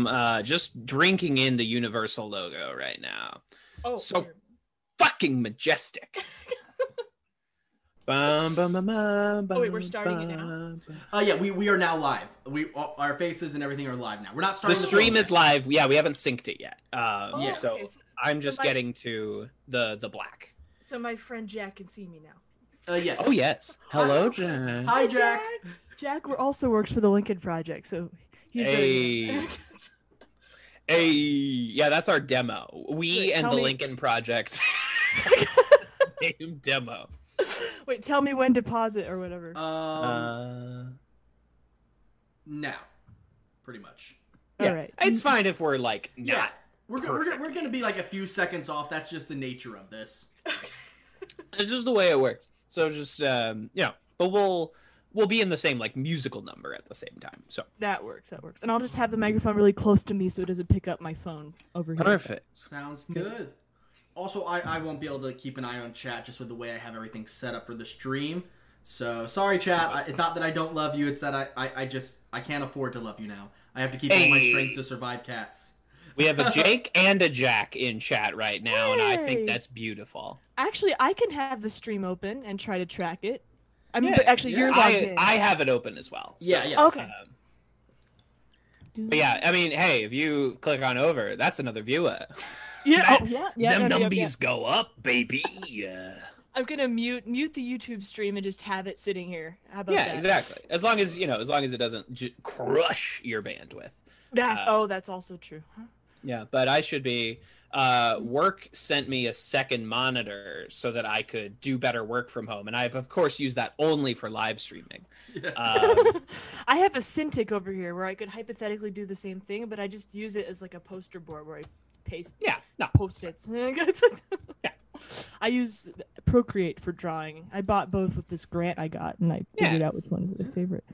I'm uh, just drinking in the Universal logo right now. Oh, So- weird. Fucking majestic. Bum, bum, bum, bum, Oh, wait, we're bum, starting it now? bum, bum. Uh, yeah, we, we are now live. We our faces and everything are live now. We're not starting. The starting. stream film is live. Yeah, we haven't synced it yet. Um, Oh, Yeah. So okay, so, I'm just my- getting to the the black. so my friend Jack can see me now. yet. Uh, yes. Oh yes. Hello, Hi. Jen. Hi, Jack. Jack also works for the Lincoln Project, so he's Hey. Hey, yeah, that's our demo. We Wait, and the me- Lincoln Project. Same demo. Wait, tell me when deposit or whatever. Um, Uh, now, pretty much. yeah, All right. It's fine if we're like not. Yeah, we're we're, gonna- we're gonna be like a few seconds off. That's just the nature of this. It's just the way it works. So just um, you know, but we'll we'll be in the same like musical number at the same time. So That works. That works. And I'll just have the microphone really close to me so it doesn't pick up my phone over here. perfect. Sounds good. Also, I, I won't be able to keep an eye on chat just with the way I have everything set up for the stream. So sorry, chat. I, it's not that I don't love you. It's that I, I, I just I can't afford to love you now. I have to keep all my strength to survive cats. We have a Jake and a Jack in chat right now, and I think that's beautiful. Actually, I can have the stream open and try to track it. I mean, Yeah, but actually, yeah. you're logged I in. I have it open as well. so, Yeah, yeah. Okay. um, but yeah, I mean, hey, if you click on over, that's another viewer. Yeah. that- Oh, yeah. Yeah. Them no, no, yeah, numbies yeah. go up, baby. Yeah. I'm gonna mute mute the YouTube stream and just have it sitting here. How about yeah, that? exactly. As long as you know, as long as it doesn't j- crush your bandwidth. That's Uh, oh, that's also true. Huh? Yeah, but I should be. Uh, work sent me a second monitor so that I could do better work from home, and I've of course used that only for live streaming. Um, I have a Cintiq over here where I could hypothetically do the same thing, but I just use it as like a poster board where I paste yeah, no, post-its. yeah. I use Procreate for drawing. I bought both with this grant I got, and I Yeah. figured out which one is my favorite.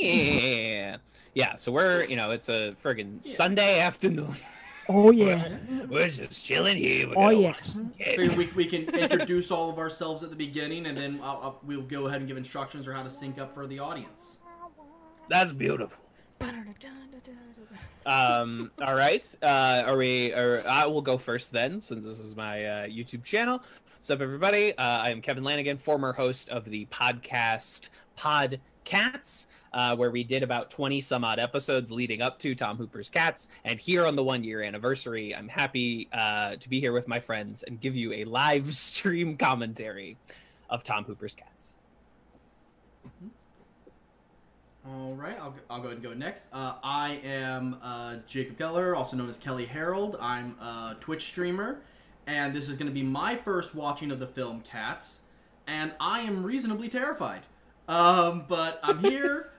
yeah, yeah. So we're you know it's a friggin' Sunday afternoon. Oh yeah. We're just chilling here. We're Oh, gonna yeah. watch some Figure we, we can introduce all of ourselves at the beginning, and then I'll, I'll, we'll go ahead and give instructions on how to sync up for the audience. That's beautiful. Um, all right. Uh, are we? Or I will go first then, since this is my uh, YouTube channel. What's up, everybody? Uh, I am Kevin Lanigan, former host of the podcast Pod Cats, uh, where we did about twenty some odd episodes leading up to Tom Hooper's Cats. And here on the one year anniversary, I'm happy uh, to be here with my friends and give you a live stream commentary of Tom Hooper's Cats. All right, I'll, I'll go ahead and go next. Uh, I am uh, Jacob Keller, also known as Kelly Harold. I'm a Twitch streamer, and this is going to be my first watching of the film Cats, and I am reasonably terrified. Um, but I'm here,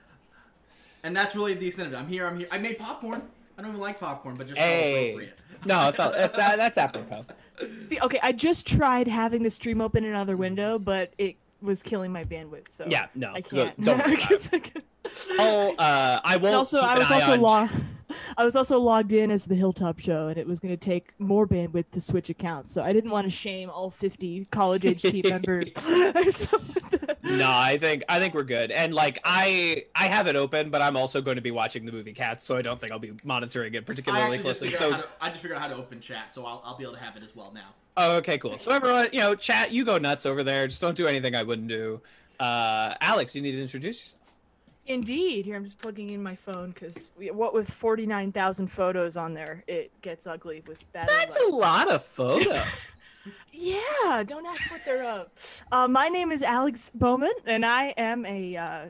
and that's really the extent of it. I'm here. I'm here. I made popcorn. I don't even like popcorn, but just Hey. appropriate. No, it felt, that's, uh, that's apropos. See, okay, I just tried having the stream open in another window, but it was killing my bandwidth, so Yeah, no, I don't- can't. don't worry about it. Oh, uh, I won't. And also, keep I was eye also on- logged. I was also logged in as the Hilltop Show, and it was going to take more bandwidth to switch accounts. So I didn't want to shame all 50 college-age team members. So- No, I think I think we're good. And like I I have it open, but I'm also going to be watching the movie Cats, so I don't think I'll be monitoring it particularly closely. So to, I just figured out how to open chat, so I'll, I'll be able to have it as well now. oh, okay, cool. So everyone, you know, chat, you go nuts over there. Just don't do anything I wouldn't do. Uh, Alex, you need to introduce yourself. Indeed. Here, I'm just plugging in my phone because what with 49,000 photos on there, it gets ugly with bad. That's life. a lot of photos. Yeah, don't ask what they're of. Uh, my name is Alex Bowman, and I am a. Uh,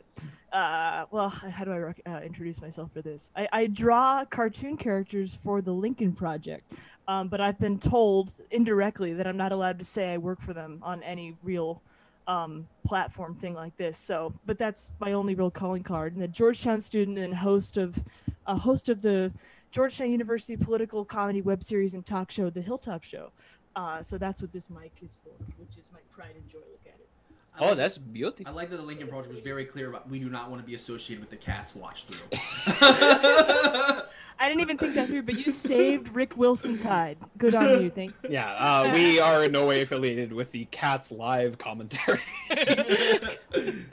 uh, well, how do I rec- uh, introduce myself for this? I, I draw cartoon characters for the Lincoln Project, um, but I've been told indirectly that I'm not allowed to say I work for them on any real um, platform thing like this. So, but that's my only real calling card. And a Georgetown student and host of, a host of the Georgetown University political comedy web series and talk show, The Hilltop Show. Uh, so that's what this mic is for, which is my pride and joy. Look at it. I Oh, like- that's beautiful. I like that the Lincoln Project was very clear about we do not want to be associated with the Cats watch through. I didn't even think that through, but you saved Rick Wilson's hide. Good on you. Thank. Yeah, uh, we are in no way affiliated with the Cats live commentary.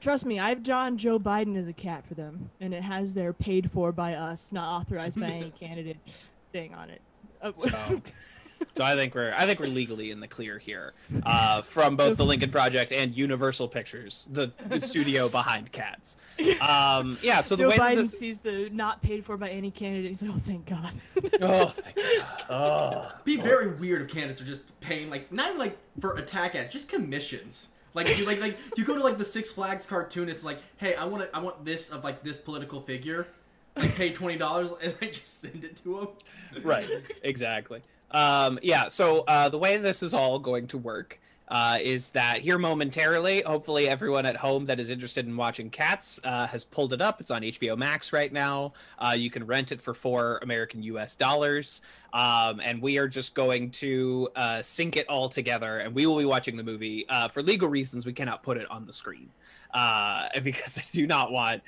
Trust me, I've drawn Joe Biden as a cat for them, and it has their paid for by us, not authorized by any candidate thing on it. Uh, So- So I think we're I think we're legally in the clear here, uh, from both the Lincoln Project and Universal Pictures, the, the studio behind Cats. Um, yeah. So the way Biden this, sees the not paid for by any candidate. He's like, oh, thank God. oh, thank God. oh, Be very weird if candidates are just paying like not even like for attack ads, just commissions. Like you like like you go to like the Six Flags cartoonist like, hey, I want to I want this of like this political figure, like pay twenty dollars and I just send it to him. right exactly. Um yeah so uh the way this is all going to work uh, is that here momentarily hopefully everyone at home that is interested in watching cats uh, has pulled it up. It's on hbo max right now. Uh, you can rent it for four american us dollars. Um, and we are just going to uh, sync it all together and we will be watching the movie uh, for legal reasons. We cannot put it on the screen uh, because i do not want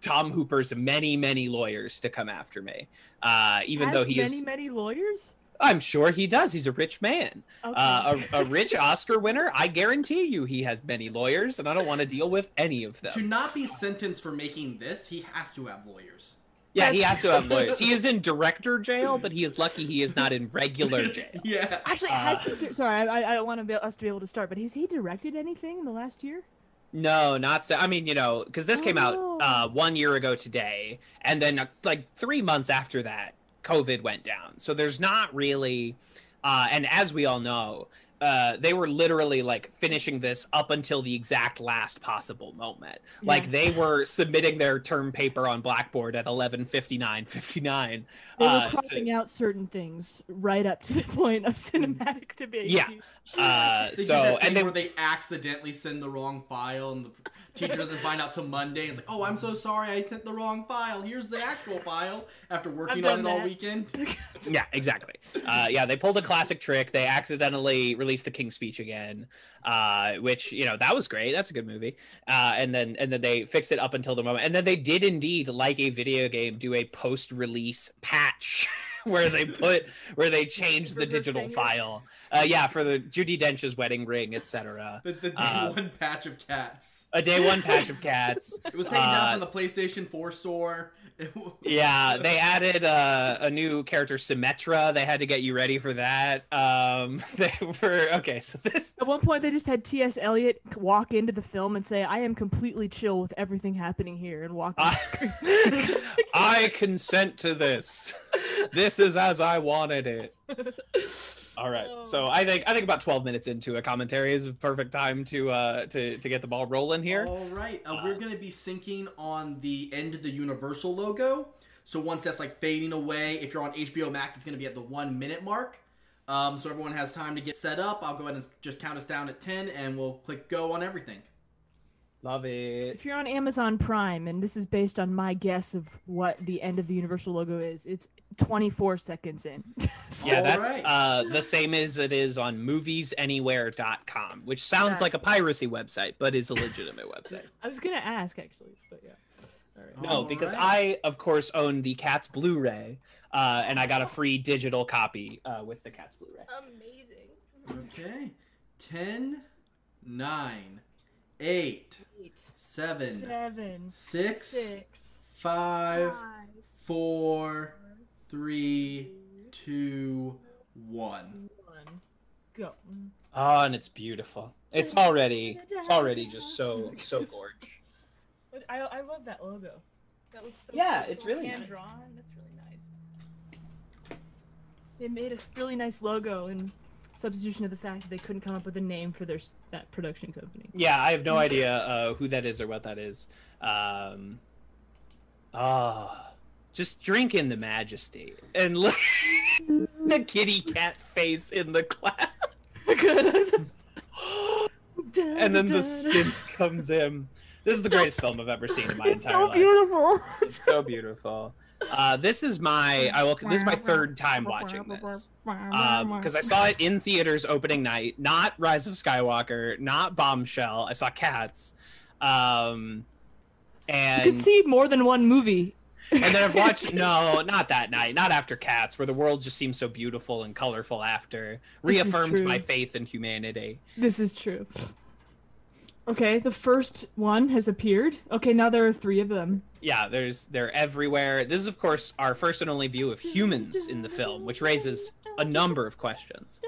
tom hooper's many many lawyers to come after me uh, even Has though he many, is many lawyers. I'm sure he does. He's a rich man, Okay. uh, a, a rich Oscar winner. I guarantee you, he has many lawyers, and I don't want to deal with any of them. To not be sentenced for making this, he has to have lawyers. Yeah, he has to have lawyers. He is in director jail, but he is lucky he is not in regular jail. Yeah. Actually, Uh, has he? di- Sorry, I, I don't want to be, us to be able to start, but has he directed anything in the last year? No, not so. I mean, you know, because this came out Oh. uh, one year ago today, and then uh, like three months after that, COVID went down. So there's not really, uh, and as we all know, uh, they were literally like finishing this up until the exact last possible moment. Like they were submitting their term paper on Blackboard at 11:59:59. 59, They were uh, to- cropping out certain things right up to the point of cinematic debate. Yeah. uh, so and thing they where they accidentally send the wrong file, and the teacher doesn't find out till Monday. It's like, oh, I'm so sorry, I sent the wrong file. Here's the actual file. After working on done it all weekend. yeah exactly uh, yeah they pulled a classic trick they accidentally released the king's speech again uh, which you know that was great that's a good movie uh, and then and then they fixed it up until the moment and then they did indeed like a video game do a post-release patch where they put where they changed the digital file uh, yeah for the judi dench's wedding ring etc The, the day Uh, one patch of cats. a day one patch of cats It was taken uh, down from the PlayStation 4 store. Yeah, they added uh, a new character, Symmetra. They had to get you ready for that. Um, they were okay. So this, At one point, they just had T.S. Eliot walk into the film and say, "I am completely chill with everything happening here," and walk the screen. I consent to this. This is as I wanted it. All right. So I think I think about twelve minutes into a commentary is a perfect time to uh to to get the ball rolling here. All right, uh, we're gonna be syncing on the end of the Universal logo. So once that's like fading away, if you're on HBO Max, it's gonna be at the one minute mark. Um, so everyone has time to get set up. I'll go ahead and just count us down at ten, and we'll click go on everything. Love it. If you're on Amazon Prime, and this is based on my guess of what the end of the Universal logo is, it's 24 seconds in. So- Yeah, that's right. uh, the same as it is on moviesanywhere.com, which sounds Right. like a piracy website, but is a legitimate website. I was gonna ask actually, but yeah. All right. No, All because right. I, of course, own the Cats Blu-ray, uh, and I got a free digital copy uh, with the Cats Blu-ray. Amazing. Okay, 10, 9, 8, Eight, 7, seven, 6, six, 5, five, 4, 3, 2, 1. one, go. Oh, and it's beautiful. It's already, it's already just so, so gorge. But I, I love that logo. That looks so Yeah, beautiful, it's really hand nice. drawn. That's really nice. They made a really nice logo in substitution of the fact that they couldn't come up with a name for their that production company. Yeah, I have no idea uh, who that is or what that is. Um, oh, just drink in the majesty and look the kitty cat face in the cloud, and then the synth comes in. This is the greatest film I've ever seen in my entire time. It's entire so life. beautiful. It's so beautiful. Uh, this is my I will. This is my third time watching this because I saw it in theaters opening night. Not Rise of Skywalker, not Bombshell. I saw Cats, um, You and could see more than one movie. And then I've watched no, not that night, not after Cats, where the world just seems so beautiful and colorful. After reaffirmed my faith in humanity. This is true. Okay, the first one has appeared. Okay, now there are three of them. Yeah, there's they're everywhere. This is of course our first and only view of humans in the film, which raises a number of questions.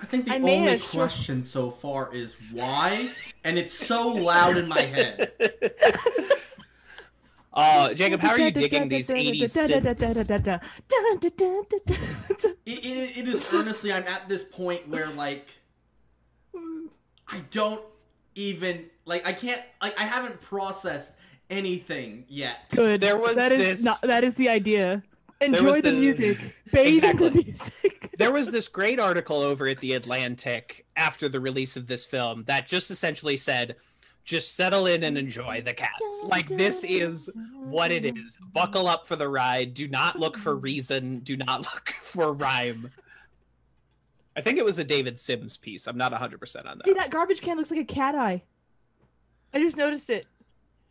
I think the I only a question so far is why, and it's so loud in my head. Uh, Jacob, how are you digging these 80s synths? It, it, it is earnestly, I'm at this point where like I don't even like I can't like I haven't processed anything yet. Good. There was that is this- not that is the idea. Enjoy the, the- music. Bathe in the music. There was this great article over at The Atlantic after the release of this film that just essentially said, just settle in and enjoy the cats. Like, this is what it is. Buckle up for the ride. Do not look for reason. Do not look for rhyme. I think it was a David Sims piece. I'm not 100% on Hey, that. that garbage can looks like a cat eye. I just noticed it.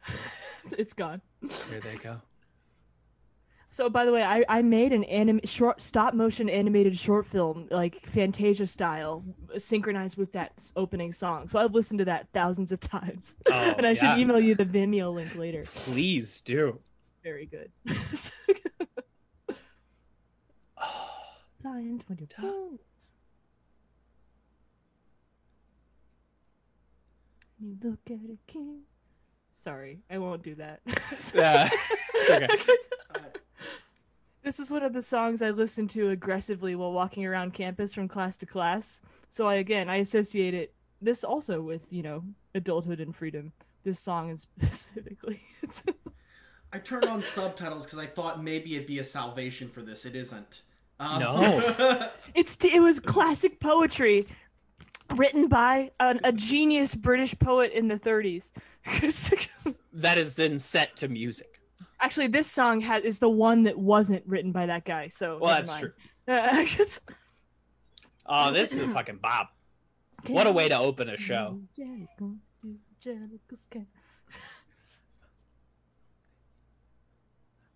it's gone. There they go. So, by the way, I, I made an anim- short stop motion animated short film, like Fantasia style, synchronized with that opening song. So I've listened to that thousands of times, Oh, and I yeah. should email you the Vimeo link later. Please do. Very good. Flying 22. You look at a king. Sorry, I won't do that. Yeah, it's okay. This is one of the songs I listen to aggressively while walking around campus from class to class. So I again I associate it this also with, you know, adulthood and freedom. This song is specifically. I turned on subtitles because I thought maybe it'd be a salvation for this. It isn't. Um, No. it's it was classic poetry written by an, a genius British poet in the 30s. That is then set to music. Actually, this song has is the one that wasn't written by that guy. So Well, that's mind. true. Uh, Oh, this is a fucking bop. What a way to open a show.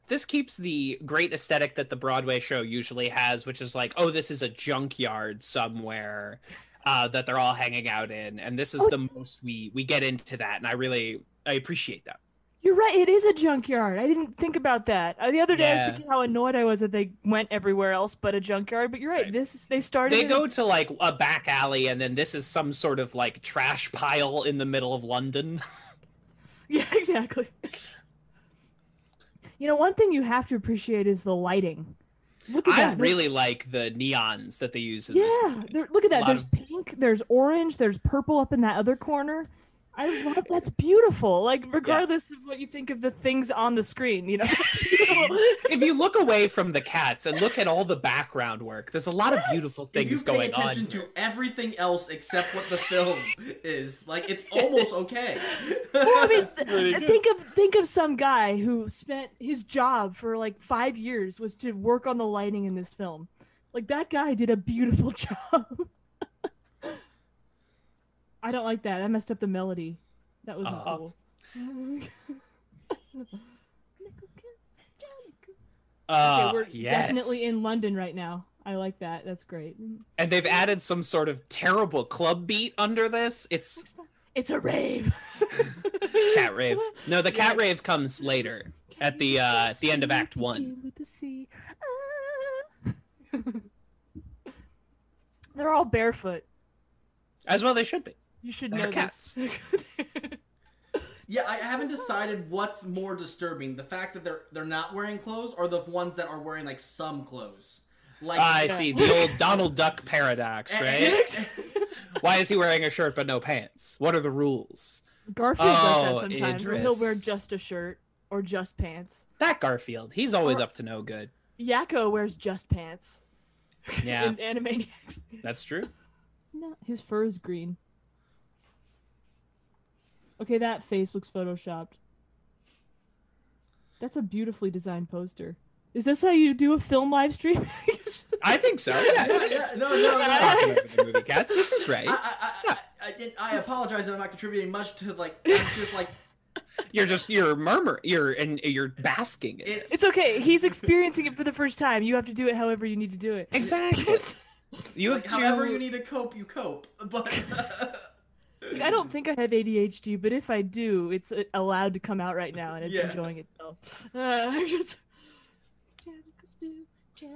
this keeps the great aesthetic that the Broadway show usually has, which is like, oh, this is a junkyard somewhere uh, that they're all hanging out in, and this is Oh. the most we we get into that, and I really I appreciate that. You're right. It is a junkyard. I didn't think about that. Uh, the other day, I was thinking how annoyed I was that they went everywhere else but a junkyard. But you're right. Right. This is they started. They in- go to like a back alley, and then this is some sort of like trash pile in the middle of London. Yeah, exactly. You know, one thing you have to appreciate is the lighting. Look at I that. Really like the neons that they use. Yeah, there, look at that. There's of- pink. There's orange. There's purple up in that other corner. I love that's beautiful. Like regardless of what you think of the things on the screen, you know. if you look away from the cats and look at all the background work, there's a lot of beautiful if you things pay going on. attention to everything else except what the film is, like it's almost okay. well, I mean, th- think of think of some guy who spent his job for like five years was to work on the lighting in this film. Like that guy did a beautiful job. I don't like that. I messed up the melody. That wasn't Uh-huh. cool. Uh, okay, we're yes. definitely in London right now. I like that. That's great. and they've added some sort of terrible club beat under this. It's It's a rave. cat rave. No, the cat rave comes later at the uh, at the end of Act One. With the sea. They're all barefoot. As well, they should be. You should know this. yeah, I haven't decided what's more disturbing: the fact that they're they're not wearing clothes, or the ones that are wearing like some clothes. Like I Yeah. see the old Donald Duck paradox, right? Why is he wearing a shirt but no pants? What are the rules? Garfield does Oh, that sometimes. Where he'll wear just a shirt or just pants. That Garfield, he's always Or- up to no good. Yakko wears just pants. Yeah, In Animaniacs. that's true. No, his fur is green. Okay, that face looks photoshopped. That's a beautifully designed poster. Is this how you do a film live stream? I think so. Yeah, yeah, just yeah, no, no, no. just talking over the movie cats. This is right. I, I, I, I, I apologize that I'm not contributing much to like. I'm just like You're just you're murmur. You're and you're basking in it's. It's okay. He's experiencing it for the first time. You have to do it however you need to do it. Exactly. You have like, to. however you need to cope, you cope. But Like, I don't think I have ADHD, but if I do, it's uh, allowed to come out right now, and it's Yeah. enjoying itself. Uh, just-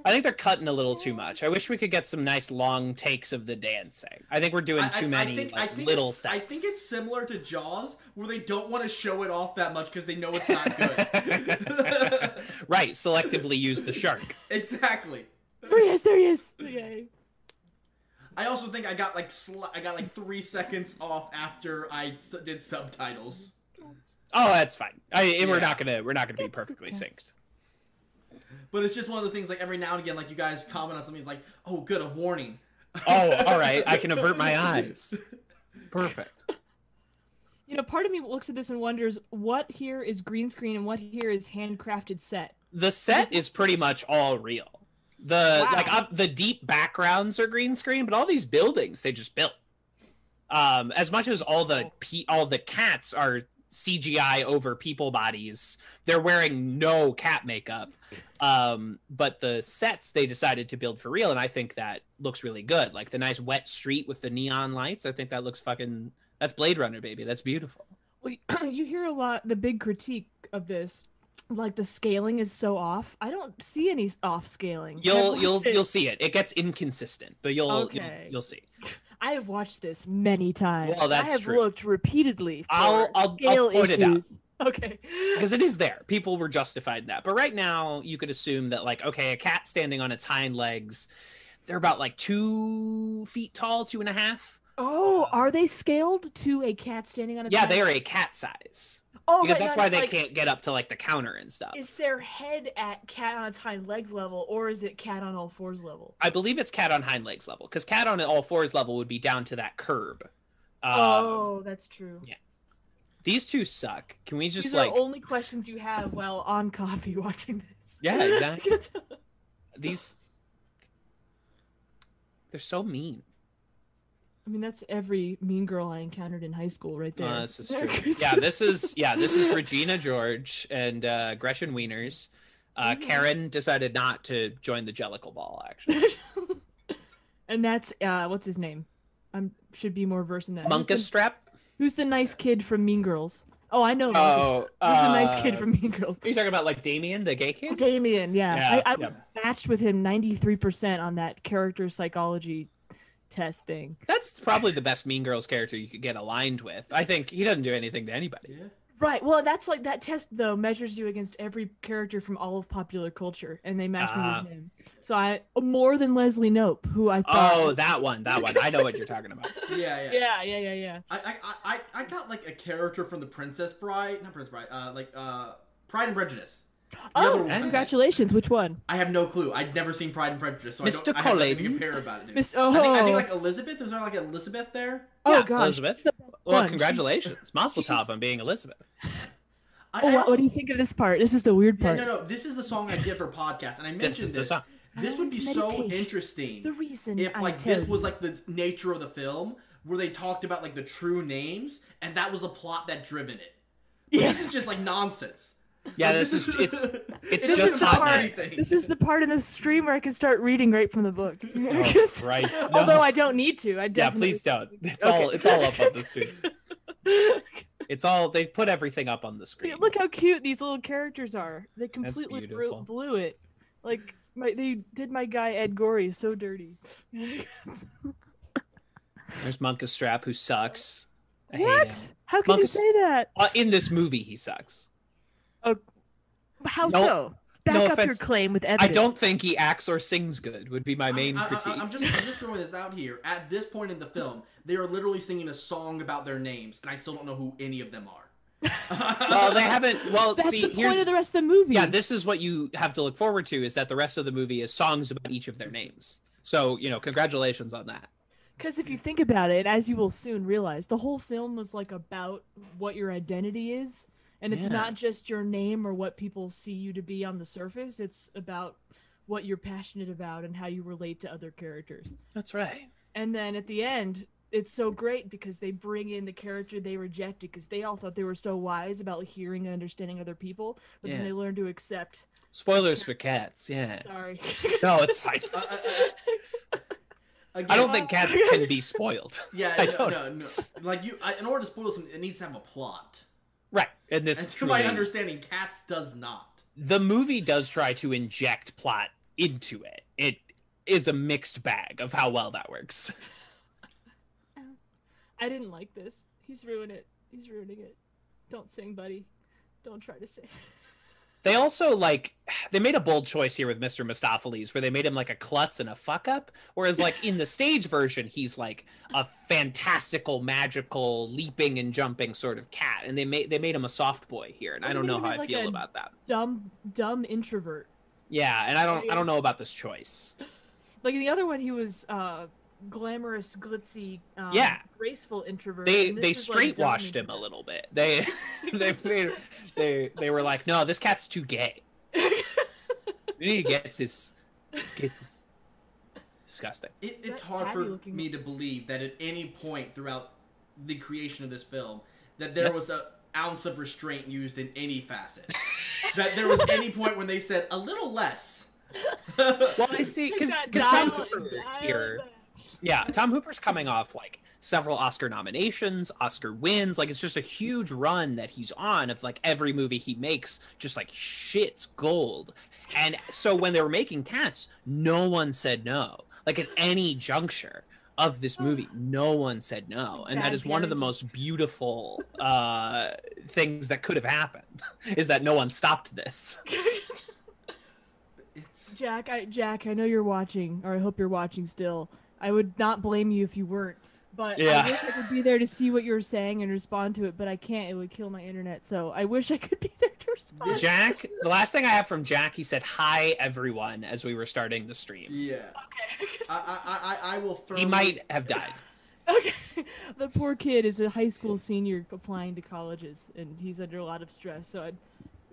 I think they're cutting a little too much. I wish we could get some nice long takes of the dancing. I think we're doing too I- many I think, like, I think little it's, sets. I think it's similar to Jaws, where they don't want to show it off that much because they know it's not good. right. Selectively use the shark. exactly. There he is. There he is. Okay. I also think I got like sli- I got like three seconds off after I s- did subtitles. Oh, that's fine. I, We're not gonna we're not gonna be perfectly synced. But it's just one of the things like every now and again, like you guys comment on something, it's like, oh, good, a warning. Oh, all right. I can avert my eyes. Perfect. You know, part of me looks at this and wonders what here is green screen and what here is handcrafted set. The set is pretty much all real. The Wow. like uh, the deep backgrounds are green screen, but all these buildings they just built. Um, as much as all the pe- all the cats are CGI over people bodies, they're wearing no cat makeup. Um, but the sets they decided to build for real, and I think that looks really good. Like the nice wet street with the neon lights. I think that looks fucking. That's Blade Runner, baby. That's beautiful. Well, you hear a lot the big critique of this, like the scaling is so off. I don't see any off scaling. You'll I've you'll watched it- you'll see it. It gets inconsistent, but you'll Okay. you'll, you'll see. I have watched this many times. Well, that's I have true. looked repeatedly. For I'll- I'll- I'll scale point it out. issues. Okay. because it is there. People were justified in that. But right now, you could assume that, like, okay, a cat standing on its hind legs, they're about like two feet tall, two and a half. Oh, are they scaled to a cat standing on its Yeah, they are a cat size Oh, because right, that's not why they like- can't get up to like the counter and stuff. Is their head at cat on its hind legs level, or is it cat on all fours level? I believe it's cat on hind legs level because cat on all fours level would be down to that curb. Um, oh, that's true. yeah, These two suck. Can we just These like only questions you have while on coffee watching this. Yeah, exactly. these? They're so mean. I mean, that's every mean girl I encountered in high school, right there. Uh, this is true. yeah, this is yeah, this is Regina George and uh, Gretchen Wieners. Uh. Karen decided not to join the Jellicle Ball. Actually, and that's uh, what's his name? I should be more versed in that. The, Strap. who's the nice kid from Mean Girls? Oh, I know. Oh, Who's the nice kid uh, from Mean Girls? Are you talking about like Damian, the gay kid? Damian, yeah. Yeah, I, I yeah. was matched with him 93% on that character psychology test thing. That's probably the best Mean Girls character you could get aligned with. I think he doesn't do anything to anybody. Yeah. Right. Well, that's like that test though measures you against every character from all of popular culture, and they match Ah. me with him. So I more than Leslie Knope, who I thought. Oh, that one, that one. I know what you're talking about. Yeah, yeah. yeah, yeah, yeah, yeah. I, I, I, I got like a character from the Princess Bride, not Princess Bride, uh, like uh, Pride and Prejudice. The Oh, other one. congratulations! Which one? I have no clue. I'd never seen Pride and Prejudice, so I don't. I have nothing to Collins. compare about it. to. Miss. Oh, I think, I think like oh. Elizabeth. Is there like Elizabeth there? oh Yeah, gosh, Elizabeth. she's the best Well, one. congratulations, Mazel tov on being Elizabeth. I, Oh, I what, also- what do you think of this part? This is the weird Yeah, part. no, no. This is the song I did for podcast, and I This mentioned is the this. song. This would be so meditation. interesting The reason if I like tell this was like the nature of the film, where they talked about like the true names, and that was the plot that driven it. But Yes. This is just like nonsense. Yeah, this is it's it it's doesn't just the hot mean part- anything. This is the part in the stream where I can start reading right from the book. Oh, Christ, no. Although I don't need to, I definitely Yeah, please don't. It's Okay. all it's all up on the screen. It's all they put everything up on the screen. Look how cute these little characters are. They completely blew, blew it. Like my, they did my guy Ed Gorey so dirty. There's Munkustrap who sucks. I what? How can you say that? Uh, in this movie, he sucks. Oh, how No- so? Back no up offense. your claim with evidence. I don't think he acts or sings good. Would be my I- main I, critique. am just, I'm just throwing this out here. At this point in the film, they are literally singing a song about their names, and I still don't know who any of them are. well, they haven't. Well, That's see, the point here's of the rest of the movie. yeah. This is what you have to look forward to: is that the rest of the movie is songs about each of their names. So you know, congratulations on that. Because if you think about it, as you will soon realize, the whole film was like about what your identity is. And it's Yeah. not just your name or what people see you to be on the surface. It's about what you're passionate about and how you relate to other characters. That's right. And then at the end, it's so great because they bring in the character they rejected because they all thought they were so wise about hearing and understanding other people, but Yeah. then they learn to accept. Spoilers for cats. Yeah. Sorry. No, it's fine. Uh, uh, uh, Again, I don't think cats can be spoiled. Yeah, I no, don't- no, no. Like you, I, in order to spoil something, it needs to have a plot. Right. And this And to truly, my understanding, Cats does not. the movie does try to inject plot into it. It is a mixed bag of how well that works. I didn't like this. He's ruining it. He's ruining it. Don't sing, buddy. Don't try to sing. They also like they made a bold choice here with Mr. Mistoffelees where they made him like a klutz and a fuck up. Whereas like in the stage version, he's like a fantastical, magical, leaping and jumping sort of cat. And they made they made him a soft boy here. And I don't know how I like feel a- about that. Dumb, dumb introvert. Yeah, and I don't I don't know about this choice. Like in the other one, he was uh glamorous, glitzy, um, Yeah. graceful introvert. They they is, like, straight washed him a little bit. They they made, they they were like, no, this cat's too gay. We need to get this get this disgusting. It, it's That hard for looking- me to believe that at any point throughout the creation of this film that there Yes. was a ounce of restraint used in any facet. that there was any point when they said a little less. Well, I see because Got Tom dial- Hooper dial here. Back. Yeah, Tom Hooper's coming off like several Oscar nominations, Oscar wins. Like it's just a huge run that he's on of like every movie he makes just like shits gold. And so when they were making Cats, no one said no. Like at any juncture of this movie, no one said no. And that is one of the most beautiful uh things that could have happened is that no one stopped this. It's Jack, I Jack, I know you're watching, or I hope you're watching still. I would not blame you if you weren't, but Yeah. I wish I could be there to see what you're saying and respond to it, but I can't. It would kill my internet. So I wish I could be there to respond. Jack, the last thing I have from Jack, he said hi everyone as we were starting the stream. yeah. Okay. I, I, I, I will firmly. He might have died. okay. The poor kid is a high school senior applying to colleges, and he's under a lot of stress. So I'd,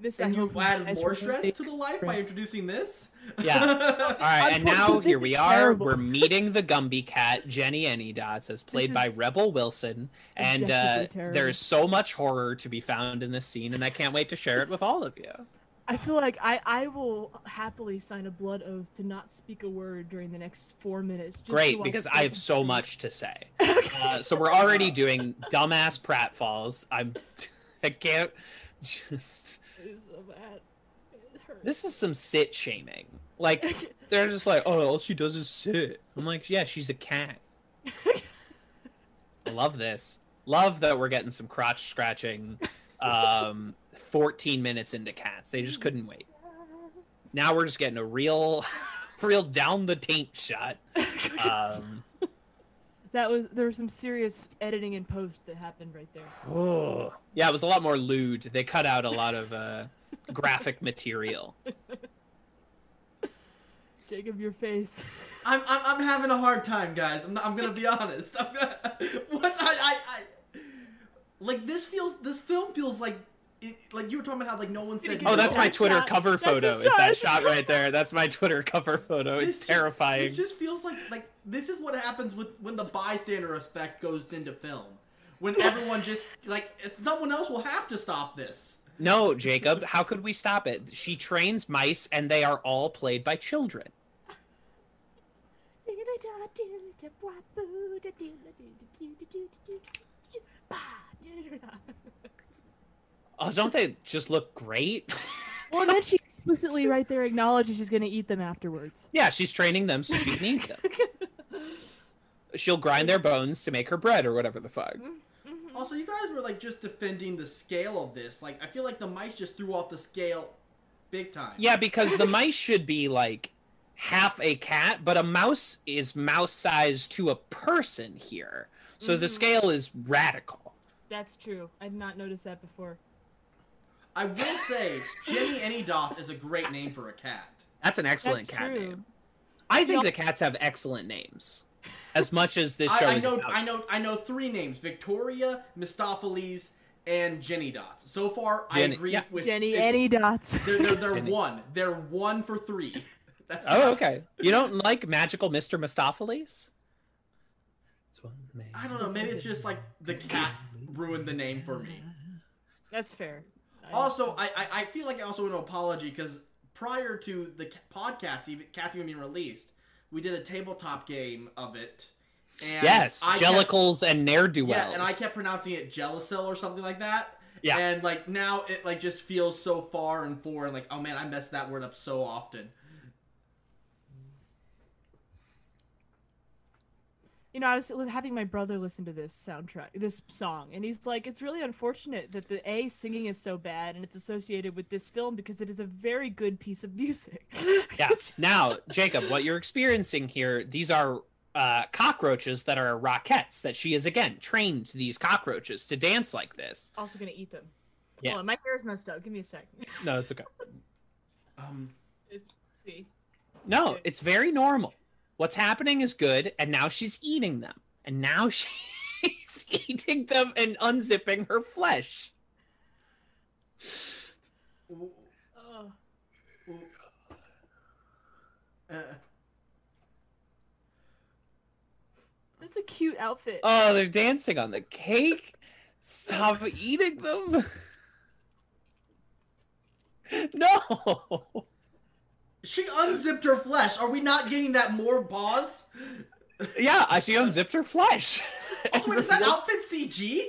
this And you hope he added more stress to the life by introducing this. Yeah. All right, and now here we are. terrible. We're meeting the Gumby cat, Jenny Anydots, as played by Rebel Wilson, and uh, there's so much horror to be found in this scene, and I can't wait to share it with all of you. I feel like I, I will happily sign a blood oath to not speak a word during the next four minutes. Just Great, so because I have so much to say. Uh, so we're already doing dumbass pratfalls. I'm, I can't just. It so bad. This is some sit shaming. Like they're just like, oh, all she does is sit. I'm like, yeah, she's a cat. I love this. Love that we're getting some crotch scratching. Um, 14 minutes into cats, they just couldn't wait. Now we're just getting a real, real down the taint shot. Um, that was there was some serious editing and post that happened right there. oh. yeah, it was a lot more lewd. They cut out a lot of uh, graphic material. Jacob, your face. I'm, I'm, I'm having a hard time, guys. I'm, not, I'm gonna be honest. I'm gonna, what I, I, I, like this feels. This film feels like, it, like you were talking about how like no one said. Oh, that's my Twitter shot- cover that's photo. Is shot, that shot shot. right there? That's my Twitter cover photo. This It's ju- terrifying. It just feels like like this is what happens with when the bystander effect goes into film. When everyone just like someone else will have to stop this. No, Jacob, how could we stop it? She trains mice and they are all played by children. Oh, don't they just look great? Well, and then she explicitly right there acknowledges she's gonna eat them afterwards. yeah, she's training them so she can eat them. She'll grind their bones to make her bread or whatever the fuck. Also, you guys were like just defending the scale of this. Like I feel like the mice just threw off the scale, big time. Yeah, because the mice should be like half a cat, but a mouse is mouse sized to a person here. So the Mhm. scale is radical. That's true. I've not noticed that before. I will say, Jenny Any Dots is a great name for a cat. That's an excellent That's cat true. name. I think the cats have excellent names. As much as this I, show I is know, about. I know, I know three names: Victoria, Mistoffelees, and Jenny Dots. So far, Jenny- I agree yeah. with Jenny, it's- any dots. They're they're, they're one. They're one for three. That's Oh, okay. You don't like magical Mr. Mistoffelees? I don't know. Maybe it's just like the cat ruined the name for me. That's fair. I- Also, I I, I feel like I also want an apology because prior to the podcast, even cats even being released, we did a tabletop game of it. And yes, I kept- and ne'er do wells. Yeah, and I kept pronouncing it Jellicel or something like that. Yeah. And like now it like just feels so far and foreign. Like oh man, I messed that word up so often. You know, I was having my brother listen to this soundtrack, this song, and he's like, "It's really unfortunate that the A singing is so bad, and it's associated with this film because it is a very good piece of music." Yeah. Now, Jacob, what you're experiencing here, these are uh, cockroaches that are Rockettes that she has again trained these cockroaches to dance like this. also gonna eat them. Yeah. Hold on, my hair's messed up. Give me a sec. No, it's okay. Um, It's, see. No, it's very normal. What's happening is good, and now she's eating them. And now she's eating them and unzipping her flesh. uh, That's a cute outfit. Oh, they're dancing on the cake. Stop eating them. No. She unzipped her flesh. Are we not getting that more pause? Yeah, she unzipped her flesh. Also, wait, is that outfit CG?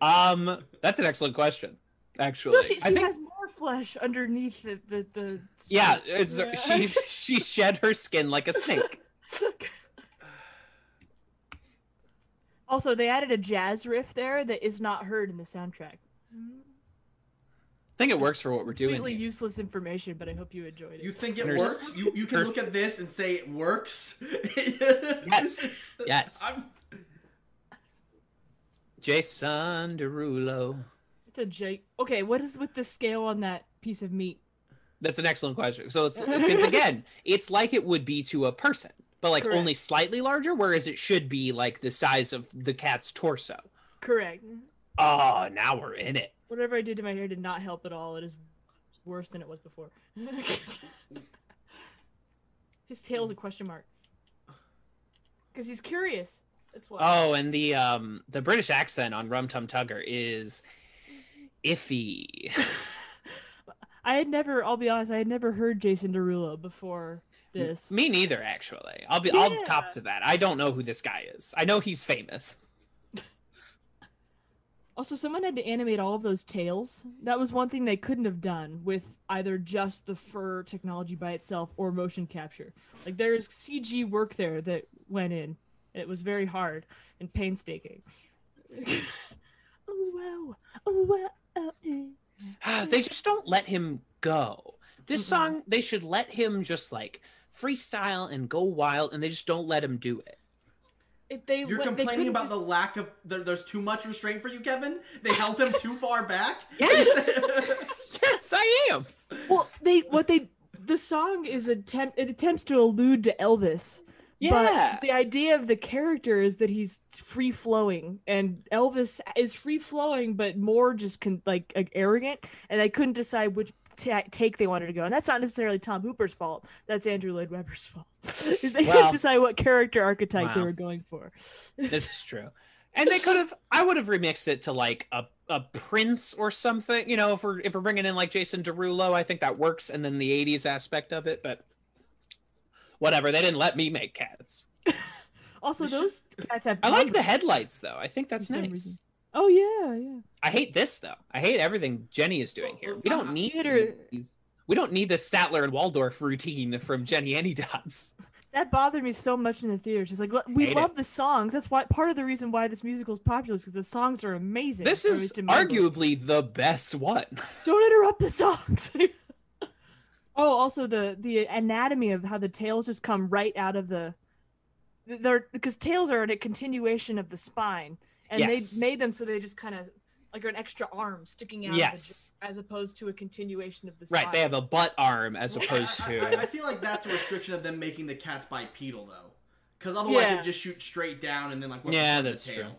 Um, that's an excellent question. Actually, no, she, I she think has more flesh underneath the the. the yeah, it's, Yeah. she she shed her skin like a snake. also, they added a jazz riff there that is not heard in the soundtrack. I think it works for what we're doing. Completely here. useless information, but I hope you enjoyed it. You think it There's- works? You you can look at this and say it works. Yes. Yes. I'm, Jason Derulo. It's a J. Okay, what is with the scale on that piece of meat? That's an excellent question. So it's because again, it's like it would be to a person, but like Correct. only slightly larger, whereas it should be like the size of the cat's torso. Correct. Oh, now we're in it. Whatever I did to my hair did not help at all. It is worse than it was before. His tail's a question mark. Because he's curious. That's why. Oh, and the um the British accent on Rum Tum Tugger is iffy. I had never. I'll be honest. I had never heard Jason Derulo before this. Me neither, actually. I'll be I'll cop to that. I don't know who this guy is. I know he's famous. Also, someone had to animate all of those tails. That was one thing they couldn't have done with either just the fur technology by itself or motion capture. Like there's CG work there that went in. It was very hard and painstaking. oh wow! Oh wow! Oh, eh. they just don't let him go. This Mm-mm. song, they should let him just like freestyle and go wild, and they just don't let him do it. It, they you're went- they complaining couldn't about the lack of there, there's too much restraint for you, Kevin. They held him too far back. Yes! Yes, I am. Well, they what they the song is attempt it attempts to allude to Elvis. Yeah. But the idea of the character is that he's free flowing, and Elvis is free flowing, but more just con- like, like arrogant, and they couldn't decide which ta take they wanted to go. And that's not necessarily Tom Hooper's fault. That's Andrew Lloyd Webber's fault. Is they Well- couldn't decide what character archetype they were going for. This is true. And they could have I would have remixed it to like a a prince or something, you know, if we're if we're bringing in like Jason Derulo, I think that works and then the 80s aspect of it, but whatever, they didn't let me make cats. Also, those cats have. I like the headlights though. I think that's nice. reason. Oh yeah, yeah. I hate this though. I hate everything Jenny is doing here. We don't uh, need Theater- these, we don't need the Statler and Waldorf routine from Jenny Anydots. That bothered me so much in the theater. She's like, we Hate love it. the songs. That's why part of the reason why this musical is popular is because the songs are amazing. This or is arguably the best one. Don't interrupt the songs. oh, also the the anatomy of how the tails just come right out of the. They're because tails are a continuation of the spine, and Yes. they made them so they just kind of like an extra arm sticking out, of the Yes. j- as opposed to a continuation of the spine. Right, they have a butt arm as opposed I, I, I feel like that's a restriction of them making the cats bipedal though, because otherwise Yeah. they just shoot straight down and then like what's Yeah, the point of that's the true.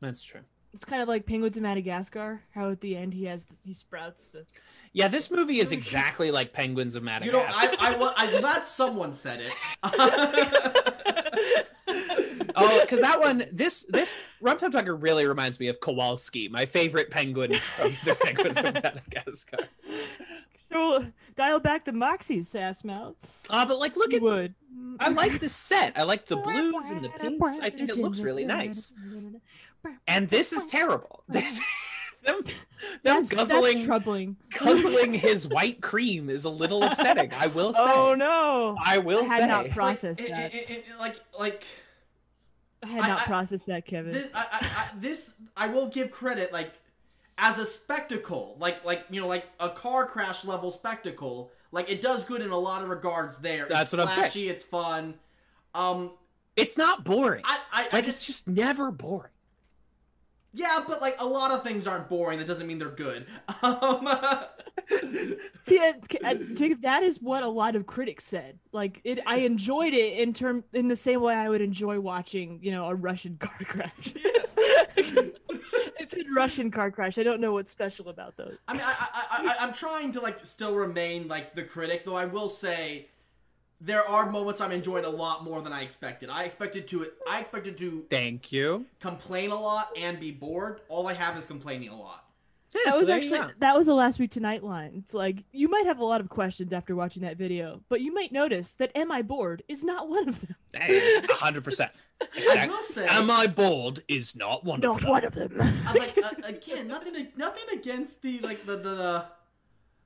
That's true. It's kind of like penguins of Madagascar. How at the end he has the, he sprouts the. Yeah, this movie is exactly like Penguins of Madagascar. You know, I, I, wa- I'm glad someone said it. oh, because that one, this this Rum Tum Tugger really reminds me of Kowalski, my favorite penguin from the Penguins of Madagascar. So dial back the Moxies, sass mouth. Uh, but like, look You at would. I like the set. I like the blues and the pinks. I think it looks really nice. And this is terrible. This, them, them That's, guzzling that's troubling. guzzling his white cream is a little upsetting. I will say. Oh no! I will I had say. not processed like, that. it- it- it- like like I had not I- processed that, Kevin. this I, I, I, this I will give credit like as a spectacle, like like you know like a car crash level spectacle. Like it does good in a lot of regards. There, That's it's what I'm saying. flashy, It's fun. Um, it's not boring. I I, I like just, it's just never boring. Yeah, but like a lot of things aren't boring. That doesn't mean they're good. Um, See, uh, uh, Jacob, that is what a lot of critics said. Like, it, I enjoyed it in term in the same way I would enjoy watching, you know, a Russian car crash. it's a Russian car crash. I don't know what's special about those. I mean, I, I, I, I'm trying to like still remain like the critic, though. I will say there are moments I'm enjoying a lot more than I expected. I expected to, I expected to Thank you. complain a lot and be bored. All I have is complaining a lot. Yeah, That so was actually that was the last week tonight line. It's like you might have a lot of questions after watching that video, but you might notice that "Am I bored?" is not one of them. A hundred percent. I will say, Am I bold? Is not one Not of them. one of them. I'm like uh, again, nothing, nothing against the like the the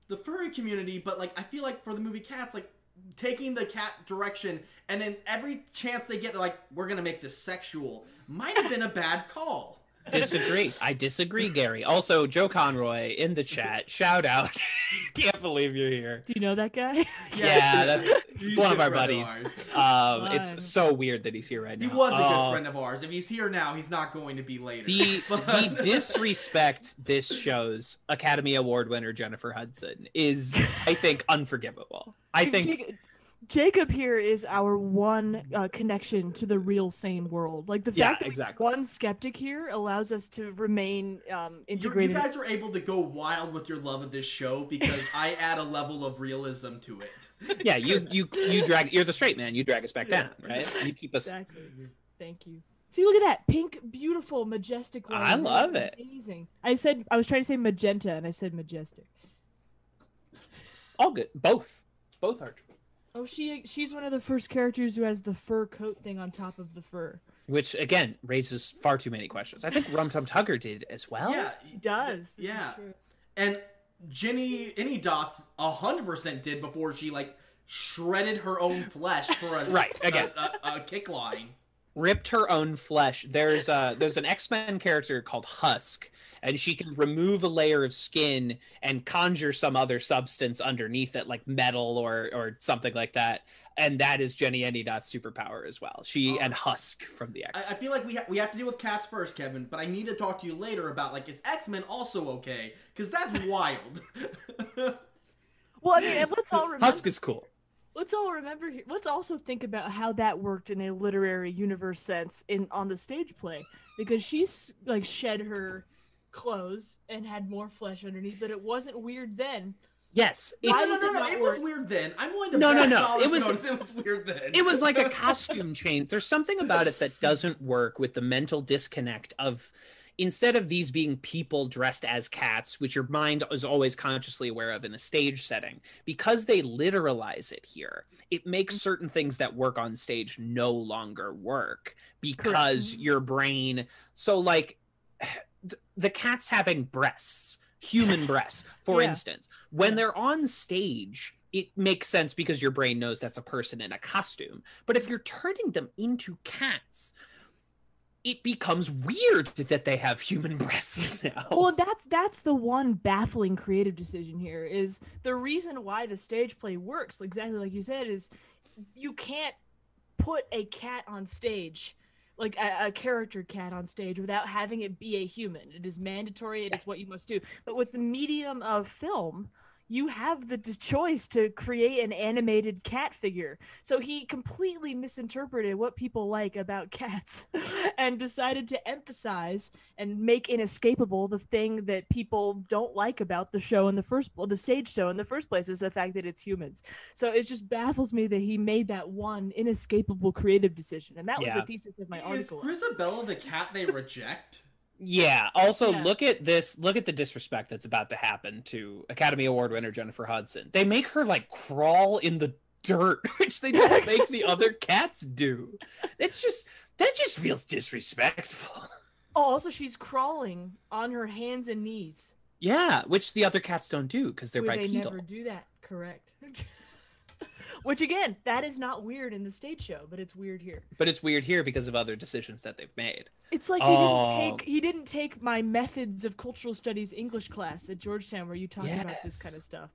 the furry community, but like I feel like for the movie Cats, like taking the cat direction, and then every chance they get, they're like, we're gonna make this sexual, might have been a bad call. Disagree. I disagree, Gary. Also, Joe Conroy in the chat. Shout out. Can't believe you're here. Do you know that guy? Yeah, that's He's it's one of our buddies. of. Um, Fun. it's so weird that he's here right now. He was a good Uh, friend of ours. If he's here now, he's not going to be later. The But- the disrespect this shows Academy Award winner Jennifer Hudson is, I think, unforgivable. I think Jacob, Jacob here is our one uh, connection to the real sane world. Like the Yeah, fact that exactly. one skeptic here allows us to remain um, You, you guys are able to go wild with your love of this show because I add a level of realism to it. yeah, you you you drag you're the straight man. You drag us back Yeah. down, right? You keep us. Exactly. Thank you. See, look at that pink, beautiful, majestic. line. I love it. Amazing. I said I was trying to say magenta, and I said majestic. All good. Both. Both are true. Oh, she she's one of the first characters who has the fur coat thing on top of the fur. Which again raises far too many questions. I think Rum Tum Tugger did as well. yeah, He does. This Yeah. and Jennyanydots hundred percent did before she like shredded her own flesh for a Right, again. a, a, a kick line. Ripped her own flesh. There's a there's an X-Men character called Husk, and she can remove a layer of skin and conjure some other substance underneath it, like metal or or something like that. And that is Jenny Anydot's superpower as well. She Oh. and Husk from the X. I, I feel like we ha- we have to deal with cats first, Kevin. But I need to talk to you later about like is X Men also okay? Because that's wild. Well, I mean, let's all remember. Husk is cool. Let's all remember here let's also think about how that worked in a literary universe sense in on the stage play because she's like shed her clothes and had more flesh underneath but it wasn't weird then Yes, it's no, no, it no. not It was weird then. I'm willing to No, no, no. It was- it was weird then. it was like a costume change. There's something about it that doesn't work with the mental disconnect of instead of these being people dressed as cats, which your mind is always consciously aware of in a stage setting, because they literalize it here, it makes mm-hmm. certain things that work on stage no longer work because your brain. So, like, th- the cats having breasts, human breasts, for Yeah. instance, when Yeah. they're on stage, it makes sense because your brain knows that's a person in a costume. But if you're turning them into cats, it becomes weird that they have human breasts now. well that's that's the one baffling creative decision here is the reason why the stage play works exactly like you said is you can't put a cat on stage like a, a character cat on stage without having it be a human. It is mandatory it is what you must do. But with the medium of film you have the choice to create an animated cat figure so he completely misinterpreted what people like about cats and decided to emphasize and make inescapable the thing that people don't like about the show in the first well, the stage show in the first place is the fact that it's humans. So it just baffles me that he made that one inescapable creative decision, and that was the thesis of my Is article. Grizabella the cat they reject? Yeah. Also, Yeah. look at this. Look at the disrespect that's about to happen to Academy Award winner Jennifer Hudson. They make her like crawl in the dirt, which they don't make the other cats do. It's just that just feels disrespectful. Oh, also she's crawling on her hands and knees. Yeah, which the other cats don't do because they're they bipedal. never do that. Correct. Which again, that is not weird in the stage show, but it's weird here. But it's weird here because of other decisions that they've made. It's like he Oh. didn't take he didn't take my methods of cultural studies English class at Georgetown where you talk about this kind of stuff.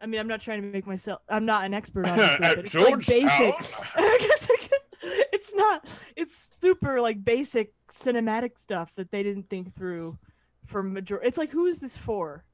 I mean, I'm not trying to make myself I'm not an expert on but it's like basic. It's not it's super like basic cinematic stuff that they didn't think through for major it's like who is this for?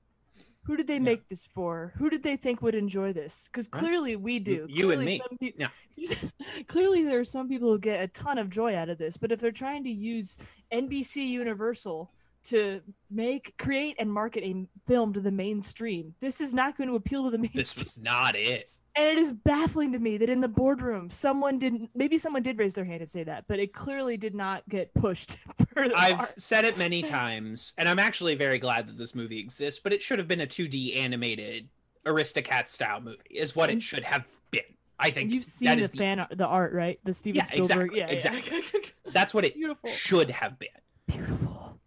Who did they make this for? Who did they think would enjoy this? Because clearly we do. you and me. Pe- Yeah. clearly there are some people who get a ton of joy out of this, but if they're trying to use NBC Universal to make, create, and market a film to the mainstream, this is not going to appeal to the mainstream. This was not it. And it is baffling to me that in the boardroom, someone didn't. Maybe someone did raise their hand and say that, but it clearly did not get pushed further. I've said it many times, and I'm actually very glad that this movie exists, but it should have been a 2D animated Aristocat style movie, is what it should have been. I think You've seen that the the- fan art, the art, right? The Steven Yeah, Spielberg. exactly, yeah, yeah. that's what it Beautiful. should have been. Beautiful.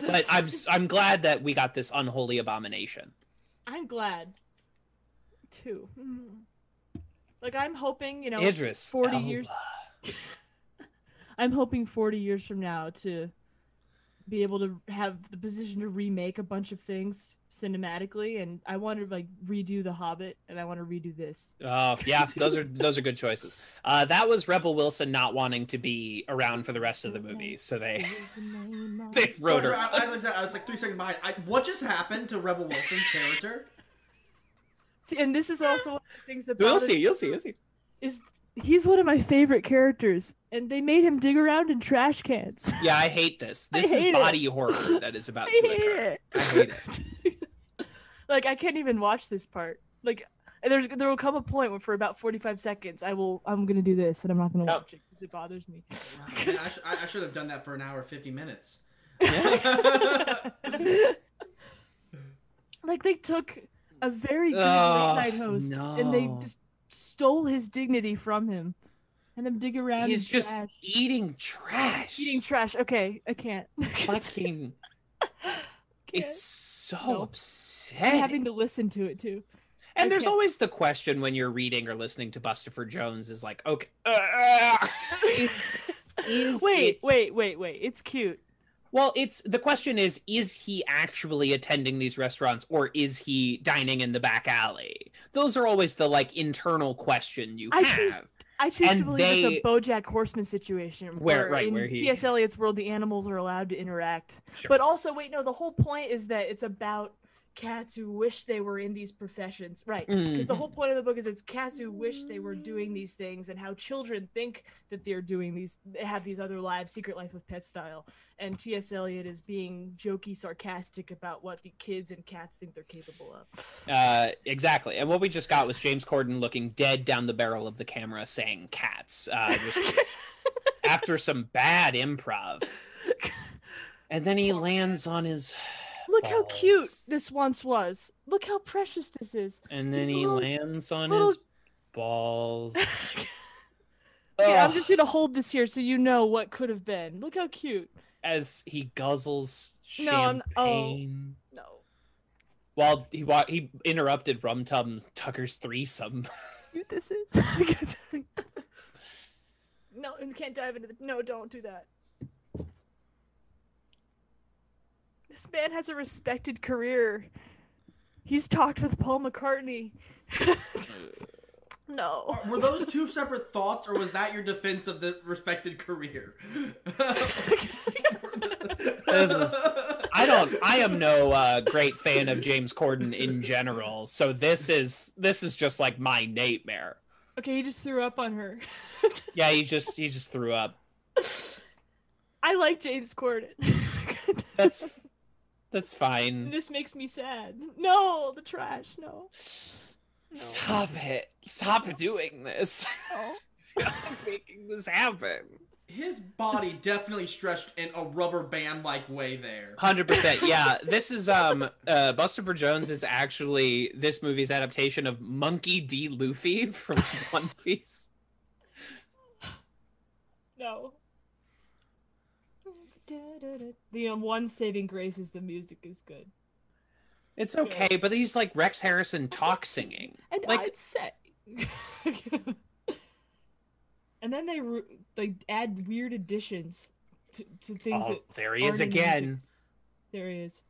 But I'm I'm glad that we got this unholy abomination. I'm glad, too. Like I'm hoping, you know, Idris 40 Elba. years. I'm hoping 40 years from now to be able to have the position to remake a bunch of things cinematically and I want to like redo The Hobbit and I want to redo this. Oh yeah, those are those are good choices. Uh, that was Rebel Wilson not wanting to be around for the rest of the movie, so they they wrote Sorry, her. As I said, I was like three seconds behind. I, what just happened to Rebel Wilson's character? See, and this is also one of the things that You'll see, you'll see, you'll see. is he's one of my favorite characters and they made him dig around in trash cans. Yeah, I hate this. I This is hate it. body horror that is about I to hate occur. it. I hate it. like I can't even watch this part. Like there's there will come a point where for about 45 seconds I will I'm gonna do this and I'm not gonna No. watch it because it bothers me. Oh man, I, sh- I, I should have done that for an hour fifty minutes. like they took a very good Ugh, late night host and they just stole his dignity from him and him dig around He's just trash. eating trash. eating trash. Okay, I can't. fucking. It's so No. upsetting. having to listen to it too. And I there's can't. always the question when you're reading or listening to Bustopher Jones is like, okay, uh, is wait, it- wait, wait, wait. It's cute. Well, it's the question is, is he actually attending these restaurants or is he dining in the back alley? Those are always the like internal question you I have. choose- I choose And to believe they- it's a BoJack Horseman situation Where- where, right, in where he- T.S. Eliot's world the animals are allowed to interact. Sure. But also, wait, no, the whole point is that it's about cats who wish they were in these professions, right? Because the Mhm. whole point of the book is it's cats who wish they were doing these things and how children think that they're doing these, they have these other lives, secret life of pet style. And T.S. Eliot is being jokey, sarcastic about what the kids and cats think they're capable of. Uh, exactly. And what we just got was James Corden looking dead down the barrel of the camera saying cats. Uh, just after some bad improv. And then he lands on his. Look how cute this once was. Look how precious this is. And then His he little- lands on little- his balls. Yeah, I'm just gonna hold this here so you know what could have been. Look how cute. As he guzzles No, I'm- oh. champagne. No. While he wa- he interrupted Rum Tum Tugger's threesome. Cute this is. no, you can't dive into the. No, don't do that. This man has a respected career. He's talked with Paul McCartney. no. Were those two separate thoughts, or was that your defense of the respected career? This is- I don't. I am no uh, great fan of James Corden in general. So this is this is just like my nightmare. Okay, he just threw up on her. Yeah, he just he just threw up. I like James Corden. That's that's fine. this makes me sad. No, the trash. No. No. Stop it! Stop doing this! no. Stop making this happen. his body definitely stretched in a rubber band like way there. Hundred percent. Yeah, this is um uh Buster Jones is actually this movie's adaptation of Monkey D. Luffy from One Piece. No. The um, one saving grace is the music is good. It's okay, but he's like Rex Harrison talk singing. And Like- I'd say. and then they re- they add weird additions to, to things Oh, that there he is aren't in the music. again. there he is.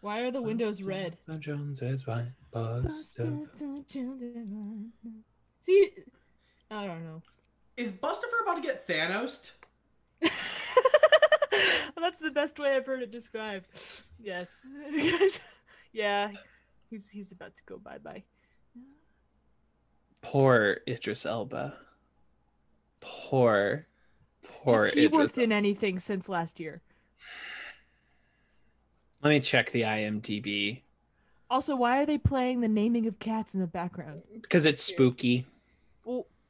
Why are the windows red? Buster Jones is right. Buster. See, I don't know. Is Bustopher about to get Thanos? That's the best way I've heard it described. Yes. yeah, he's he's about to go bye bye. Poor Idris Elba. Poor, poor Has he Idris. worked in anything since last year? Let me check the IMDb Also, why are they playing the naming of cats in the background? because it's spooky.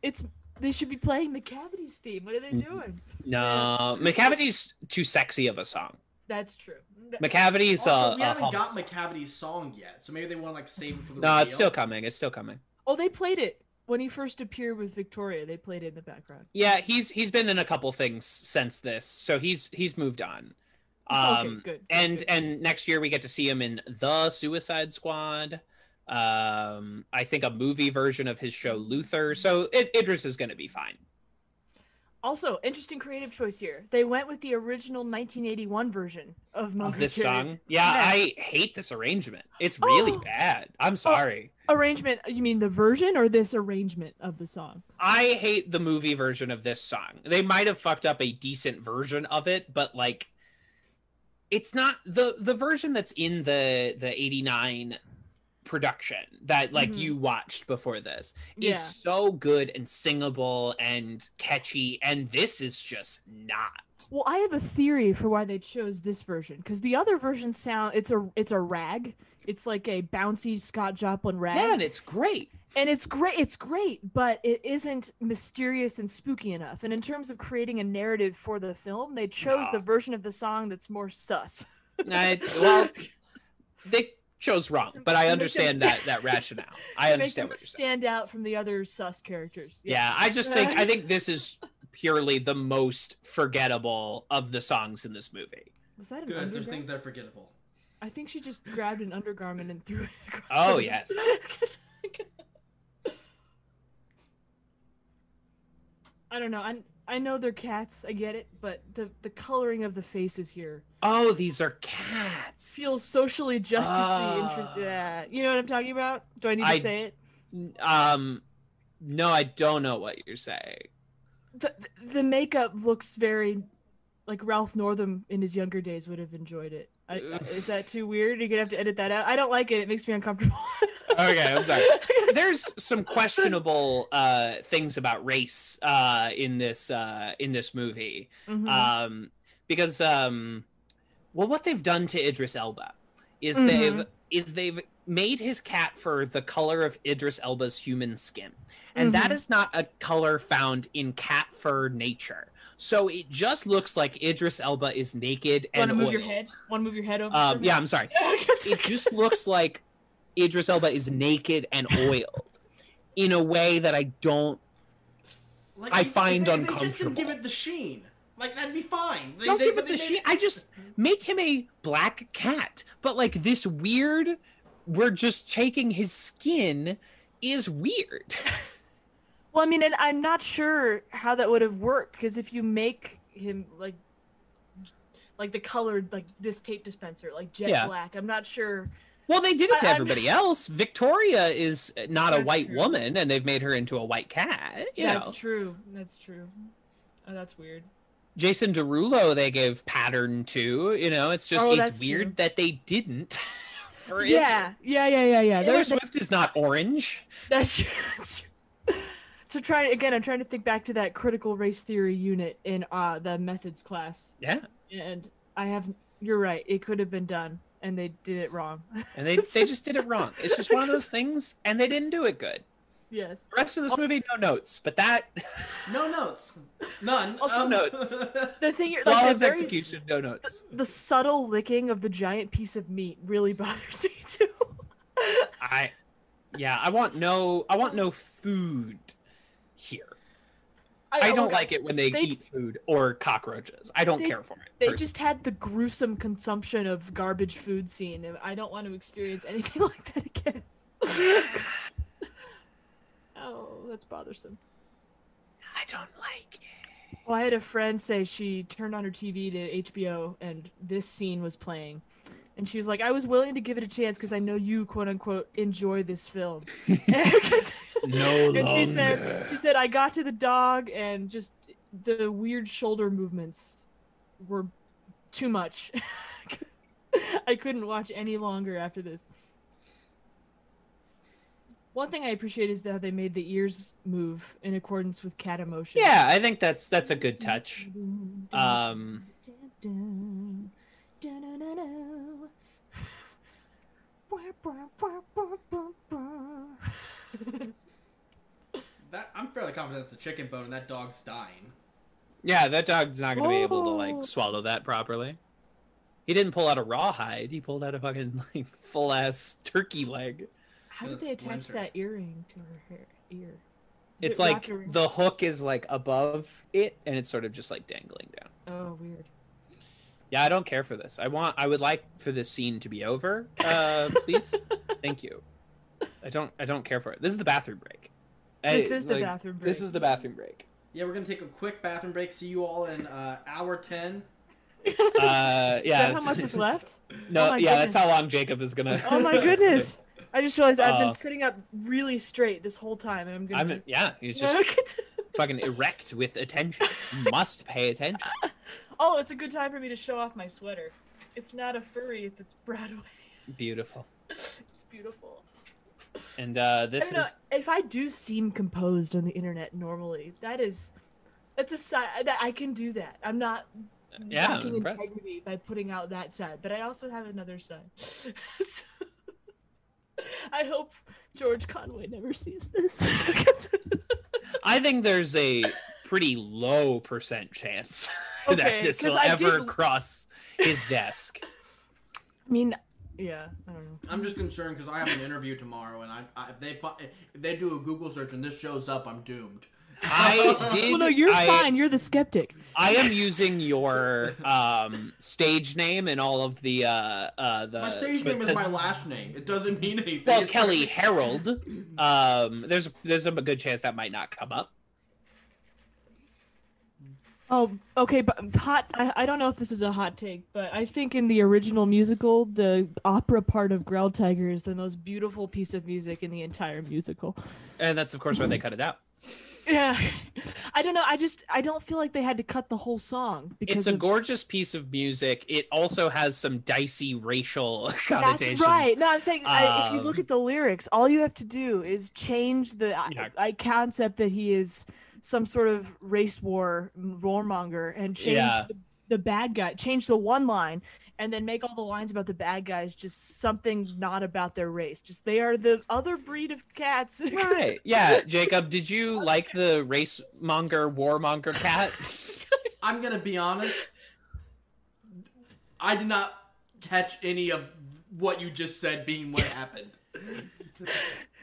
It's they should be playing Macavity's theme. What are they Mhm. doing? No, Macavity's too sexy of a song. That's true. Macavity's Also, uh, we haven't hump got. Macavity's song yet, so maybe they want to like save it for the No, it's still coming. It's still coming. Oh, they played it when he first appeared with Victoria. They played it in the background. Yeah, he's he's been in a couple things since this, so he's he's moved on. Um, Okay, good, and good. and next year we get to see him in the Suicide Squad. Um, I think a movie version of his show Luther. So it, Idris is going to be fine. Also, interesting creative choice here. They went with the original 1981 version of Of this Cherry. song, yeah, Yeah. I hate this arrangement. It's really Oh. bad. I'm sorry. arrangement. You mean the version or this arrangement of the song? I hate the movie version of this song. They might have fucked up a decent version of it, but like it's not the the version that's in the the 89 production that like Mhm. you watched before this Yeah. is so good and singable and catchy and this is just not. Well, I have a theory for why they chose this version because the other version sound it's a it's a rag. It's like a bouncy Scott Joplin rag. Yeah, and it's great. and it's great it's great but it isn't mysterious and spooky enough and in terms of creating a narrative for the film they chose No. the version of the song that's more sus I, well, they chose wrong, but I understand that that rationale. I understand what you're saying. stand out from the other sus characters Yeah, I just think I think this is purely the most forgettable of the songs in this movie. was that an Good. There's things that are forgettable. i think she just grabbed an undergarment and threw it across Oh, the- yes. i don't know i i know they're cats i get it but the the coloring of the faces here Oh, these are cats. feels socially justicey interest yeah you know what i'm talking about do i need to I- say it um no, I don't know what you're saying. the the makeup looks very like Ralph Northam in his younger days would have enjoyed it. I, is that too weird? You're gonna have to edit that out. I don't like it. It makes me uncomfortable. Okay, I'm sorry. There's some questionable uh things about race uh in this uh in this movie. Mhm. um because um well what they've done to Idris Elba is Mhm. they've is they've made his cat fur the color of Idris Elba's human skin and that Mhm. is not a color found in cat fur nature so it just looks like Idris Elba is naked and Want and to move your oiled. head? Want to move your head over? um yeah? I'm sorry it just looks like Idris Elba is naked and oiled in a way that I don't Like I if- if find they, They just didn't give it the sheen. Like that'd be fine. They, don't they, give but it they the made. I just make him a black cat. But like this weird, we're just taking his skin is weird. Well, I mean, and I'm not sure how that would have worked because if you make him like, like the colored like this tape dispenser, like jet Yeah. black, I'm not sure. well, they did it to I- I'm- everybody else. Victoria is not a white true. woman, and they've made her into a white cat. You That's know, true. That's true. Oh, that's weird. Jason Derulo they gave pattern to. You know, it's just Oh, it's weird true. that they didn't. For it. Yeah, yeah, yeah, yeah, yeah. Taylor Swift is not orange. That's true. So trying again, I'm trying to think back to that critical race theory unit in uh the methods class, Yeah, and I have. You're right. It could have been done, and they did it wrong. and they they just did it wrong. It's just one of those things, and they didn't do it good. Yes. The rest of this movie, no notes, but that No notes. None. Also notes. The thing, you're like the flawless very s- execution, no notes. the subtle licking of the giant piece of meat really bothers me too. I, yeah, I want no, I want no food here. I don't okay, like it when they, they- eat food or cockroaches. I don't they- care for it. They personally. just had the gruesome consumption of garbage food scene. and I don't want to experience anything like that again. Oh, that's bothersome. I don't like it. Well, I had a friend say she turned on her TV to HBO and this scene was playing. And she was like, I was willing to give it a chance because I know you, quote unquote, enjoy this film. No and she longer. said, she said, I got to the dog and just the weird shoulder movements were too much. I couldn't watch any longer after this. One thing I appreciate is that they made the ears move in accordance with cat emotion. Yeah, I think that's that's a good touch. Um, that I'm fairly confident that's a chicken bone and that dog's dying. yeah, that dog's not gonna be able to Oh. like swallow that properly. He didn't pull out a rawhide. He pulled out a fucking like full ass turkey leg. How did they attach splinter. that earring to her hair, ear? Is It's it like wrapped around- the hook is like above it, and it's sort of just like dangling down. Oh, weird. Yeah, I don't care for this. I want. I would like for this scene to be over, uh, please. Thank you. I don't. I don't care for it. This is the bathroom break. This I- is the like, bathroom break. This is the bathroom break. Yeah, we're gonna take a quick bathroom break. See you all in uh, hour ten. Uh, Is yeah. that how much is left? No, Oh my yeah, that's how long Jacob is gonna. Oh my goodness! I just realized I've Uh, been sitting up really straight this whole time, and I'm gonna. I'm. Yeah, he's just fucking erect with attention. You must pay attention. oh, it's a good time for me to show off my sweater. It's not a furry if it's Broadway. Beautiful. It's beautiful. And uh, this don't know is. if I do seem composed on the internet normally. That is, that's a side that I can do that. I'm not Yeah, I'm lacking impressed. integrity by putting out that side, but I also have another side. So- I hope George Conway never sees this. I think there's a pretty low percent chance that this will I ever did- cross his desk. I mean, yeah, I don't know. I'm just concerned because I have an interview tomorrow, and I, I if they if they do a Google search and this shows up, I'm doomed. I did. Well, no, you're I, fine. You're the skeptic. I am using your um, stage name and all of the uh, uh, the. My stage so it name is my last name. It doesn't mean anything. Well, It's Kelly like- Harold. Um, there's there's a good chance that might not come up. Oh, okay, but hot. I, I don't know if this is a hot take, but I think in the original musical, the opera part of Growltiger is the most beautiful piece of music in the entire musical. And that's of course why they cut it out. Yeah, I don't know. I just I don't feel like they had to cut the whole song because It's a of- gorgeous piece of music. It also has some dicey racial That's right. No, I'm saying I, if you look Um, at the lyrics, all you have to do is change the Yeah. I, I concept that he is some sort of race war warmonger and change Yeah. the, the bad guy, change the one line, and then make all the lines about the bad guys just something not about their race. Just they are the other breed of cats. Right. Yeah, Jacob, did you like the race monger, warmonger cat? I'm gonna be honest. I did not catch any of what you just said being what happened.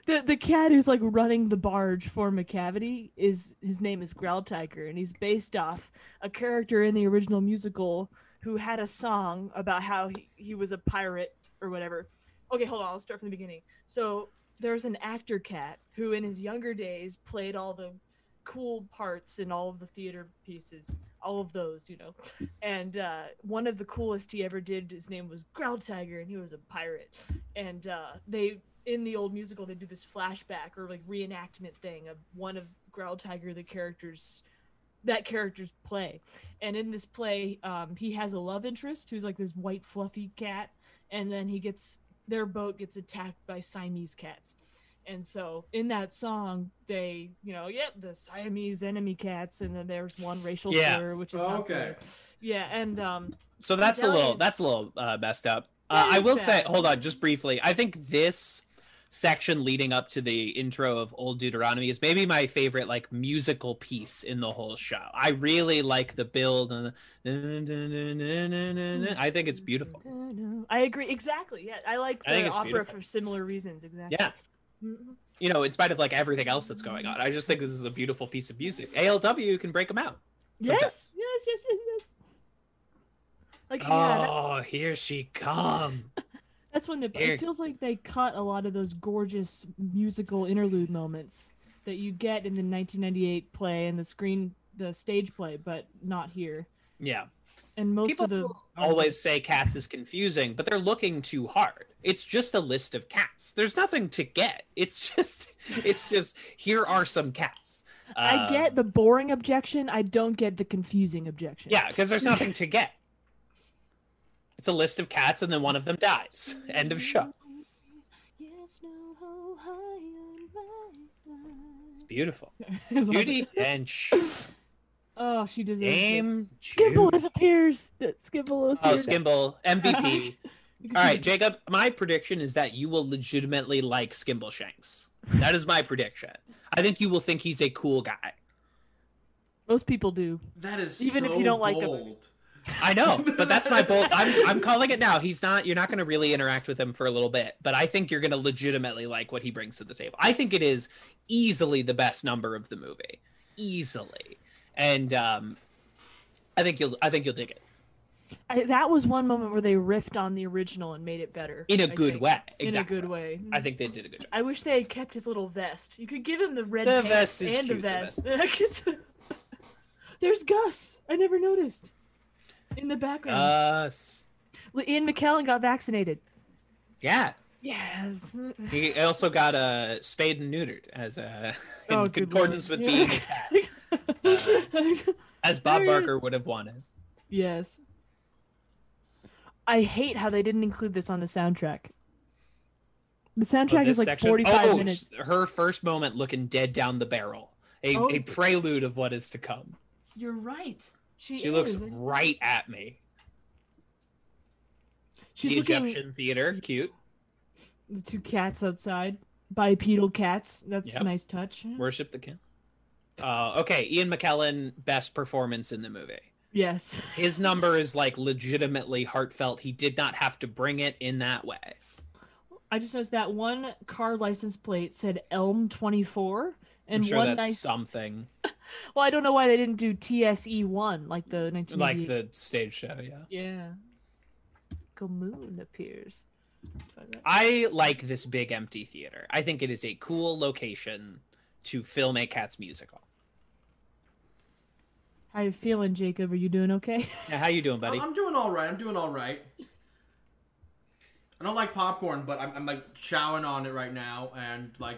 the the cat who's like running the barge for Macavity is his name is Growltiger, and he's based off a character in the original musical who had a song about how he, he was a pirate or whatever. Okay, hold on, I'll start from the beginning. So there's an actor cat who in his younger days played all the cool parts in all of the theater pieces all of those you know and uh, one of the coolest he ever did his name was Growltiger and he was a pirate and uh, they in the old musical they do this flashback or like reenactment thing of one of Growltiger the characters that character's play and in this play um, he has a love interest who's like this white fluffy cat and then he gets their boat gets attacked by siamese cats and so in that song, they, you know, yep, the Siamese enemy cats, and then there's one racial Yeah. slur, which is not Okay. good. Yeah, and um, So that's a little that's a little uh, messed up. Uh, I is will say, hold on, just briefly. I think this section leading up to the intro of Old Deuteronomy is maybe my favorite like musical piece in the whole show. I really like the build and the, I think it's beautiful. I agree exactly. Yeah, I like I the it's opera beautiful. for similar reasons. Exactly. Yeah. Mhm. You know, in spite of like everything else that's going on, I just think this is a beautiful piece of music. ALW can break them out. Sometimes. Yes. Yes. Yes. Yes. Yes. Like yeah, that- Oh, here she come. That's when the it feels like they cut a lot of those gorgeous musical interlude moments that you get in the 1998 play and the screen, the stage play, but not here. Yeah. And most People of the always say cats is confusing, but they're looking too hard. It's just a list of cats. There's nothing to get. It's just it's just here are some cats. I Um, get the boring objection. I don't get the confusing objection. Yeah, because there's nothing to get. It's a list of cats and then one of them dies. End of show. Yes, no, ho, high on my It's beautiful. line. I love Judi. Dench. Oh, she deserves this. Game Skimble Judi. appears. Skimble is Oh, here. Skimble. MVP. You can All see right, Jacob, my prediction is that you will legitimately like Skimbleshanks. That is my prediction. I think you will think he's a cool guy. Most people do. That is Even if you don't like him. I know, but that's my bold. I'm I'm calling it now. He's not. You're not going to really interact with him for a little bit, but I think you're going to legitimately like what he brings to the table. I think it is easily the best number of the movie, easily, and um, I think you'll. I think you'll dig it I, that was one moment where they riffed on the original and made it better. in a I good think. way. In a good way. I think they did a good job. I wish they had kept his little vest. You could give him the red The vest and cute, a the vest. There's Gus. I never noticed. In the background, Us. Ian McKellen got vaccinated. yeah. Yes. He also got a uh, spayed and neutered as a in Oh, good accordance lord. with being cat, as Bob There Barker would have wanted. yes. I hate how they didn't include this on the soundtrack. The soundtrack this is like section- 45 oh, minutes. Her first moment looking dead down the barrel. A, Oh. a prelude of what is to come. You're right. She, She looks right at me. She's the Egyptian theater, cute. the two cats outside, bipedal cats. That's Yep. a nice touch. Worship the cat. Uh, okay, Ian McKellen, best performance in the movie. Yes. His number is like legitimately heartfelt. He did not have to bring it in that way. I just noticed that one car license plate said Elm 24 and I'm sure one that's nice something Well, I don't know why they didn't do TSE 1 like the 1988. like the stage show. Yeah, Yeah. Go moon appears. I like this big empty theater. I think it is a cool location to film a Cats musical. How you feeling, Jacob? Are you doing okay? Now, how you doing, buddy? I'm doing all right. I'm doing all right. I don't like popcorn, but I'm, I'm like chowing on it right now, and like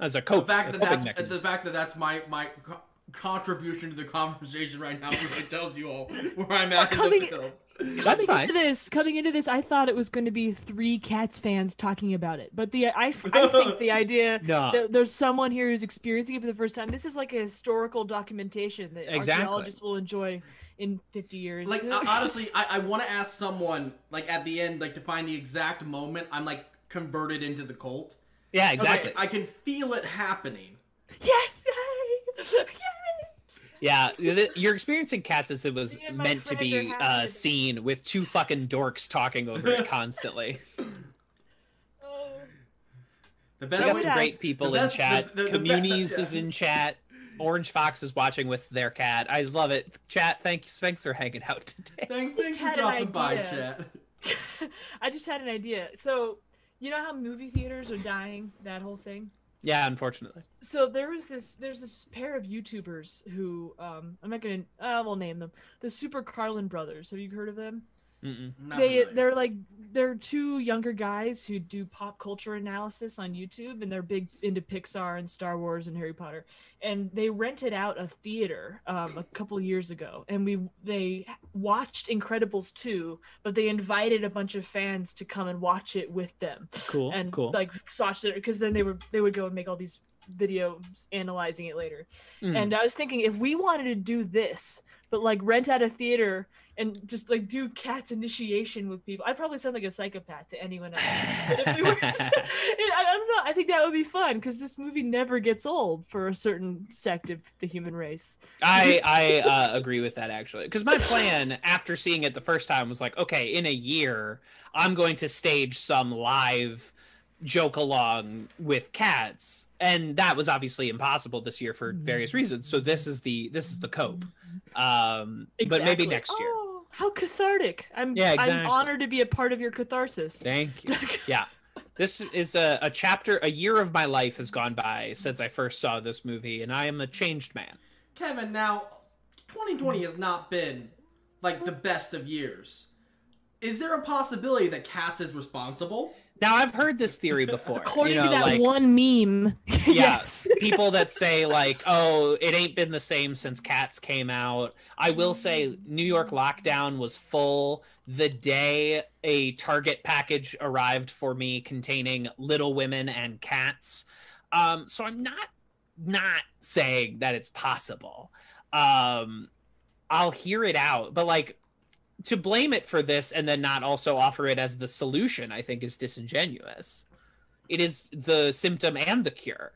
As a the fact that that's the fact that that's my my co- contribution to the conversation right now really tells you all where I'm at in coming- the film. That's coming fine. into this, coming into this, I thought it was going to be three Cats fans talking about it, but the I, I think the idea No, that there's someone here who's experiencing it for the first time. This is like a historical documentation that Exactly. archaeologists will enjoy in 50 years. Like honestly, I, I want to ask someone like at the end like to find the exact moment I'm like converted into the cult. yeah, I like, exactly. I can feel it happening. yes, yay! Yay! Yeah, th- you're experiencing cats as it was Me meant to be uh, seen with two fucking dorks talking over it constantly. Oh. The We got some great people The in best- chat. the- the- the be- Communities yeah. is in chat. Orange Fox is watching with their cat. I love it. Chat, thanks, thanks for hanging out today. Thanks, thanks for dropping by, chat. I just had an idea. So, you know how movie theaters are dying? That whole thing. Yeah, unfortunately. So there was this. There's this pair of YouTubers who um I'm not gonna. I will name them. The Super Carlin Brothers. Have you heard of them? They familiar. they're like they're two younger guys who do pop culture analysis on YouTube and they're big into Pixar and Star Wars and Harry Potter and they rented out a theater um, a couple years ago and we they watched Incredibles 2 but they invited a bunch of fans to come and watch it with them Cool. and cool. like watch it because then they would they would go and make all these videos analyzing it later. Mm. And I was thinking if we wanted to do this, but like rent out a theater and just like do cats initiation with people, I'd probably sound like a psychopath to anyone else. We were, I, I don't know. I think that would be fun because this movie never gets old for a certain sect of the human race. I I uh, agree with that actually because my plan after seeing it the first time was like, okay, in a year I'm going to stage some live joke along with cats, and that was obviously impossible this year for various reasons. So this is the this is the cope, um, but maybe next year. Oh, how cathartic! I'm Yeah, I'm exactly. honored to be a part of your catharsis. Thank you. Yeah. This is a, a chapter, a year of my life has gone by since I first saw this movie, and I am a changed man. Kevin, now 2020 has not been like the best of years. Is there a possibility that Cats is responsible? Now, I've heard this theory before. According you know, to that like, one meme, yeah, yes. people that say like, "Oh, it ain't been the same since Cats came out." I will say, New York lockdown was full the day a Target package arrived for me containing Little Women and Cats. Um, so I'm not not saying that it's possible. Um, I'll hear it out, but like to blame it for this and then not also offer it as the solution, I think is disingenuous. It is the symptom and the cure.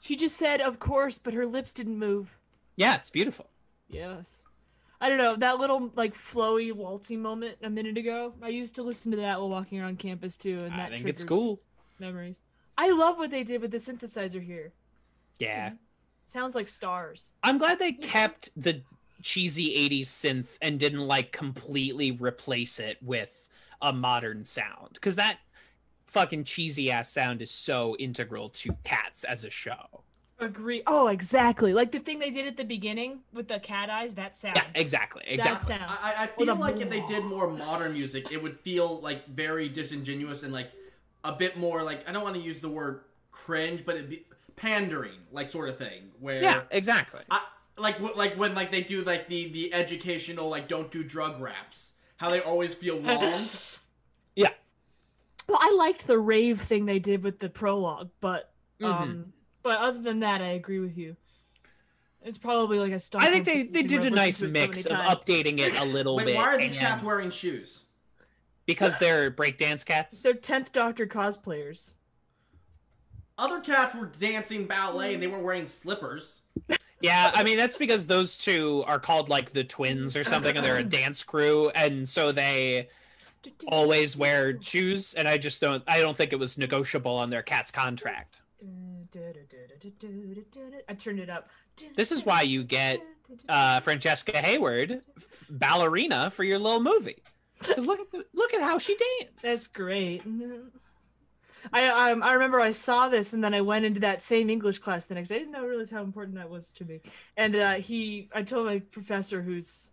She just said, "Of course," but her lips didn't move. Yeah, it's beautiful. Yes. I don't know that little like flowy waltzy moment a minute ago. I used to listen to that while walking around campus too, and that I think it's cool. memories. I love what they did with the synthesizer here. Yeah. Sounds like stars. I'm glad they kept the cheesy 80s synth and didn't like completely replace it with a modern sound because that fucking cheesy ass sound is so integral to Cats as a show. Agree. Oh, exactly. Like the thing they did at the beginning with the cat eyes. That sound. Yeah, exactly. Exactly. sound. I, I- I feel a like if they did more modern music, it would feel like very disingenuous and like a bit more like I don't want to use the word cringe, but it'd be pandering, like sort of thing. Where Yeah, exactly. I, like like when like they do like the the educational like don't do drug raps, how they always feel wrong. Yeah. Well, I liked the rave thing they did with the prologue, but um, Mhm. but other than that, I agree with you. It's probably like a stock. I think they, they did a nice mix of updating it a little Wait, bit why are these and- cats wearing shoes? because they're breakdance cats. They're tenth Doctor cosplayers. Other cats were dancing ballet and they weren't wearing slippers. Yeah, I mean that's because those two are called like the twins or something, and they're a dance crew, and so they always wear shoes. And I just don't, I don't think it was negotiable on their cat's contract. I turned it up. This is why you get uh, Francesca Hayward, ballerina, for your little movie. Because look at the, look at how she danced. That's great. I um, I remember I saw this and then I went into that same English class the next day. I didn't know realize how important that was to me. And uh, he, I told my professor who's,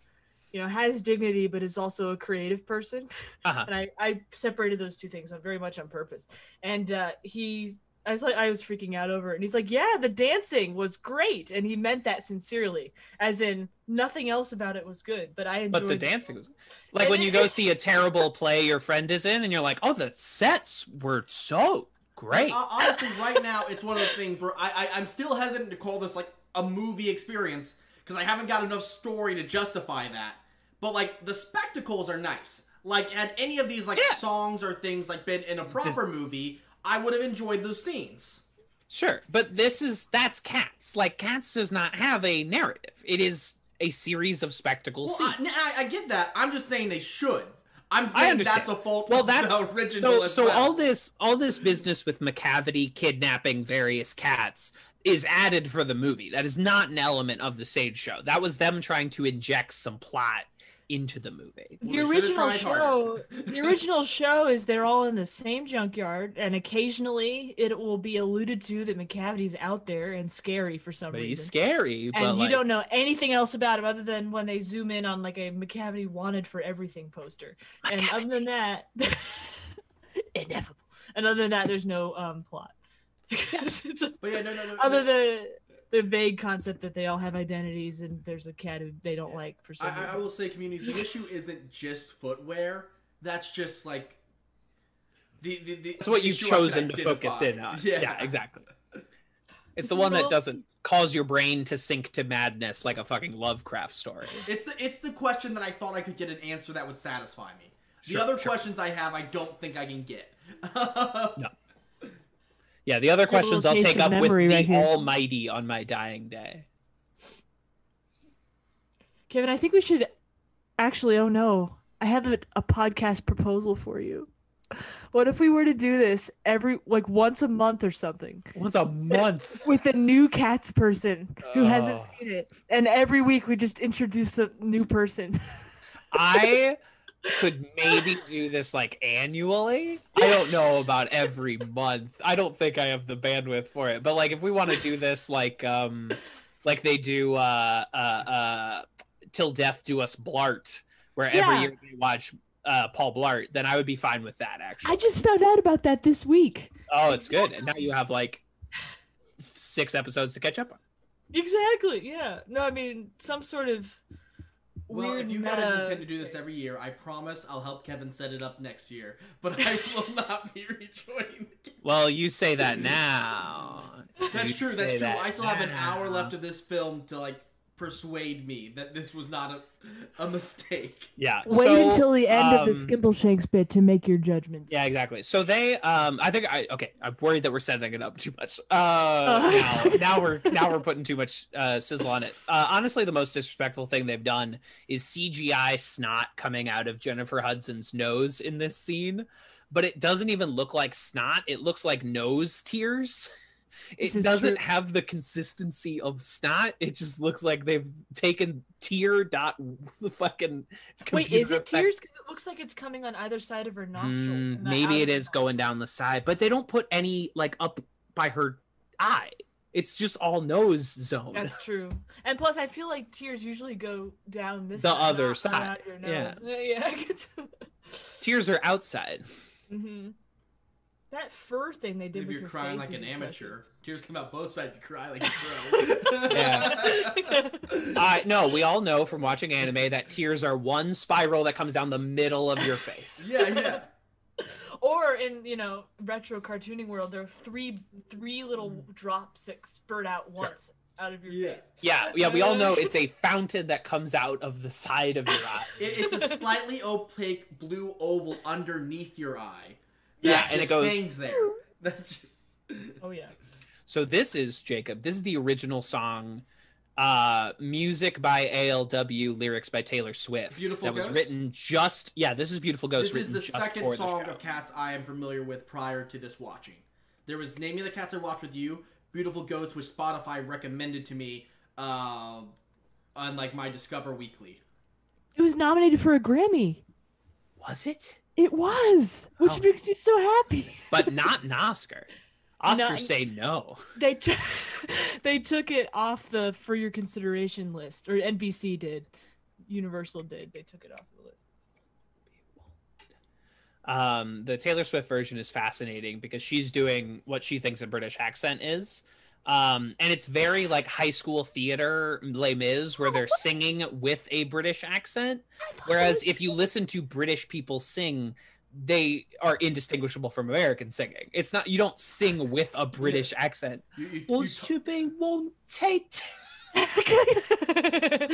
you know, has dignity but is also a creative person. Uh-huh. And I I separated those two things on very much on purpose. And uh, he's. I was like, I was freaking out over it, and he's like, "Yeah, the dancing was great," and he meant that sincerely, as in nothing else about it was good, but I enjoyed. but the dancing was like when you go see a terrible play your friend is in, and you're like, oh, the sets were so great. Hon- Honestly, right now it's one of those things where I, I I'm still hesitant to call this like a movie experience because I haven't got enough story to justify that. But like the spectacles are nice. Like had any of these like Yeah. songs or things like been in a proper movie, I would have enjoyed those scenes. Sure, but this is that's Cats. Like Cats does not have a narrative. It is a series of spectacle Well, scenes. I, I, I get that. I'm just saying they should. I'm I understand. that's a fault well, of that's the original so. as So well. all this, all this business with Macavity kidnapping various cats is added for the movie. That is not an element of the stage show. That was them trying to inject some plot into the movie. the We original show the original show is they're all in the same junkyard and occasionally it will be alluded to that Macavity's out there and scary for some But he's scary. and but you like, don't know anything else about him other than when they zoom in on like a mccavity wanted for everything poster and other than that ineffable and other than that there's no um plot It's a- But yeah, no, no, no. other no. than the vague concept that they all have identities and there's a cat who they don't like for some I, I- I will say, communities. The issue isn't just footwear. That's just like the, the, the It's what you've chosen to focus in on. Yeah, Yeah, exactly. It's This the one that doesn't cause your brain to sink to madness like a fucking Lovecraft story. It's the it's the question that I thought I could get an answer that would satisfy me. The Sure, other sure. questions I have, I don't think I can get. No. Yeah, the other Get a little questions I'll take up with memory the here. Almighty on my dying day. Kevin, I think we should actually. Oh no, I have a, a podcast proposal for you. What if we were to do this every like once a month or something Once a month. with a new cats person who hasn't Oh. seen it, and every week we just introduce a new person. I could maybe do this like annually. I don't know about every month. I don't think I have the bandwidth for it. But like if we want to do this like um like they do uh uh uh till death do us blart where every year we watch uh Paul Blart, then I would be fine with that actually. I just found out about that this week. Oh, it's good. And now you have like six episodes to catch up on. Exactly. Yeah. No, I mean some sort of Well, weird if you guys meta intend to do this every year, I promise I'll help Kevin set it up next year. But I will not be rejoining. the game. Well, you say that now. That's You true. That's true. that I still have an hour left of this film to like persuade me that this was not a a mistake. Yeah. Wait so, until the end of the um, Skimbleshanks bit to make your judgments. Yeah, exactly. So they, um, I think I okay. I'm worried that we're setting it up too much. Uh, Uh. now, now we're now we're putting too much uh, sizzle on it. Uh, honestly, the most disrespectful thing they've done is CGI snot coming out of Jennifer Hudson's nose in this scene, but it doesn't even look like snot. It looks like nose tears. It doesn't true. have the consistency of snot. It just looks like they've taken tear dot the fucking. Wait, is it effect tears? Because it looks like it's coming on either side of her nostrils. Mm, maybe it is going down the side, but they don't put any like up by her eye. It's just all nose zone. That's true. And plus, I feel like tears usually go down this The side, other side, yeah. nose. Yeah. Tears are outside. hmm That fur thing they did If with you're her crying face like an impressive. amateur, tears come out both sides. You cry like a pro. Yeah. Uh, no, we all know from watching anime that tears are one spiral that comes down the middle of your face. yeah, yeah. Or in you know retro cartooning world, there are three three little drops that spurt out once out of your Yeah. face. Yeah, yeah, we all know it's a fountain that comes out of the side of your eye. It, it's a slightly opaque blue oval underneath your eye. Yeah, and it goes- hangs there. Oh yeah. So this is Jacob. This is the original song, uh, music by ALW, lyrics by Taylor Swift. Beautiful that was written just yeah. This is Beautiful Ghost. this is the just second for the song of Cats I am familiar with prior to this watching. There was Name Me the Cats I Watched with You, Beautiful Ghosts, which Spotify recommended to me uh, on like my Discover Weekly. It was nominated for a Grammy. Was it? It was, which Oh. makes me so happy. But not an Oscar. Oscars No. say no. They t- they took it off the for your consideration list, or NBC did. Universal did. They took it off the list. Um, the Taylor Swift version is fascinating because she's doing what she thinks a British accent is. Um, and it's very like high school theater Les Mis, where they're singing with a British accent. Whereas if you listen to British people sing, they are indistinguishable from American singing. It's not you don't sing with a British accent. You, you, you Was t- to be wanted. yeah.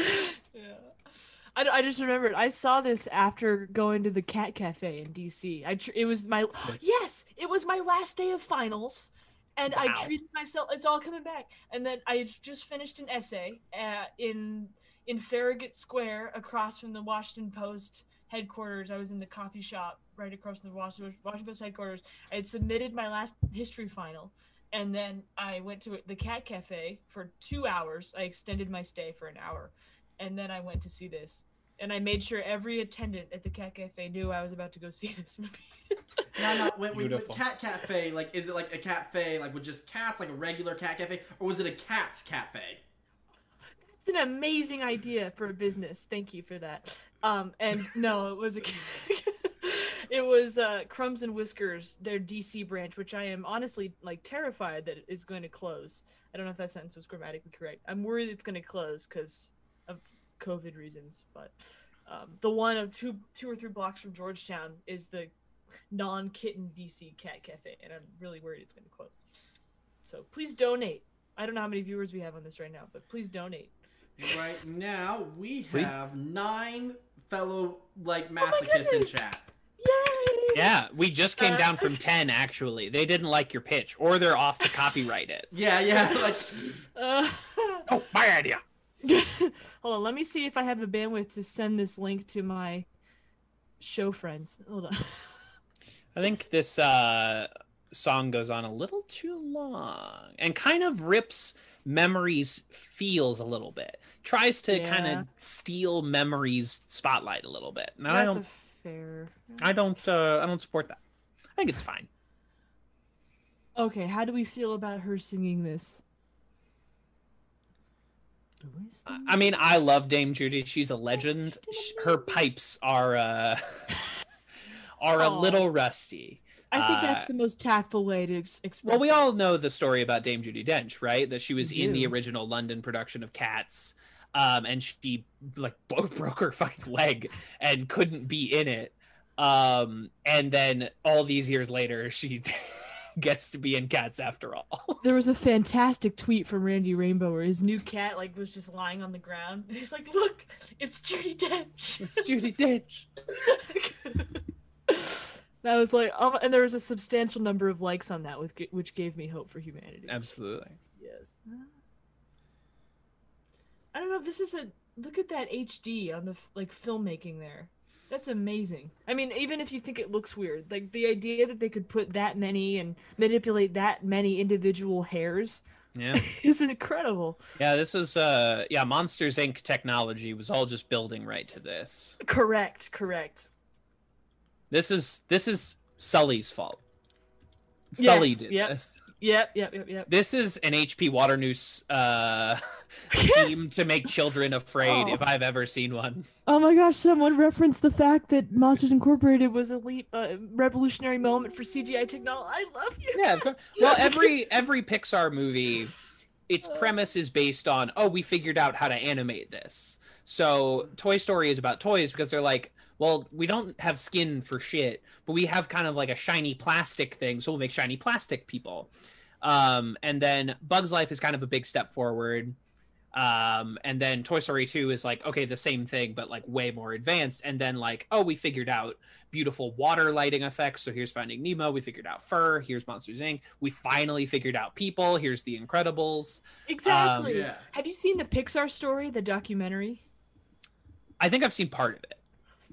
I, I just remembered I saw this after going to the cat cafe in DC. I tr- it was my yes, it was my last day of finals, and I treated myself. It's all coming back, and then I just finished an essay uh, in in Farragut Square across from the Washington Post headquarters. I was in the coffee shop right across from the Washington Washington Post headquarters. I had submitted my last history final, and then I went to the cat cafe for two hours. I extended my stay for an hour, and then I went to see this. And I made sure every attendant at the cat cafe knew I was about to go see this movie. No, no. When, when, when cat cafe, like, is it like a cafe, like with just cats, like a regular cat cafe, or was it a cats cafe? It's an amazing idea for a business. Thank you for that. Um, and no, it was a, it was uh, Crumbs and Whiskers, their DC branch, which I am honestly like terrified that it is going to close. I don't know if that sentence was grammatically correct. I'm worried it's going to close because of COVID reasons. But um, the one of two, two or three blocks from Georgetown is the non-kitten DC cat cafe, and I'm really worried it's going to close. So please donate. I don't know how many viewers we have on this right now, but please donate. Right now, we have nine fellow like masochists in chat. Yay! Yeah, we just came Uh, down from 10 actually. They didn't like your pitch or they're off to copyright it. Yeah, yeah. Like, Uh, Oh, my idea. hold on, let me see if I have the bandwidth to send this link to my show friends. Hold on. I think this uh, song goes on a little too long and kind of rips memories feels a little bit. Tries to kind of steal memories spotlight a little bit. And I That's don't a fair. I don't uh, I don't support that. I think it's fine. Okay, how do we feel about her singing this? I- mean, I love Dame Judi. She's a legend. Her pipes are uh, are a little rusty. I think uh, that's the most tactful way to ex- express. Well, we it. all know the story about Dame Judi Dench, right? That she was in the original London production of Cats, um, and she like broke her fucking leg and couldn't be in it. Um, and then all these years later, she gets to be in Cats after all. There was a fantastic tweet from Randy Rainbow where his new cat like was just lying on the ground. He's like, "Look, it's Judi Dench." it's Judi Dench. that was like, um, and there was a substantial number of likes on that, with which gave me hope for humanity. Absolutely. Yes. I don't know. This is a look at that HD on the like filmmaking there. That's amazing. I mean, even if you think it looks weird, like the idea that they could put that many and manipulate that many individual hairs Yeah. is incredible. Yeah. This is uh, yeah. Monsters Inc. technology was all just building right to this. Correct. Correct. This is this is Sully's fault. Sully Yes, did yep. this. Yep. Yep. Yep. Yep. This is an HP Waternoose uh, Yes! scheme to make children afraid, Oh. if I've ever seen one. Oh my gosh! Someone referenced the fact that Monsters Incorporated was a leap, uh, revolutionary moment for CGI technology. I love you. Yeah. Well, every every Pixar movie, its Uh. premise is based on oh, we figured out how to animate this. So Toy Story is about toys because they're like, well, we don't have skin for shit, but we have kind of like a shiny plastic thing, so we'll make shiny plastic people. Um, and then Bugs Life is kind of a big step forward. Um, and then Toy Story 2 is like, okay, the same thing, but like way more advanced. And then like, oh, we figured out beautiful water lighting effects. So here's Finding Nemo. We figured out fur. Here's Monsters Inc. We finally figured out people. Here's The Incredibles. Exactly. yeah. Have you seen the Pixar story, the documentary? I think I've seen part of it.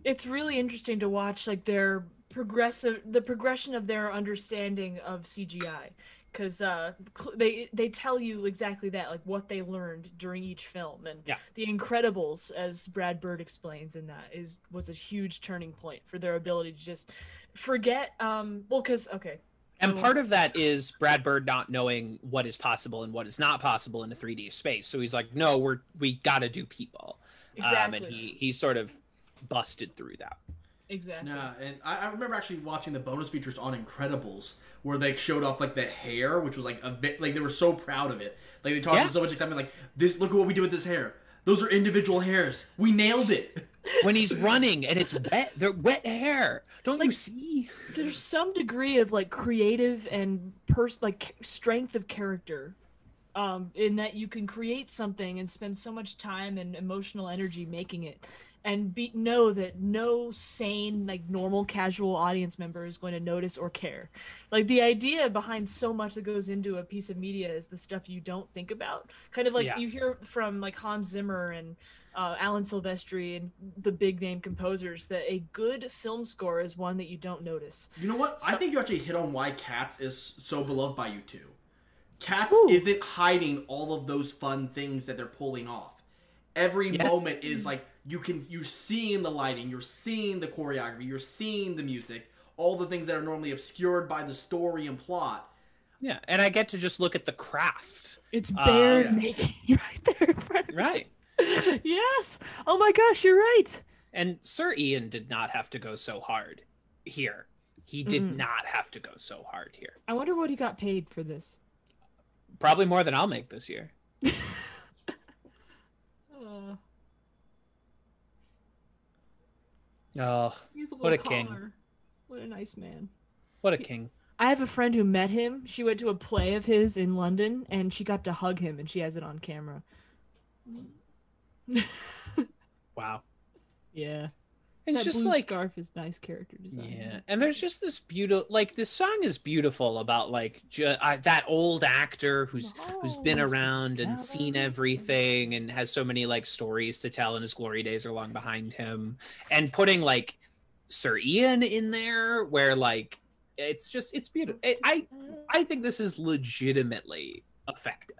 It's really interesting to watch, like their progressive, the progression of their understanding of CGI, because uh, cl- they they tell you exactly that, like what they learned during each film, and Yeah. The Incredibles, as Brad Bird explains in that, is was a huge turning point for their ability to just forget. Um, well, because okay, And part of that is Brad Bird not knowing what is possible and what is not possible in a 3D space. So he's like, no, we're we got to do people. exactly, Um, and he he sort of busted through that. exactly. Yeah, and I, I remember actually watching the bonus features on Incredibles where they showed off like the hair, which was like a bit like they were so proud of it. Like they talked Yeah. with so much excitement, like this. Look at what we did with this hair. Those are individual hairs. We nailed it. When he's running and it's wet, they're wet hair. Don't you Like- see? there's some degree of like creative and pers like strength of character um in that you can create something and spend so much time and emotional energy making it and be know that no sane like normal casual audience member is going to notice or care like the idea behind so much that goes into a piece of media is the stuff you don't think about kind of like Yeah. you hear from like hans zimmer and uh, alan silvestri and the big name composers that a good film score is one that you don't notice You know what? I think you actually hit on why Cats is so beloved by you too Cats Ooh. isn't hiding all of those fun things that they're pulling off. Every Yes. moment is like you can you're seeing the lighting, you're seeing the choreography, you're seeing the music, all the things that are normally obscured by the story and plot. Yeah, and I get to just look at the craft. It's Uh, bear yeah. making right there in front of me. Right. Yes. Oh my gosh, you're right. And Sir Ian did not have to go so hard here. He did Mm. not have to go so hard here. I wonder what he got paid for this. Probably more than I'll make this year. Uh, Oh, he's a What a king. collar. What a nice man. What a king. I have a friend who met him. She went to a play of his in London and she got to hug him and she has it on camera. Wow. yeah. It's that just like scarf is nice character design. Yeah, and there's just this beautiful, like this song is beautiful about like ju- uh, that old actor who's who's been around and seen everything and has so many like stories to tell, and his glory days are long behind him. And putting like Sir Ian in there, where like it's just it's beautiful. It, I I think this is legitimately effective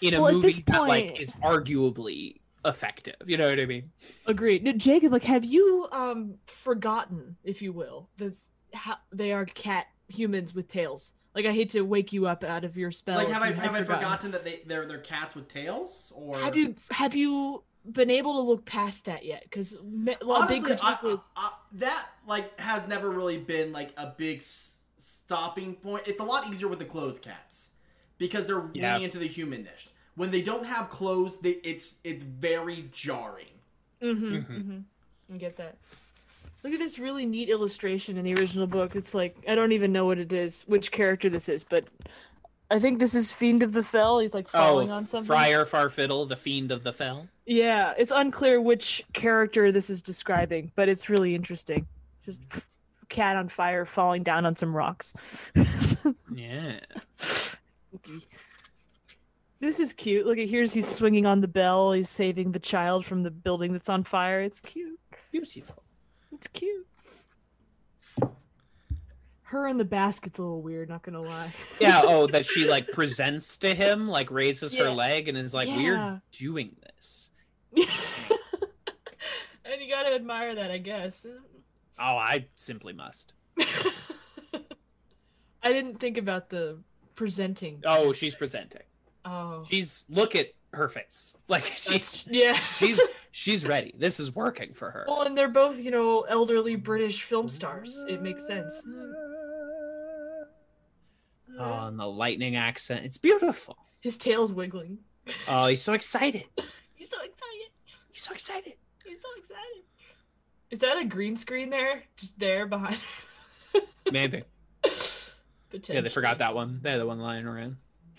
in a Well, movie this that like is arguably effective. You know what I mean? Agreed. Now, Jacob, like, have you um forgotten, if you will, that how they are cat humans with tails? Like, I hate to wake you up out of your spell. like have I you had have I forgotten that they they're they're cats with tails or Have you have you been able to look past that yet? Because well, Honestly, big critique I- was I- that like has never really been like a big s- stopping point. It's a lot easier with the clothed cats because they're Yeah. leaning into the humanness. When they don't have clothes, they, it's it's very jarring. Mm-hmm, Mhm. mm-hmm. I get that. Look at this really neat illustration in the original book. It's like I don't even know what it is, which character this is, but I think this is Fiend of the Fell. He's like falling on something. Oh, Friar Farfiddle, the fiend of the fell. Yeah, it's unclear which character this is describing, but it's really interesting. It's just cat on fire falling down on some rocks. Yeah. Spooky. This is cute. Look at here's he's swinging on the bell. He's saving the child from the building that's on fire. It's cute. Beautiful. It's cute. Her in the basket's a little weird, not gonna lie. Yeah, oh, that she like presents to him, like raises her leg and is like, Yeah. We're doing this. and you gotta admire that, I guess. Oh, I simply must. I didn't think about the presenting. Oh, she's presenting. Oh, She's look at her face. Like she's That's- yeah. she's she's ready. This is working for her. well, and they're both, you know, elderly British film stars. It makes sense. Oh, and the lightning accent. It's beautiful. His tail's wiggling. Oh, he's so excited. He's so excited. He's so excited. He's so excited. Is that a green screen there? Just there behind? Maybe. Yeah, they forgot that one. They had the one lying around.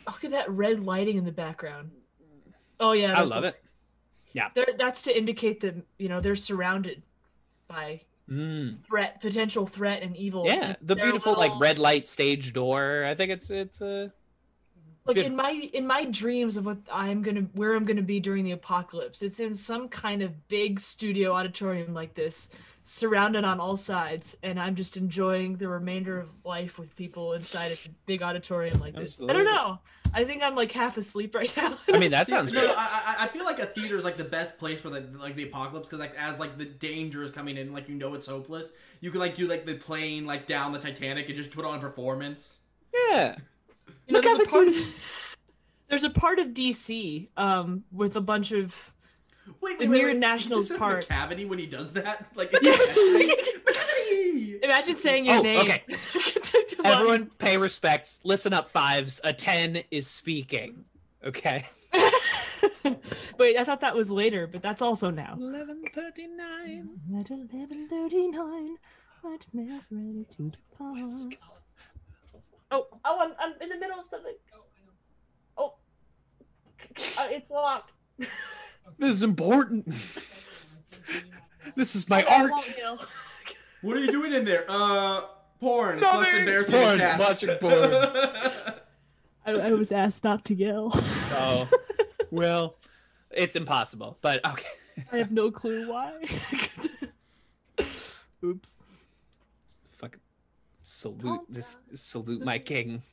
Look at that red lighting in the background. Oh yeah, I love the- it. There, that's to indicate that you know they're surrounded by Mm. threat, potential threat, and evil. Yeah, the Their beautiful like red light stage door. I think it's it's uh like beautiful. in my in my dreams of what I'm gonna where I'm gonna be during the apocalypse. It's in some kind of big studio auditorium like this, surrounded on all sides, and I'm just enjoying the remainder of life with people inside a big auditorium like this. I don't know. I think I'm like half asleep right now. I mean that sounds no, good. no, I, I I feel like a theater is like the best place for the like the apocalypse because like as like the danger is coming in, like you know it's hopeless. You can like do like the plane like down the Titanic and just put on a performance. Yeah. You know, Look there's a the part two- of, there's a part of DC um with a bunch of Wait, The wait, wait, Mirror wait. Nationals he just part. says cavity when he does that. Like Macavity! imagine saying your Oh, name. okay. Everyone pay respects. Listen up, fives. A ten is speaking. Okay. Wait, I thought that was later, but that's also now. Eleven thirty nine. At eleven thirty nine, nightmares ready to depart. Oh, oh, I'm, I'm in the middle of something. Oh, uh, it's locked. This is important. this is my I art. What are you doing in there? Uh, porn. It's Nothing. less embarrassing Porn, than cats. watching porn. I, I was asked not to yell. Oh, well, it's impossible. But okay. I have no clue why. Oops. Fucking salute this. Salute my king.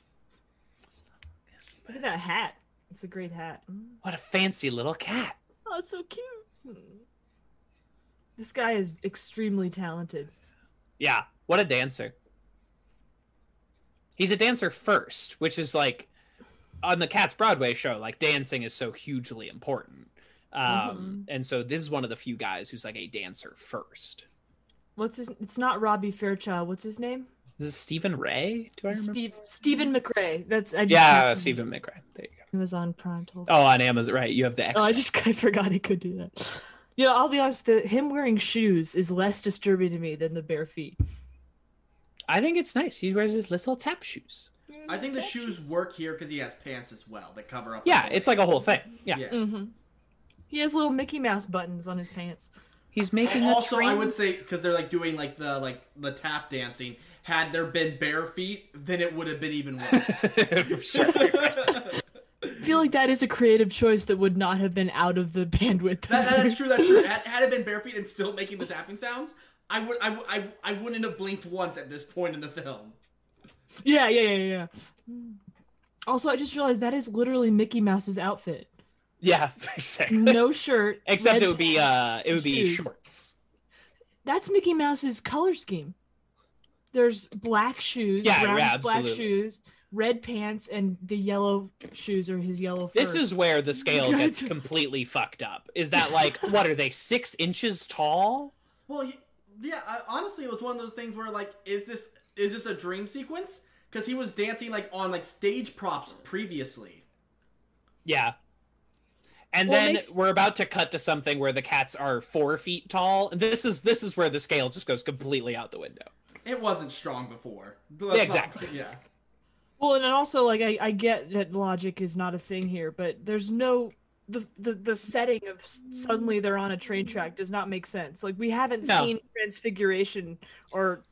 Look at that hat. It's a great hat. Mm. What a fancy little cat. Oh, it's so cute. This guy is extremely talented. Yeah. What a dancer. He's a dancer first, which is like on the Cats Broadway show, like dancing is so hugely important. Um, and so this is one of the few guys who's like a dancer first. What's his? It's not Robbie Fairchild. What's his name? Is this Stephen Ray? Do I remember? Steve Steven McRae. That's I just yeah. Steven McRae. There you go. Amazon Prime told. Oh, on Amazon, right? You have the Oh, extra. I just I forgot he could do that. Yeah, I'll be honest. The him wearing shoes is less disturbing to me than the bare feet. I think it's nice. He wears his little tap shoes. I think the shoes work here because he has pants as well that cover up. Yeah, it's like a whole thing. Yeah. Yeah. Mm-hmm. He has little Mickey Mouse buttons on his pants. He's making And a also, train. I would say because they're like doing like the like the tap dancing. Had there been bare feet, then it would have been even worse. For sure. I feel like that is a creative choice that would not have been out of the bandwidth. That, that is true. That's true. Had, had it been bare feet and still making the tapping sounds, I would, I, would- I, I wouldn't have blinked once at this point in the film. yeah, yeah, yeah, yeah. Also, I just realized that is literally Mickey Mouse's outfit. yeah, exactly. No shirt. Except red it would be uh it would be shorts. That's Mickey Mouse's color scheme. There's black shoes, Yeah, brown yeah, black shoes, red pants, and the yellow shoes are his yellow fur. This is where the scale gets completely fucked up. Is that like what are they six inches tall? Well, he, yeah. I, honestly, it was one of those things where like, is this is this a dream sequence? Because he was dancing like on like stage props previously. Yeah. And Well, then makes- we're about to cut to something where the cats are four feet tall. And this is this is where the scale just goes completely out the window. It wasn't strong before. Yeah, exactly. yeah. Well, and also like I, I get that logic is not a thing here, but there's no the, the the setting of suddenly they're on a train track does not make sense. Like we haven't No. seen transfiguration or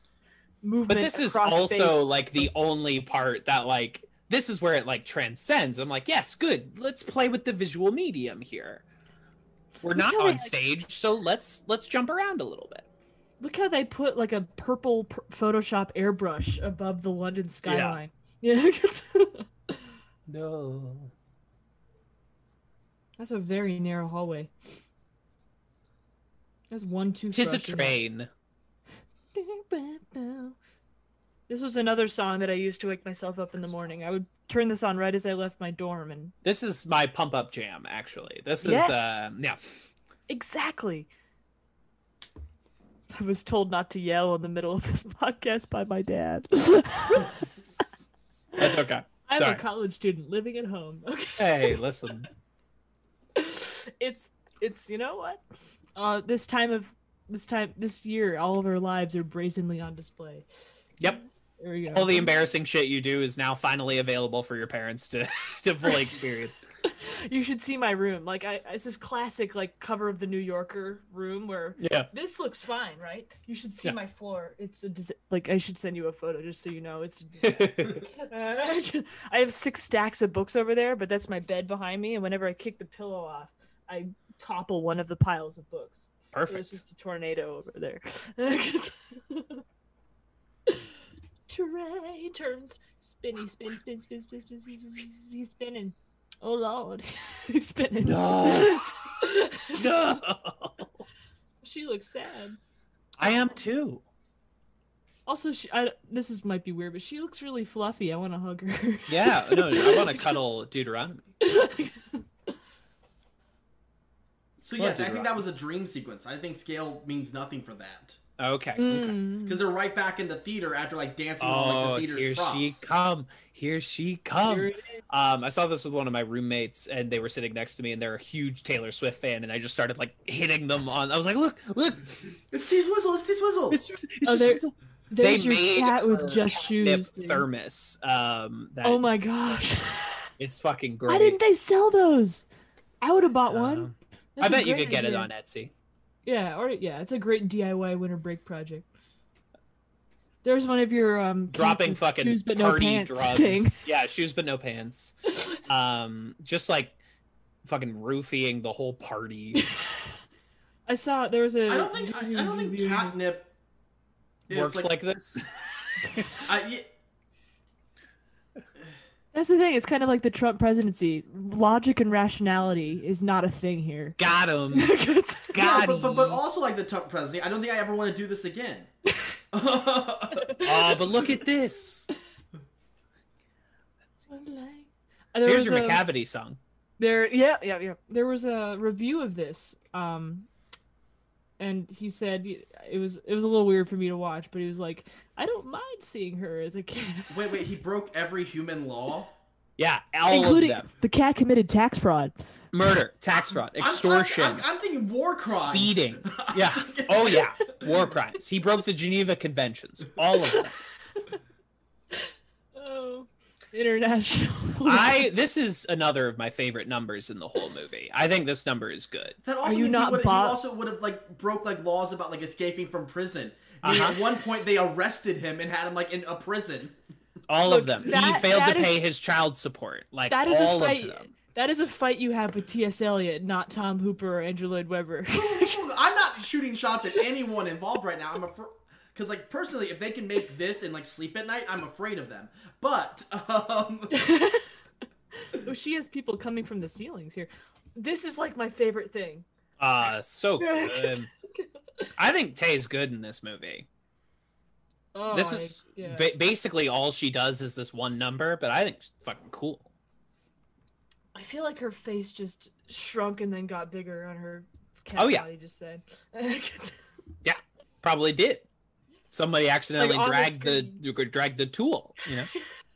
movement. But movement. this is also space. like the only part that like this is where it like transcends. I'm like, yes, good. Let's play with the visual medium here. We're not on stage, so let's let's jump around a little bit. Look how they put like a purple pr- Photoshop airbrush above the London skyline. Yeah. No. That's a very narrow hallway. That's one toothbrush. Tis a train. This was another song that I used to wake myself up in the morning. I would turn this on right as I left my dorm, and This is my pump up jam, actually. This is Yes. uh yeah. exactly. I was told not to yell in the middle of this podcast by my dad. That's okay. I'm Sorry. a college student living at home. Okay. Hey, listen. it's it's you know what? Uh, this time of this time this year, all of our lives are brazenly on display. Yep. There we go. All the embarrassing shit you do is now finally available for your parents to to fully experience. you should see my room. Like I, it's this classic like cover of the New Yorker room where Yeah. this looks fine, right? You should see Yeah. my floor. It's a like I should send you a photo just so you know it's. A I have six stacks of books over there, but that's my bed behind me, and whenever I kick the pillow off, I topple one of the piles of books. Perfect. just a tornado over there. Tray turns spinny, spin, spin, spin, spin, spin, spin, spin, he's spinning. Oh lord, he's spinning. No, no. She looks sad. I am too. Also, she, I, this is might be weird, but she looks really fluffy. I want to hug her. Yeah, no, I want to cuddle Deuteronomy. So yeah, I think that was a dream sequence. I think scale means nothing for that. Okay. okay. Mm. because they're right back in the theater after like dancing on like Oh, the theater's here props. she come. Here she come. Here. Um, I saw this with one of my roommates, and they were sitting next to me, and they're a huge Taylor Swift fan, and I just started like hitting them on. I was like, "Look, look, It's T Swizzle. It's T Swizzle. Mr. Mr. Oh, there- There's they your made cat with just shoes. there. thermos. Um, that Oh my gosh! it's fucking great. Why didn't they sell those? I would have bought Um, one. I That's a bet you great could get it on Etsy. Yeah, or yeah, it's a great DIY winter break project. There's one of your um Dropping fucking shoes but no party pants drugs. thing. Yeah, shoes but no pants. Um, just like fucking roofing the whole party. I saw there was a. I don't think I, I don't think catnip is Works like, this. I, yeah, That's the thing. It's kind of like the Trump presidency. Logic and rationality is not a thing here. Got him. yeah, Got but, but but also like the Trump presidency. I don't think I ever want to do this again. Oh, but look at this. And there Here's your a- Macavity song. There, yeah, yeah, yeah. There was a review of this, um, and he said it was it was a little weird for me to watch, but he was like, I don't mind seeing her as a kid, wait, wait. He broke every human law. Yeah, all including of them. the cat committed tax fraud. Murder, tax fraud, I'm- I'm- extortion, I'm, I'm thinking war crimes. speeding. Yeah. Oh yeah, war crimes. He broke the Geneva Conventions. All of them. oh, international. I this is another of my favorite numbers in the whole movie. I think this number is good. That also Are you means not he, would, Bob- he also would have like broke like laws about like escaping from prison. I mean, Uh-huh. At one point, they arrested him and had him like in a prison. All Look, of them. that- he failed to is- pay his child support. Like that is a all fight. of them. That is a fight you have with T.S. Eliot, not Tom Hooper or Andrew Lloyd Webber. I'm not shooting shots at anyone involved right now. I'm afraid. Because, like, personally, if they can make this and, like, sleep at night, I'm afraid of them. But, um, oh, she has people coming from the ceilings here. This is like my favorite thing. Uh so good. I think Tay's good in this movie. Oh, this I- is yeah. ba- basically all she does is this one number, but I think she's fucking cool. I feel like her face just shrunk and then got bigger on her cat Oh, yeah. body just then. Yeah, probably did. Somebody accidentally the dragged the, screen. you could drag the tool, you know.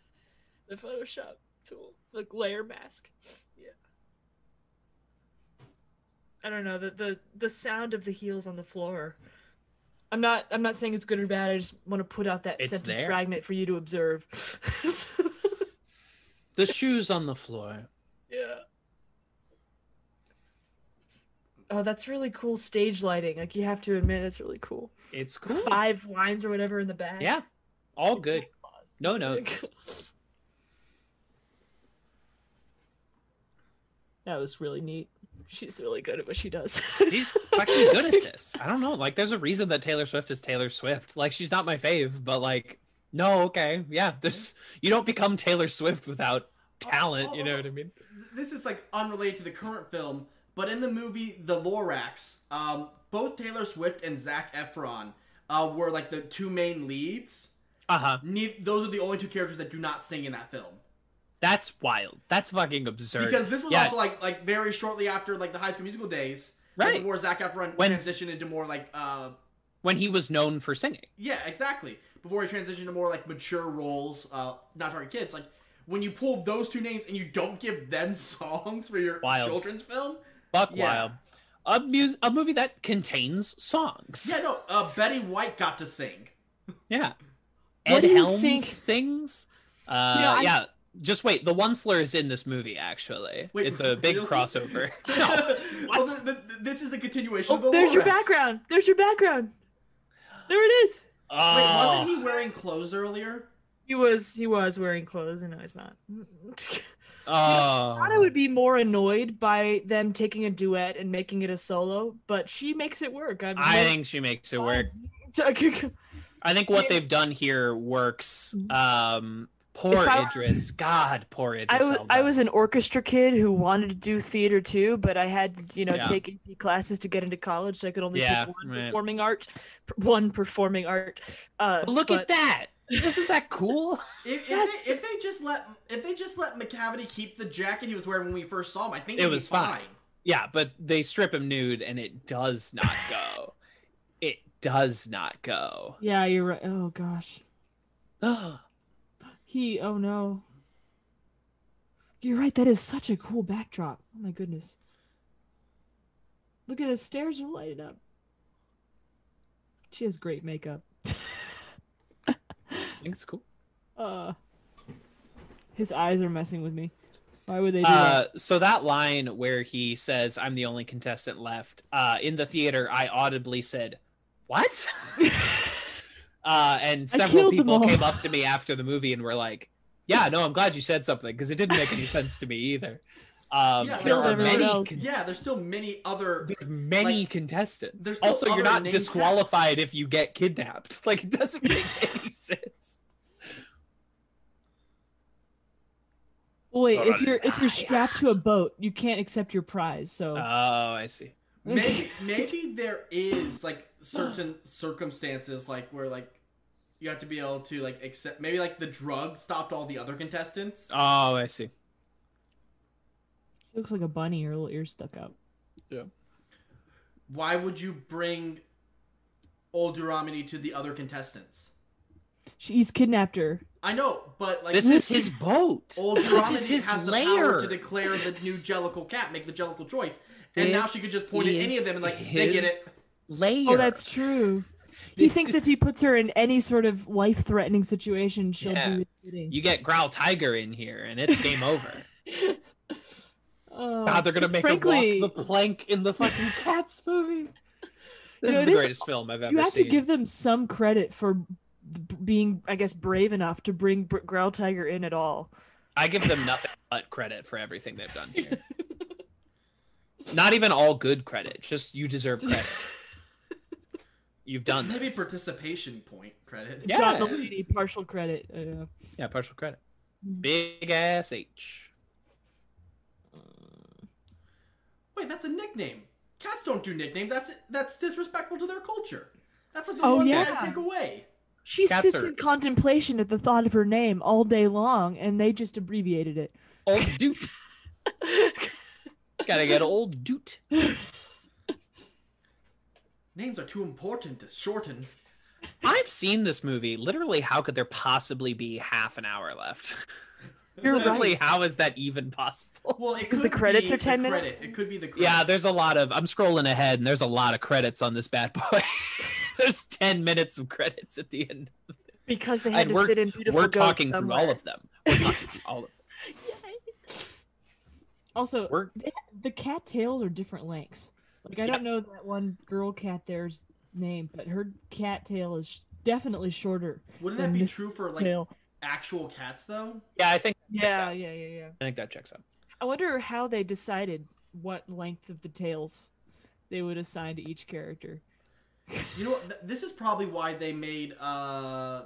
the Photoshop tool, like layer mask. I don't know the the the sound of the heels on the floor. I'm not I'm not saying it's good or bad. I just want to put out that It's sentence there. fragment for you to observe. the shoes on the floor. yeah. Oh, that's really cool stage lighting. Like you have to admit, it's really cool. It's cool. Five lines or whatever in the back. Yeah. All good. Applause. No notes. That was really neat. She's really good at what she does. She's fucking good at this. I don't know. Like, there's a reason that Taylor Swift is Taylor Swift. Like, she's not my fave, but like, no, okay, yeah. There's you don't become Taylor Swift without talent. You know what I mean? this is, like, unrelated to the current film, but in the movie The Lorax, um, both Taylor Swift and Zac Efron uh, were, like, the two main leads. Uh huh. Ne- those are the only two characters that do not sing in that film. That's wild. That's fucking absurd. Because this was yeah, also like like very shortly after like the High School Musical days, like, Right. Before Zac Efron When- transitioned into more like uh when he was known for singing. yeah exactly before he transitioned to more like mature roles, uh not target kids. Like when you pull those two names and you don't give them songs for your Wild. children's film, Buck Yeah. wild. A mus- a movie that contains songs. yeah no, uh Betty White got to sing. Yeah. Ed Helms think- sings. Uh, know, I- yeah. Just wait. The one slur is in this movie. Actually, Wait, it's a big really? crossover. no. well, the, the, this is a continuation. of Oh, the there's your background. There's your background. There it is. Wait, Oh. wasn't he wearing clothes earlier? He was he was wearing clothes, and no, he's not. Oh. I thought I would be more annoyed by them taking a duet and making it a solo, but she makes it work. I'm I think she makes it work. I think what they've done here works. Um, poor I- Idris. God, poor Idris. I was I was an orchestra kid who wanted to do theater too, but I had to, you know Yeah. take AP classes to get into college, so I could only Yeah, pick one right. performing art, one performing art. Uh, But look but- at that. Isn't that cool? If, if, That's- they, if they just let if they just let Macavity keep the jacket he was wearing when we first saw him, I think It was be fine. fine. Yeah, but they strip him nude, and it does not go. it does not go. Yeah, you're right. Oh gosh, he. Oh no. You're right. That is such a cool backdrop. Oh my goodness. Look at the stairs are lighted up. She has great makeup. I think it's cool. Uh, his eyes are messing with me. Why would they do Uh, that? so that line where he says, "I'm the only contestant left," uh, in the theater, I audibly said, "What?" uh, and several people came up to me after the movie and were like, "Yeah, no, I'm glad you said something because it didn't make any sense to me either." Um, Yeah, there Killed are many, else. con- Yeah, there's still many other. there many Like, contestants. there's Also, you're not named disqualified if you get kidnapped. Like, it doesn't make any sense. Wait, if you're if you're strapped to a boat, you can't accept your prize. So Oh, I see. Maybe maybe there is like certain circumstances like where like you have to be able to like accept maybe like the drug stopped all the other contestants. Oh, I see. she looks like a bunny. Her little ears stuck out. Yeah. Why would you bring old Deuteronomy to the other contestants? She's kidnapped her. I know, but like This is his boat. old This Deuteronomy is his has the power to declare the new Jellicle cat, make the Jellicle choice. And now she could just point at any of them and like they get it. Layer. Oh, that's true. He thinks is- if he puts her in any sort of life-threatening situation, she'll Yeah. do bidding. You get Growltiger in here, and it's game over. Oh, God, they're gonna make frankly, her walk the plank in the fucking Cats movie. This know, is it the is- greatest film I've ever seen. you have seen. to give them some credit for being, I guess, brave enough to bring Br- Growltiger in at all. I give them nothing but credit for everything they've done here. Not even all good credit, just you deserve credit. You've done Maybe this. participation point credit. Yeah. John Mulaney, partial credit. Uh, Yeah, partial credit. Mm. Big ass H. Wait, that's a nickname. Cats don't do nicknames. That's that's disrespectful to their culture. That's like the Oh, one thing yeah. I take away. she Cats sits are- in contemplation at the thought of her name all day long, and they just abbreviated it. Old Doot. Gotta get old Doot. Names are too important to shorten. I've seen this movie. Literally, how could there possibly be half an hour left? You're Literally, right. how is that even possible? Well, Because the credits be are 10 minutes? Credit. It could be the credit. Yeah, there's a lot of. I'm scrolling ahead, and there's a lot of credits on this bad boy. there's 10 minutes of credits at the end. Because they had And to we're, fit in beautiful we're Ghost talking through all of them. We're talking through all of them. Also, We're they, the cat tails are different lengths. Like I Yeah. don't know that one girl cat there's name, but her cat tail is definitely shorter. Wouldn't that be Miss true for like tail. actual cats though? yeah, I think Yeah, yeah, yeah, yeah. I think that checks out. I wonder how they decided what length of the tails they would assign to each character. You know what? Th- This is probably why they made uh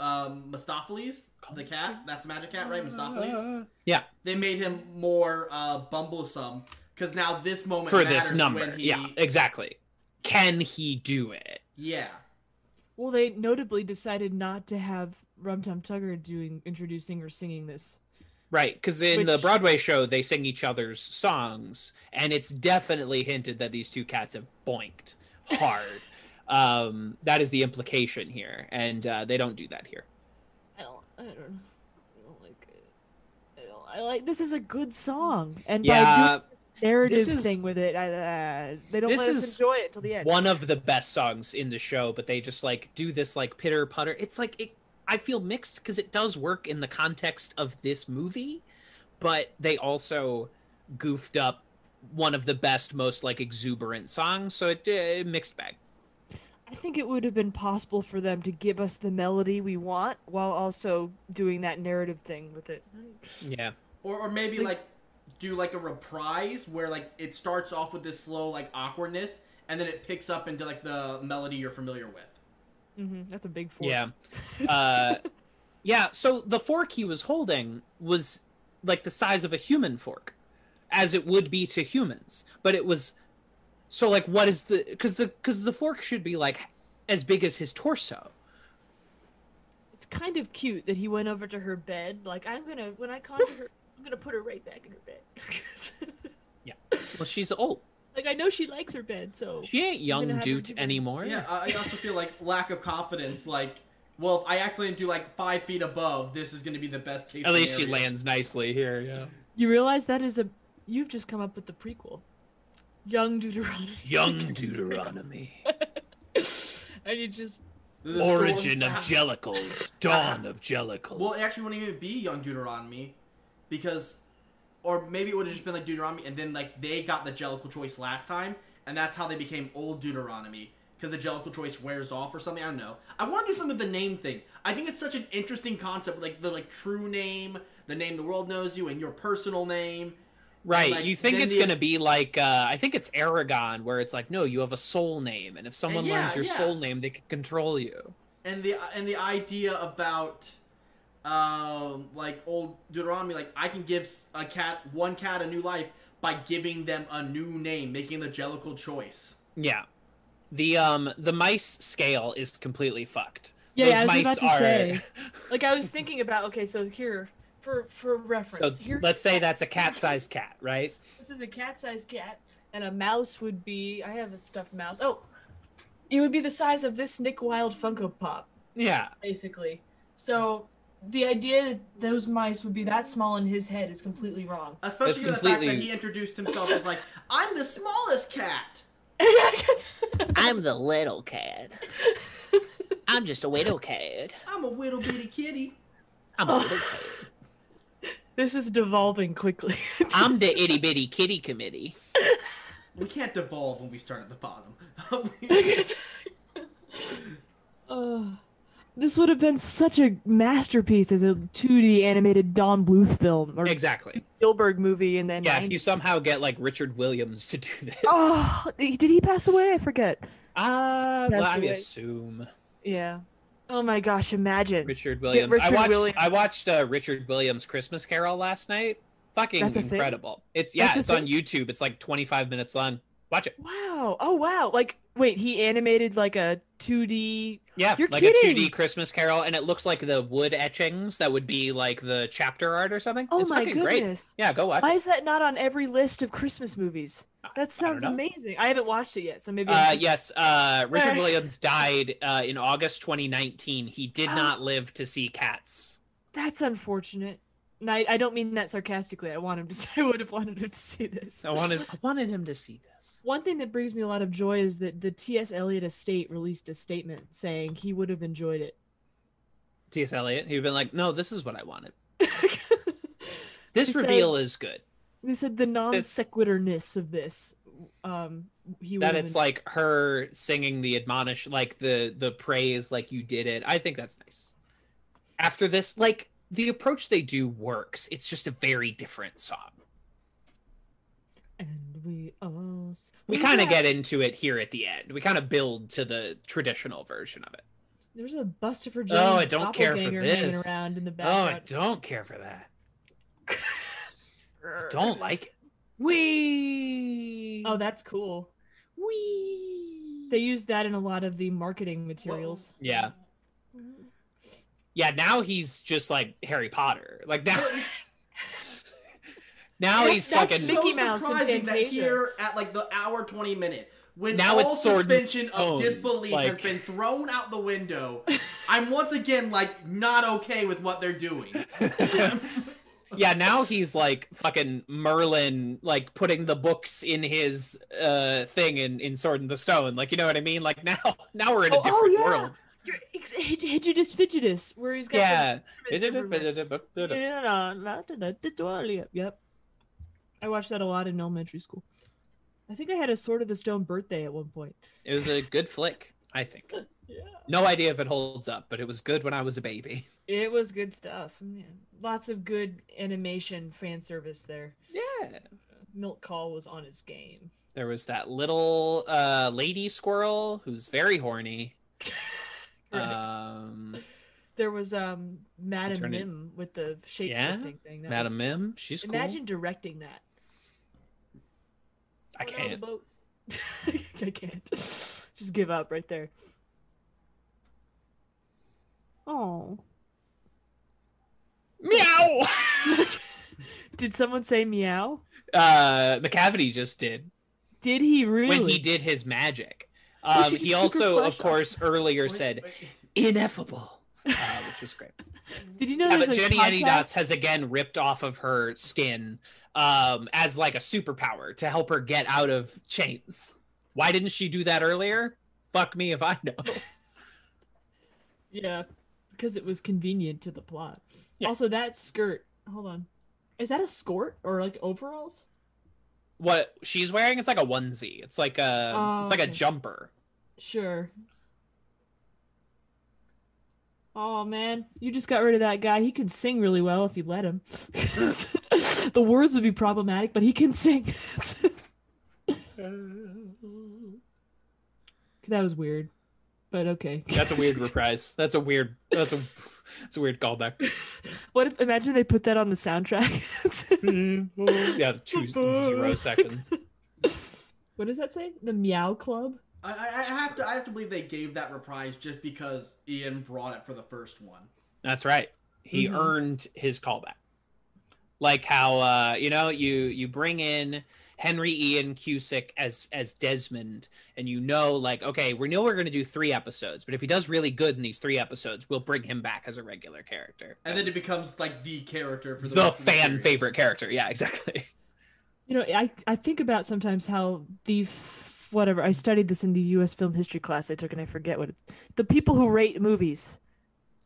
um Mistoffelees the cat. That's a magic cat, right? Mistoffelees. Yeah, They made him more uh bumblesome because now this moment for matters this number. When he, Yeah, exactly. Can he do it? yeah. Well, they notably decided not to have Rum Tum Tugger doing introducing or singing this. Right, because in the Broadway show they sing each other's songs, and it's definitely hinted that these two cats have boinked hard. um, that is the implication here, and uh, they don't do that here. I don't. I don't. I don't like it. I don't. I like. This is a good song, and by doing Yeah, the narrative this is- thing with it, I, uh, they don't this let us is enjoy it till the end. one of the best songs in the show, but they just like do this like pitter putter. It's like it. I feel mixed because it does work in the context of this movie, but they also goofed up one of the best, most like exuberant songs. So it uh, mixed bag. I think it would have been possible for them to give us the melody we want while also doing that narrative thing with it. Yeah. Or or maybe Like- like do like a reprise where like it starts off with this slow like awkwardness and then it picks up into like the melody you're familiar with. hmm That's a big fork. Yeah. Uh, yeah. So the fork he was holding was like the size of a human fork, as it would be to humans. But it was so like what is the because the because the fork should be like as big as his torso. It's kind of cute that he went over to her bed. Like I'm gonna when I conjure her, I'm gonna put her right back in her bed. Yeah. Well, she's old. like I know she likes her bed, so She ain't young have her Doot anymore. Yeah, I I also feel like lack of confidence. Like, well, if I accidentally do like five feet above, this is going to be the best case. At least she lands nicely here. Yeah. you realize that is a you've just come up with the prequel, Young Deuteronomy. Young Deuteronomy. and you just The Origin of scroll- Jellicles. Dawn of Jellicle. Well, it actually wouldn't even be Young Deuteronomy, because, or maybe it would have just been like Deuteronomy, and then like they got the Jellicle choice last time, and that's how they became Old Deuteronomy, because the Jellicle choice wears off or something. I don't know. I want to do something with the name thing. I think it's such an interesting concept, like the like true name, the name the world knows you, and your personal name. Right. like, you think it's the- going to be like uh I think it's Eragon where it's like no, you have a soul name and if someone yeah, learns your yeah. soul name, they can control you. and the and the idea about um like old Deuteronomy, like I can give a cat one cat a new life by giving them a new name, making the Jellicle choice. Yeah. The um the mice scale is completely fucked. Yeah, Those I was mice about to are say. like I was thinking about. Okay, so here for for reference, So reference, here let's say that's a cat-sized cat, right? this is a cat-sized cat, and a mouse would be. I have a stuffed mouse. Oh, it would be the size of this Nick Wilde Funko Pop, Yeah. basically. So the idea that those mice would be that small in his head is completely wrong. Especially That's given the fact that he introduced himself as like, I'm the smallest cat. I'm the little cat. I'm just a little cat. I'm a little bitty kitty. I'm a Oh. little cat. this is devolving quickly. I'm the itty bitty kitty committee. We can't devolve when we start at the bottom. Uh, this would have been such a masterpiece as a 2D animated Don Bluth film or Exactly. Spielberg movie, and then Yeah, if you somehow get like Richard Williams to do this. oh, did he pass away? I forget. Uh, well, I away. assume Yeah. Oh my gosh! Imagine. Richard Williams. I watched. Williams. I watched uh, Richard Williams' Christmas Carol last night. Fucking a thing? incredible! It's yeah, That's it's on? YouTube. It's like 25 minutes long. Watch it. Wow. Oh wow. Like, wait, he animated like a 2D. Yeah, You're like a 2D Christmas Carol, and it looks like the wood etchings that would be like the chapter art or something. Oh it's my fucking great. goodness. Yeah, go watch Why it. is that not on every list of Christmas movies? That sounds know. amazing. I haven't watched it yet, so maybe. Uh, yes, uh, Richard. Williams died uh, in August 2019. He did not live to see Cats. That's unfortunate. I, I don't mean that sarcastically. I want him to. I would have wanted him to see this. I wanted, I wanted him to see this. One thing that brings me a lot of joy is that the T.S. Eliot estate released a statement saying he would have enjoyed it. T.S. Eliot, he'd been like, "No, this is what I wanted. This He said- reveal is good." they said the non sequiturness of this. Um, he that it's en- like her singing the admonish like the the praise like you did it i think that's nice after this like the approach they do works it's just a very different song And we all. s- we kind of get into it here at the end we kind of build to the traditional version of it There's a Bustopher Jones Oh, I don't care for doppelganger this. around in the oh i don't care for that don't like it we Oh, that's cool. we They use that in a lot of the marketing materials. yeah yeah now he's just like harry potter like now now That's- he's that's fucking so Mickey Mouse and surprising that here at like the hour 20 minute when Now all it's suspension of stone, disbelief has been thrown out the window i'm once again like not okay with what they're doing yeah now he's like fucking merlin like putting the books in his uh thing in in sword in the stone like you know what i mean like now now we're in a Oh, oh, different yeah. world You're ex- Higitus Figitus, where he's got yeah. Yep. I watched that a lot in elementary school. I think I had a Sword of the Stone birthday at one point. it was a good flick i think Yeah. no idea if it holds up but it was good when i was a baby It was good stuff. Lots of good animation fan service there. yeah Milt Kahl was on his game. there was that little uh lady squirrel who's very horny um there was um Madam Mim with the shape shifting thing. That madam was- mim she's cool Imagine directing that. I no, the can't boat. I can't. Just give up right there. Oh. meow Did someone say meow? uh Macavity just did Did he really? when he did his magic. Um, he also, of flash on? course, earlier Wait, said wait. ineffable, uh, which was great. Did you know Yeah, but a Jenny podcast? Any Dots has again ripped off of her skin um, as like a superpower to help her get out of chains. Why didn't she do that earlier? Fuck me if I know. Yeah, because it was convenient to the plot. Yeah. Also, that skirt. Hold on. Is that a skirt or like overalls? What she's wearing, it's like a onesie. It's like a, Oh, it's like a jumper. Sure. Oh man, you just got rid of that guy. He could sing really well if you let him. the words would be problematic, but he can sing. that was weird, but okay. That's a weird reprise. That's a weird. That's a. That's a weird callback. what if? Imagine they put that on the soundtrack. yeah, two zero seconds. what does that say? The Meow Club. I, I I have to I have to believe they gave that reprise just because Ian brought it for the first one. That's right. He Mhm. earned his callback. Like how uh, you know you you bring in Henry Ian Cusick as as Desmond, and you know like okay we know we're going to do three episodes, but if he does really good in these three episodes, we'll bring him back as a regular character. And then it becomes like the character for the, the rest of the fan favorite character. Yeah, exactly. You know, I I think about sometimes how the whatever. I studied this in the U.S. film history class I took, and I forget what it's. The people who rate movies,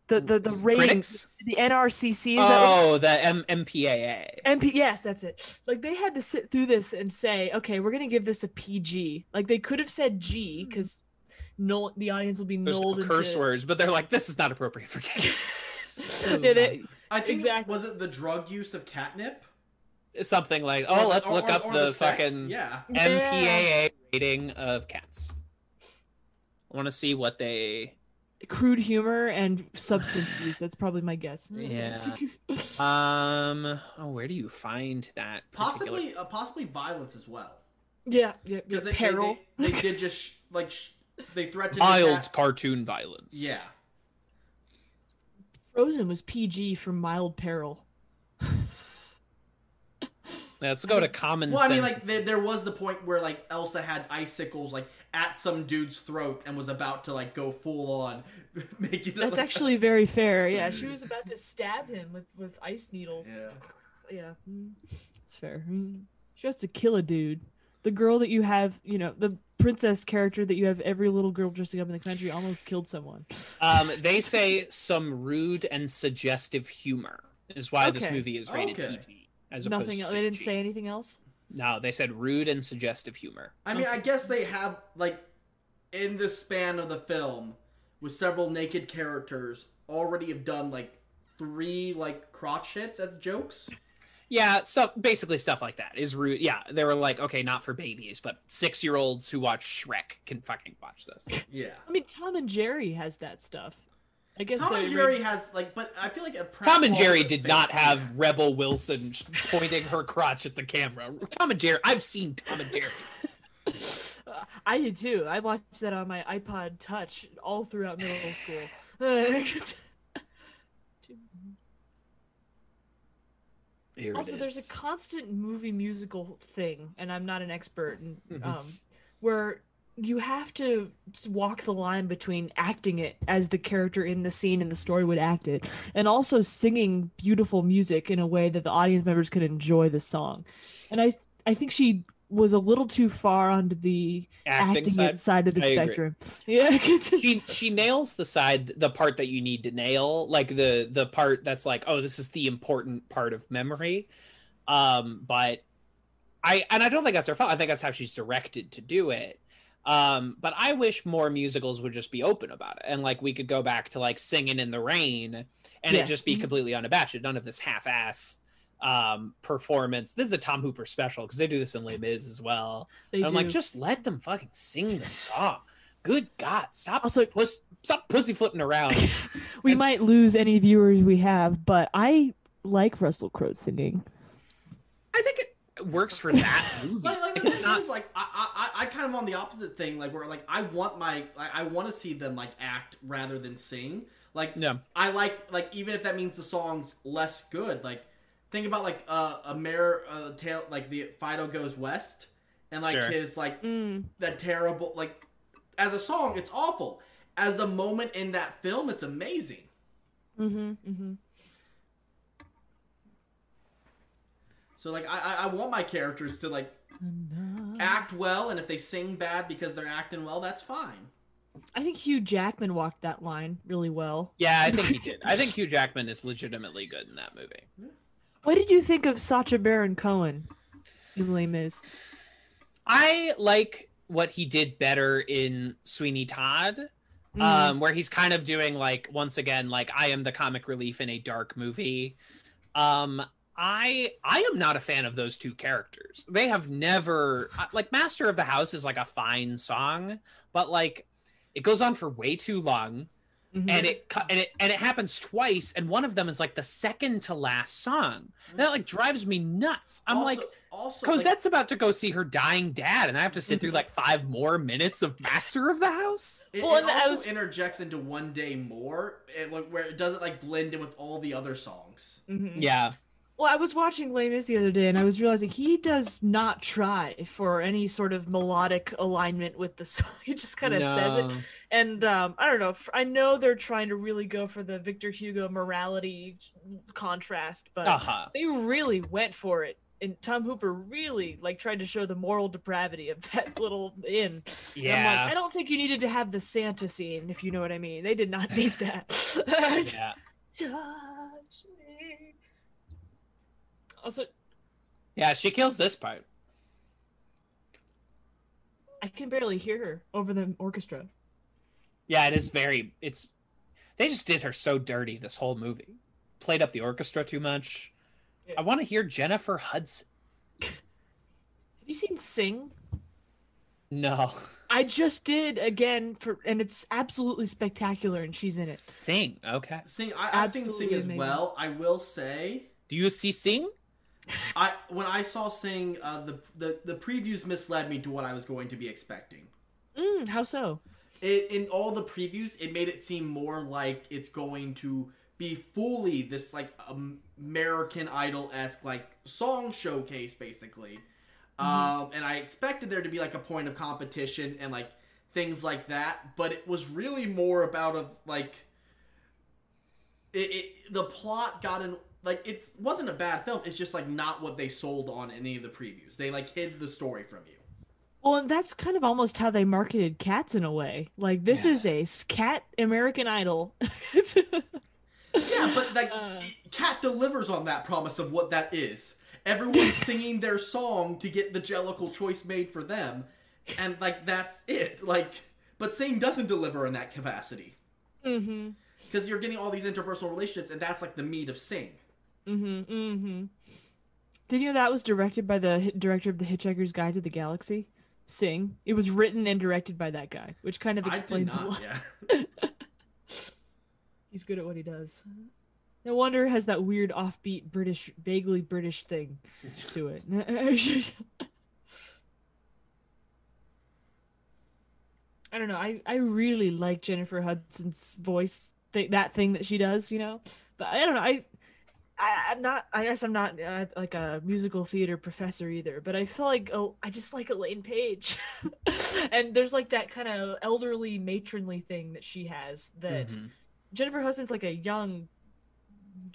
the the the ratings, Critics? the NRCC is that Oh, the M- MPAA. MP, yes, that's it. Like they had to sit through this and say, okay, we're gonna give this a PG. Like they could have said G hmm. because no, the audience will be There's no curse into. words, but they're like, this is not appropriate for kids. Yeah, they- I think Exactly. was it the drug use of catnip? Something like, oh, the- let's or- look or- up or the, sex, fucking yeah. Yeah. MPAA rating of cats. I want to see what they. crude humor and substance use. That's probably my guess. Yeah. Um. Oh, where do you find that? particular- Possibly, uh, possibly violence as well. yeah, yeah, yeah. Because they, Peril. they, they, they did just sh- like sh- they threatened. mild cartoon violence. Yeah. Frozen was PG for mild peril. Yeah, Let's go to common sense. Well, I sense. mean, like there, there was the point where like Elsa had icicles like at some dude's throat and was about to like go full on, making it. That's like- actually very fair. Yeah, she was about to stab him with with ice needles. Yeah. Yeah, it's fair. She has to kill a dude. The girl that you have, you know, the princess character that you have every little girl dressing up in the country almost killed someone. um, they say some rude and suggestive humor is why this movie is rated Okay. PG. As opposed Nothing. to else. They didn't G. say anything else. No, they said rude and suggestive humor. I mean, I guess they have like in the span of the film with several naked characters already have done like three like crotch hits as jokes. Yeah, stuff basically stuff like that is rude. Yeah, they were like, okay, not for babies, but six year olds who watch Shrek can fucking watch this. Yeah. I mean, Tom and Jerry has that stuff. I guess Tom and Jerry has like, but I feel like a Tom and Jerry did not yeah. have Rebel Wilson pointing her crotch at the camera. Tom and Jerry, I've seen Tom and Jerry. Uh, I did too. I watched that on my iPod Touch all throughout middle school. Here also, there's a constant movie musical thing, and I'm not an expert, in, Mhm. um, where you have to walk the line between acting it as the character in the scene and the story would act it, and also singing beautiful music in a way that the audience members can enjoy the song. And I, I think she was a little too far onto the acting, acting, side. side of the I agree. spectrum. Yeah. she she nails the side the part that you need to nail like the the part that's like oh this is the important part of memory um but i and i don't think that's her fault i think that's how she's directed to do it um but i wish more musicals would just be open about it and like we could go back to like singing in the rain and it just be Mhm. completely unabashed none of this half-ass um performance this is a tom hooper special because they do this in les mis as well I'm like, just let them fucking sing the song. Good God, stop Also- stop pussyfooting around. we and- might lose any viewers we have, but I like Russell Crowe singing. I think it works for that movie. Like, like the thing not- is, like I, I, I kind of on the opposite thing, like where like I want my, I, I want to see them like act rather than sing. Like no, I like, like even if that means the song's less good. Like think about like uh, a mare, uh, tail, like the Fievel goes west, and like Sure. his like Mm. that terrible like as a song, it's awful. As a moment in that film, it's amazing. Mm-hmm. Mm-hmm. So like I, I, I want my characters to like act well, and if they sing bad because they're acting well, that's fine. I think Hugh Jackman walked that line really well. yeah, I think he did. I think Hugh Jackman is legitimately good in that movie. What did you think of Sacha Baron Cohen in Les Mis? I like what he did better in Sweeney Todd, Mm. um, where he's kind of doing like once again like I am the comic relief in a dark movie. Um, I I am not a fan of those two characters. They have never uh, like Master of the House is like a fine song, but like it goes on for way too long Mhm. and it and it and it happens twice and one of them is like the second to last song. That like drives me nuts. I'm also, like also like, Cosette's about to go see her dying dad, and I have to sit through like five more minutes of Master of the House. It, Well, it and I also was- interjects into one day more, it, like, where it doesn't like blend in with all the other songs. Mhm. Yeah, Well, I was watching Les Mis the other day, and I was realizing he does not try for any sort of melodic alignment with the song. He just kind of says it, and um, I don't know. I know they're trying to really go for the Victor Hugo morality contrast, but Uh huh. they really went for it and Tom Hooper really like tried to show the moral depravity of that little inn. Yeah. like, I don't think you needed to have the Santa scene, if you know what I mean. They did not need that. yeah. Me. Also, Yeah, she kills this part. I can barely hear her over the orchestra. Yeah, it is very it's they just did her so dirty this whole movie. Played up the orchestra too much. Yeah. I want to hear Jennifer Hudson. Have you seen Sing? No. I just did again for, and it's absolutely spectacular, and she's in it. Sing. Okay. Sing, I, I've seen Sing as amazing. well. I will say, Do you see Sing? I when I saw Sing, uh, the, the the previews misled me to what I was going to be expecting. Mm, how so? It, in all the previews, it made it seem more like it's going to be fully this like American Idol esque like song showcase, basically. Um, and I expected there to be like a point of competition and like things like that, but it was really more about of like it, it the plot got in like it wasn't a bad film. It's just like not what they sold on any of the previews. They like hid the story from you. Well, and that's kind of almost how they marketed cats in a way. Like this Yeah. is a cat American Idol. Yeah, but like Uh. Cat delivers on that promise of what that is. Everyone's singing their song to get the Jellicle choice made for them, and like that's it. Like, but Sing doesn't deliver in that capacity mm-hmm. because you're getting all these interpersonal relationships, and that's like the meat of Sing. Mm-hmm. Mm-hmm. Did you know that was directed by the director of The Hitchhiker's Guide to the Galaxy? Sing. It was written and directed by that guy, which kind of I did explains a lot. Yeah. He's good at what he does. No wonder it has that weird offbeat British, vaguely British thing to it. I don't know. I, I really like Jennifer Hudson's voice, th- that thing that she does, you know. But I don't know. I, I I'm not. I guess I'm not uh, like a musical theater professor either. But I feel like oh, I just like Elaine Paige, and there's like that kind of elderly matronly thing that she has that. Mhm. Jennifer Hudson's like a young,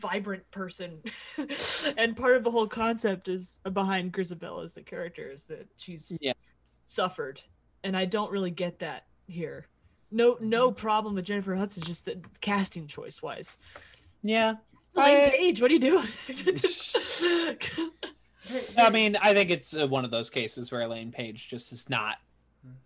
vibrant person, and part of the whole concept is behind Grizabella as the character is that she's Yeah. suffered, and I don't really get that here. No, no problem with Jennifer Hudson, just the casting choice wise. Yeah. Elaine I- Paige, what are you doing? I mean, I think it's uh, one of those cases where Elaine Paige just is not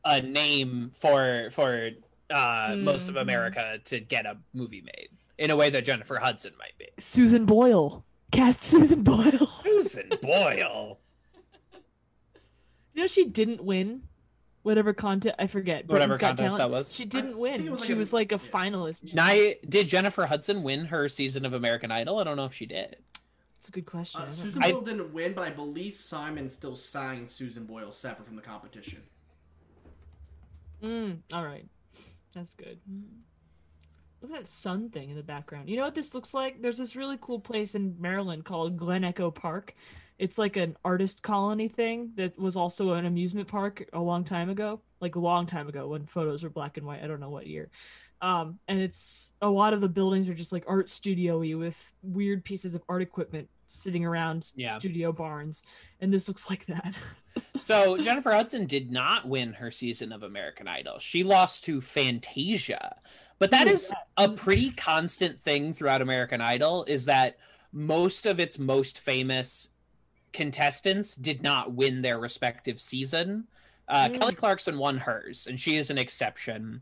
a name for for uh, most of Mhm. America to get a movie made in a way that Jennifer Hudson might be. Susan Boyle, cast Susan Boyle. Susan Boyle. You know she didn't win whatever contest I forget. Whatever Britain's contest Talent. that was. She didn't win. was like she a- was like a yeah. finalist. Ni- did Jennifer Hudson win her season of American Idol? I don't know if she did. That's a good question. Uh, Susan know. I- Boyle didn't win, but I believe Simon still signed Susan Boyle separate from the competition. Mm, all right, that's good. Look at that sun thing in the background. You know what this looks like? There's this really cool place in Maryland called Glen Echo Park. It's like an artist colony thing that was also an amusement park a long time ago, like a long time ago when photos were black and white. I don't know what year. Um, and it's a lot of the buildings are just like art studio-y with weird pieces of art equipment sitting around Yeah. studio barns, and this looks like that. So Jennifer Hudson did not win her season of American Idol. She lost to Fantasia. But that Who is is a pretty constant thing throughout American Idol is that most of its most famous contestants did not win their respective season. Uh, Mm. Kelly Clarkson won hers, and she is an exception.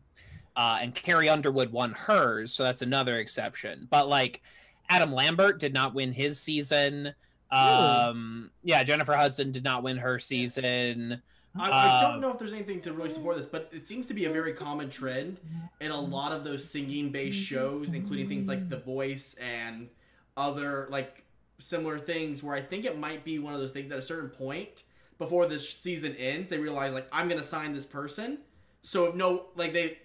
Uh, and Carrie Underwood won hers, so that's another exception. But like Adam Lambert did not win his season. Um, yeah, Jennifer Hudson did not win her season. I, I Um, don't know if there's anything to really support this, but it seems to be a very common trend in a lot of those singing based shows, including things like The Voice and other like similar things, where I think it might be one of those things at a certain point before the season ends, they realize like I'm gonna sign this person. So if no, like they,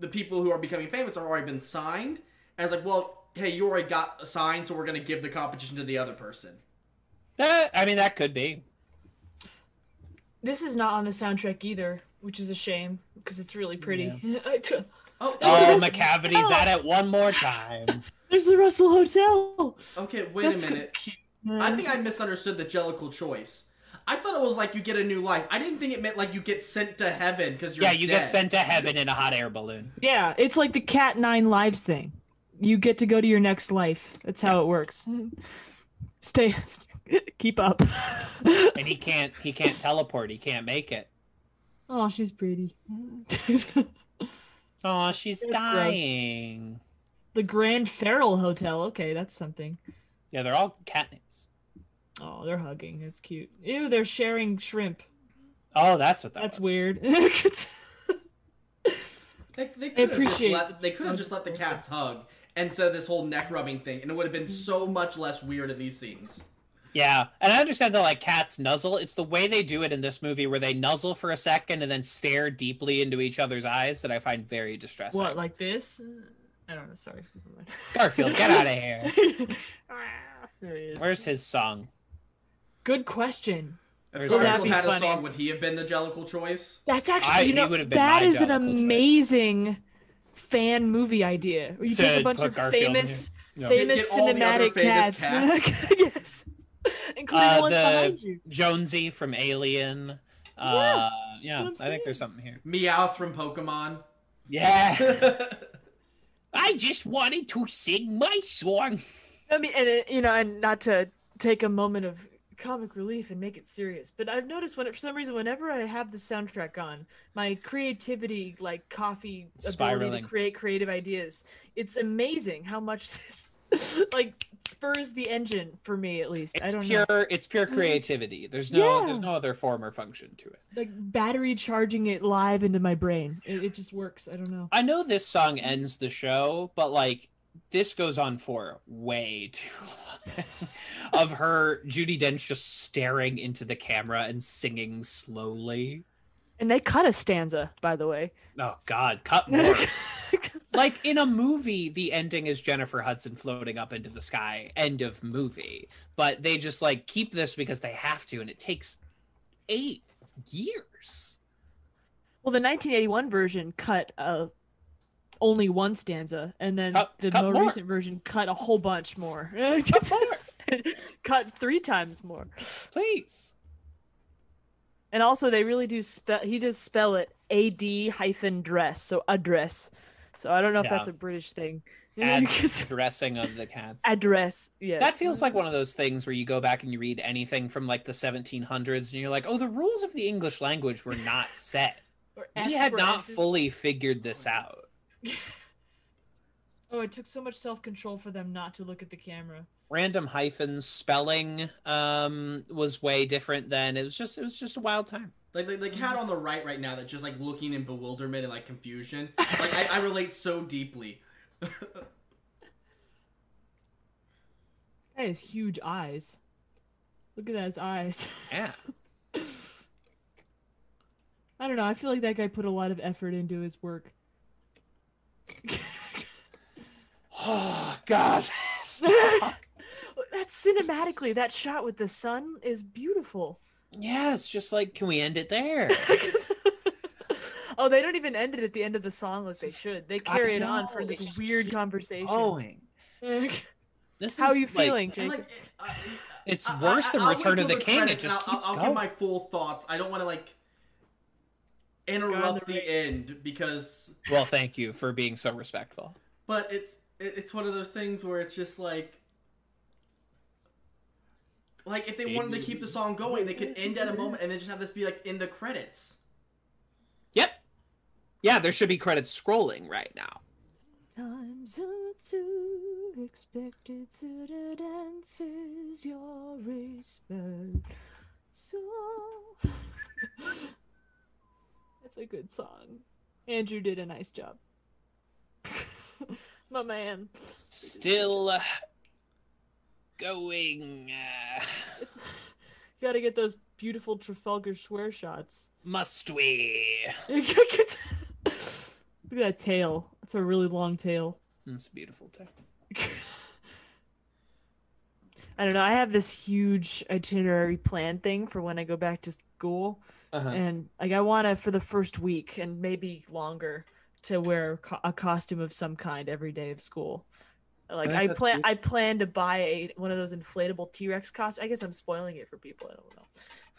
the people who are becoming famous are already been signed, and it's like, well, hey, you already got assigned, so we're gonna give the competition to the other person. That, I mean, that could be. This is not on the soundtrack either, which is a shame because it's really pretty. I t- Oh, Oh, There's- oh. Macavity's oh. at it one more time. There's the Russell Hotel. okay. Wait That's a minute. cute. I think I misunderstood the Jellicle choice. I thought it was like you get a new life. I didn't think it meant like you get sent to heaven because you're yeah, you dead. get sent to heaven in a hot air balloon. Yeah, it's like the Cat Nine Lives thing. You get to go to your next life. That's how it works. Stay, st- keep up. And he can't he can't teleport, he can't make it. oh, she's pretty. Oh, she's That's gross. dying. the Grand Feral Hotel. Okay, that's something. Yeah, they're all cat names. Oh, they're hugging. That's cute. Ew, they're sharing shrimp. Oh, that's what that That's was. weird. They, they could have just appreciate let they could have just let the cats hug instead of this whole neck rubbing thing, and it would have been so much less weird in these scenes. Yeah, and I understand that like cats nuzzle. It's the way they do it in this movie, where they nuzzle for a second and then stare deeply into each other's eyes, that I find very distressing. what, like this? I don't know. Sorry. Garfield, get out of here. he. Where's his song? Good question. If There's Would that Garfield be had a song, would he have been the Jellicle choice? That's actually, I- you know, would have been that my an Jellicle choice. amazing fan movie idea. Where you To take a bunch of Garfield famous, here. famous Get- get all the other cinematic famous cats. yes, including Uh, the ones behind you. Jonesy from Alien. Uh, Yeah, yeah, I'm I think there's something here. Meowth from Pokemon. Yeah, I just wanted to sing my song. I mean, and it, you know, and not to take a moment of comic relief and make it serious, but I've noticed when for some reason, whenever I have the soundtrack on, my creativity, like coffee ability to create creative ideas, it's amazing how much this like spurs the engine for me at least. I It's don't pure. know, It's pure mm. creativity. There's no. Yeah. There's no other form or function to it. like battery charging it live into my brain. It, it just works. I don't know. I know this song ends the show, but like this goes on for way too long. of her Judi Dench just staring into the camera and singing slowly. And they cut a stanza, by the way. Oh God, cut more. like in a movie, the ending is Jennifer Hudson floating up into the sky. End of movie. But they just like keep this because they have to, and it takes eight years. Well, the 1981 version cut uh, only one stanza, and then Cut- the cut more, more. recent version cut a whole bunch more. Cut more, cut three times more. please. And also, they really do spell. He does spell it A D hyphen dress, so address. So I don't know if that's a British thing. Add Because- dressing of the cats. address. yeah. That feels like one of those things where you go back and you read anything from like the 1700s and you're like, oh, the rules of the English language were not set. We had not fully figured this out. Oh, it took so much self control for them not to look at the camera. Random hyphens, spelling um, was way different then. It was just it was just a wild time. Like the, the cat on the right right now that's just like looking in bewilderment and like confusion. Like I, I relate so deeply. That has huge eyes. Look at those eyes. Yeah. I don't know. I feel like that guy put a lot of effort into his work. Oh God. That's cinematically, that shot with the sun is beautiful. Yeah, it's just like, can we end it there? oh, they don't even end it at the end of the song like they should. They carry it on know, for this just weird keep conversation. Going. How This are is, you like- feeling, And Jacob? like, it- I- It's I- worse I- than I'll Return of till the King. It just and I'll- keeps I'll, going. give my full thoughts. I don't want to like interrupt the the, end because, Well, thank you for being so respectful. but it's it's one of those things where it's just like. Like if they wanted to keep the song going, they could end at a moment and then just have this be like in the credits. Yep. Yeah, there should be credits scrolling right now. Times are too expected to the dances your respect. So that's a good song. Andrew did a nice job. My man. Still uh, going. Uh, It's you gotta get those beautiful Trafalgar Square shots. must we? Look at that tail. That's a really long tail. It's beautiful too. I don't know. I have this huge itinerary plan thing for when I go back to school, Uh-huh. and like I want to for the first week and maybe longer to wear co- a costume of some kind every day of school. Like think I plan. I plan to buy a, one of those inflatable T Rex costumes. I guess I'm spoiling it for people. I don't know.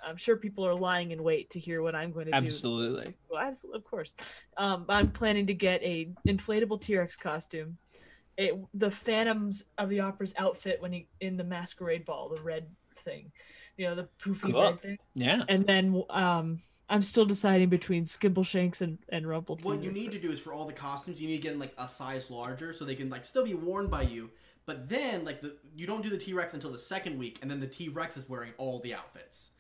I'm sure people are lying in wait to hear what I'm going to do. Absolutely. Well, absolutely, of course. Um, I'm planning to get a inflatable T-Rex costume, it, the Phantoms of the Opera's outfit when he in the masquerade ball, the red thing, you know, the poofy Cool. red thing, Yeah. and then um, I'm still deciding between Skimbleshanks and and Rumple. What you need to do is for all the costumes, you need to get in like a size larger so they can like still be worn by you. But then like the you don't do the T Rex until the second week, and then the T Rex is wearing all the outfits.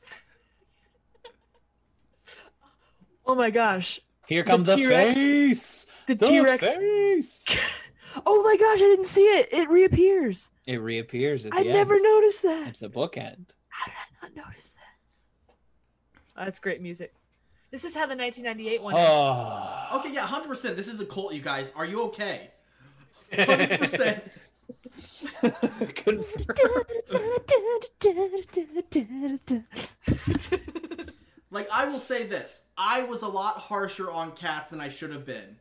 Oh my gosh, Here comes the, T-Rex- face. the The T-Rex! Oh my gosh, I didn't see it. It reappears. It reappears at the I end. never noticed that. It's a bookend. How did I not notice that? That's great music. This is how the 1998 one. is. Oh. Okay, yeah, hundred percent. This is a cult, you guys. Are you okay? Hundred percent. Like I will say this, I was a lot harsher on cats than I should have been.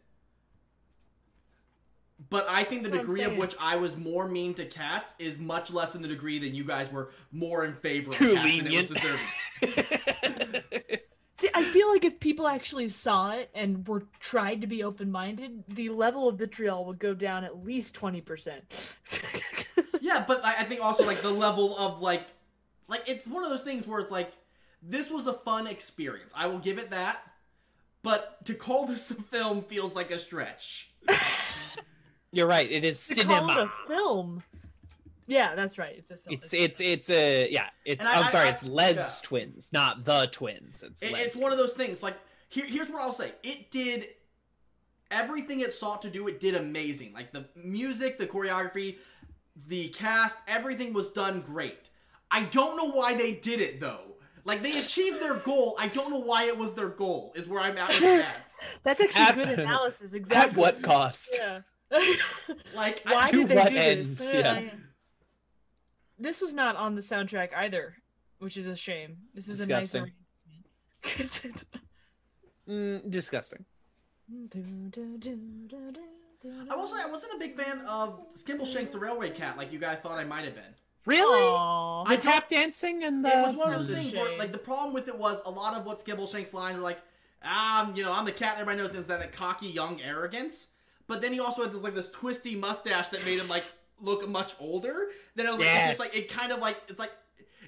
But I think the That's what degree of which I was more mean to cats is much less than the degree that you guys were more in favor of Too cats than it was lenient. deserving. See, I feel like if people actually saw it and were tried to be open-minded, the level of vitriol would go down at least 20%. Yeah, but I I think also like the level of like, like it's one of those things where it's like, this was a fun experience. I will give it that. But to call this a film feels like a stretch. You're right. It is to call it cinema. a film. Yeah, that's right. It's a film. It's it's it's a yeah. It's I- I'm sorry. I- it's Les yeah. twins, not the twins. It's It, it's one of those things. Like here, here's what I'll say. It did everything it sought to do. It did amazing. Like the music, the choreography, the cast, everything was done great. I don't know why they did it though. Like they achieved their goal. I don't know why it was their goal. Is where I'm at with that. That's actually At- good analysis. Exactly. At what cost? Yeah. Like Why I, To did they what do ends? this? Yeah. I- This was not on the soundtrack either, which is a shame. This is Disgusting. a nice. Mm, disgusting. I will say I wasn't a big fan of Skimbleshanks the Railway Cat like you guys thought I might have been. Really? Aw. The I tap dancing and the. it was one of those a things where, like, the problem with it was a lot of what Skimbleshank's lines were like, um, you know, I'm the cat. Everybody knows it's that, that cocky young arrogance. But then he also had this like this twisty mustache that made him like look much older. Then I was like, it's just like it kind of like it's like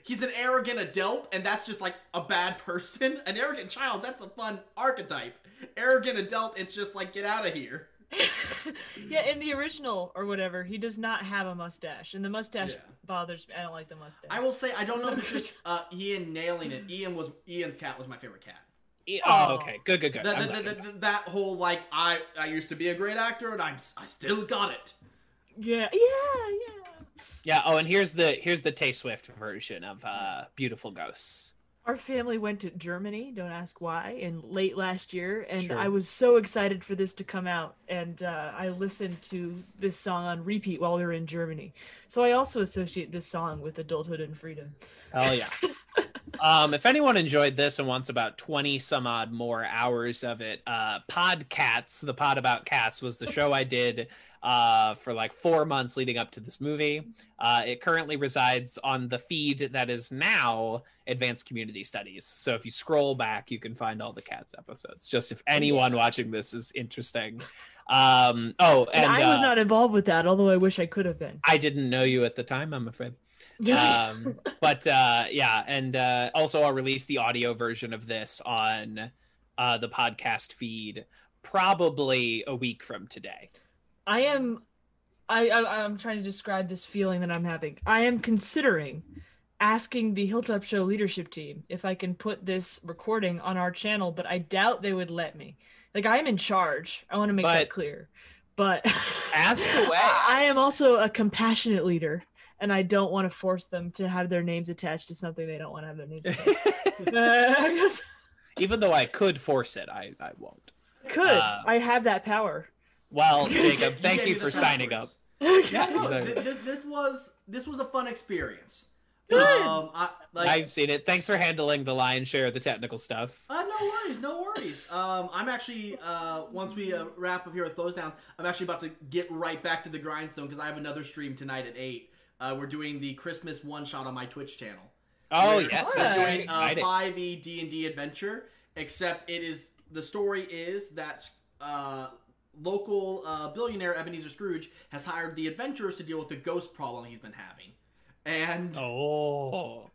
he's an arrogant adult, and that's just like a bad person. An arrogant child, that's a fun archetype. Arrogant adult, it's just like get out of here. yeah, in the original or whatever, he does not have a mustache, and the mustache Yeah. bothers me. I don't like the mustache. I will say I don't know if it's just uh, Ian nailing it. Ian was Ian's cat was my favorite cat. Oh, Aw. okay. Good, good, good. That, I'm that, that, that, that whole like I I used to be a great actor and I'm I still got it. Yeah, yeah, yeah. Yeah. Oh, and here's the here's the Tay Swift version of uh, "Beautiful Ghosts." Our family went to Germany, don't ask why, in late last year, and Sure. I was so excited for this to come out. And uh, I listened to this song on repeat while we were in Germany. So I also associate this song with adulthood and freedom. Oh yeah. um, if anyone enjoyed this and wants about twenty some odd more hours of it, uh, Podcats, the pod about cats, was the show I did uh, for like four months leading up to this movie. Uh, it currently resides on the feed that is now Advanced Community Studies. So if you scroll back, you can find all the cats episodes. Just if anyone watching this is interesting. Um, oh, And, and, I was uh, not involved with that, although I wish I could have been. I didn't know you at the time. I'm afraid um but uh yeah and uh also i'll release the audio version of this on uh the podcast feed probably a week from today I am I, I I'm trying to describe this feeling that I'm having. I am considering asking the Hilltop Show leadership team if I can put this recording on our channel, but I doubt they would let me. Like I am in charge. I want to make But- that clear. But Ask away. I am also a compassionate leader and I don't want to force them to have their names attached to something they don't want to have their names attached. even though i could force it i i won't Could. Uh, I have that power. Well jacob thank gave you for signing up. Yeah. No, this this was this was a fun experience. Um, I, like, I've seen it. Thanks for handling the lion's share of the technical stuff. Uh, no worries, no worries. Um, I'm actually uh, once we uh, wrap up here with those down, I'm actually about to get right back to the grindstone because I have another stream tonight at eight. Uh, we're doing the Christmas one shot on my Twitch channel. Oh We're- yes, we're that's we're very doing uh, exciting. five E D and D adventure. Except it is the story is that uh, local uh, billionaire Ebenezer Scrooge has hired the adventurers to deal with the ghost problem he's been having, and Oh,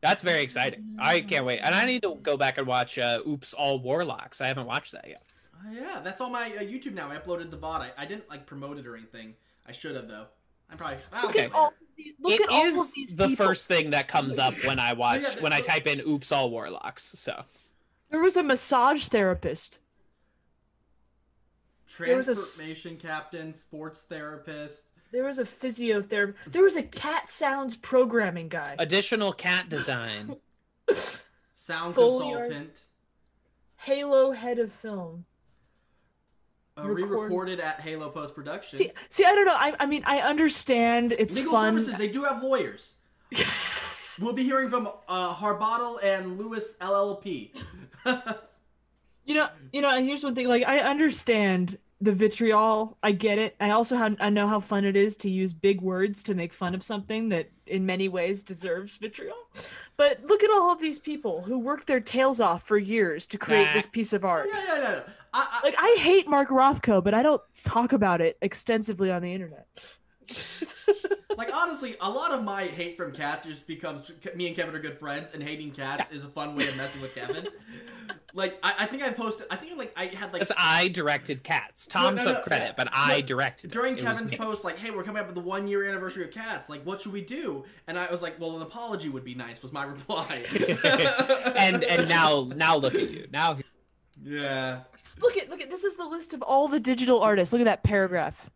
that's very exciting. I can't wait, and I need to go back and watch uh, Oops All Warlocks. I haven't watched that yet. Uh, yeah, that's on my uh, YouTube now. I uploaded the VOD. I, I didn't like promote it or anything. I should have though. I'm probably. I don't Look care. at all. Look It at all is of these the people. first thing that comes up when I watch Yeah, when I type in "Oops All Warlocks." So There was a massage therapist. There was a s- Transformation captain, sports therapist. There was a physiotherapist. There was a cat sounds programming guy. additional cat design. Sound Foley art. consultant. Halo head of film. Uh, Record- re-recorded at Halo post production. See, see, I don't know. I, I mean, I understand it's Legal fun. services. They do have lawyers. We'll be hearing from uh, Harbottle and Lewis LLP. You know, you know, and here's one thing. Like, I understand the vitriol. I get it. I also have, I know how fun it is to use big words to make fun of something that, in many ways, deserves vitriol. But look at all of these people who worked their tails off for years to create this piece of art. yeah, yeah, no. I, I, Like, I hate Mark Rothko, but I don't talk about it extensively on the internet. like honestly, a lot of my hate from cats just becomes me and Kevin are good friends, and hating cats is a fun way of messing with Kevin. like I, I think I posted. I think like I had like Because I directed cats. Tom no, took no, credit, yeah. but I directed during It Kevin's me. post, like, "Hey, we're coming up with the one year anniversary of Cats. Like, what should we do?" And I was like, "Well, an apology would be nice." Was my reply. and and now now look at you. Now yeah, Look at, look at, this is the list of all the digital artists. Look at that paragraph.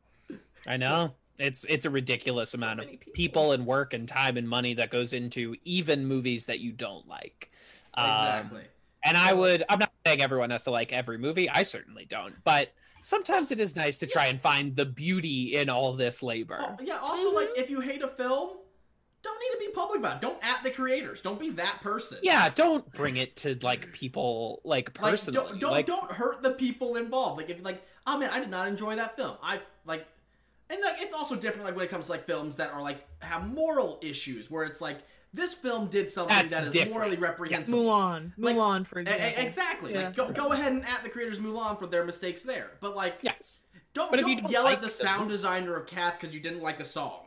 I know. It's it's a ridiculous So amount of people. people and work and time and money that goes into even movies that you don't like. Um, exactly. and I would I'm not saying everyone has to like every movie. I certainly don't. But sometimes it is nice to try and find the beauty in all this labor. Oh, yeah. Also, like, if you hate a film, don't need to be public about it. Don't at the creators. Don't be that person. Yeah, don't bring it to like people like Like, personally. don't don't, like, don't hurt the people involved. Like, if like, oh man, I did not enjoy that film. I like, and like, it's also different. Like when it comes to like films that are like have moral issues, where it's like this film did something That's that is different. morally reprehensible. Mulan. Like, Mulan, for example. exactly. Yeah. Like, go, go ahead and at the creators Mulan for their mistakes there. But like, yes. don't, But if don't you don't yell like at the the sound designer of Cats because you didn't like a song.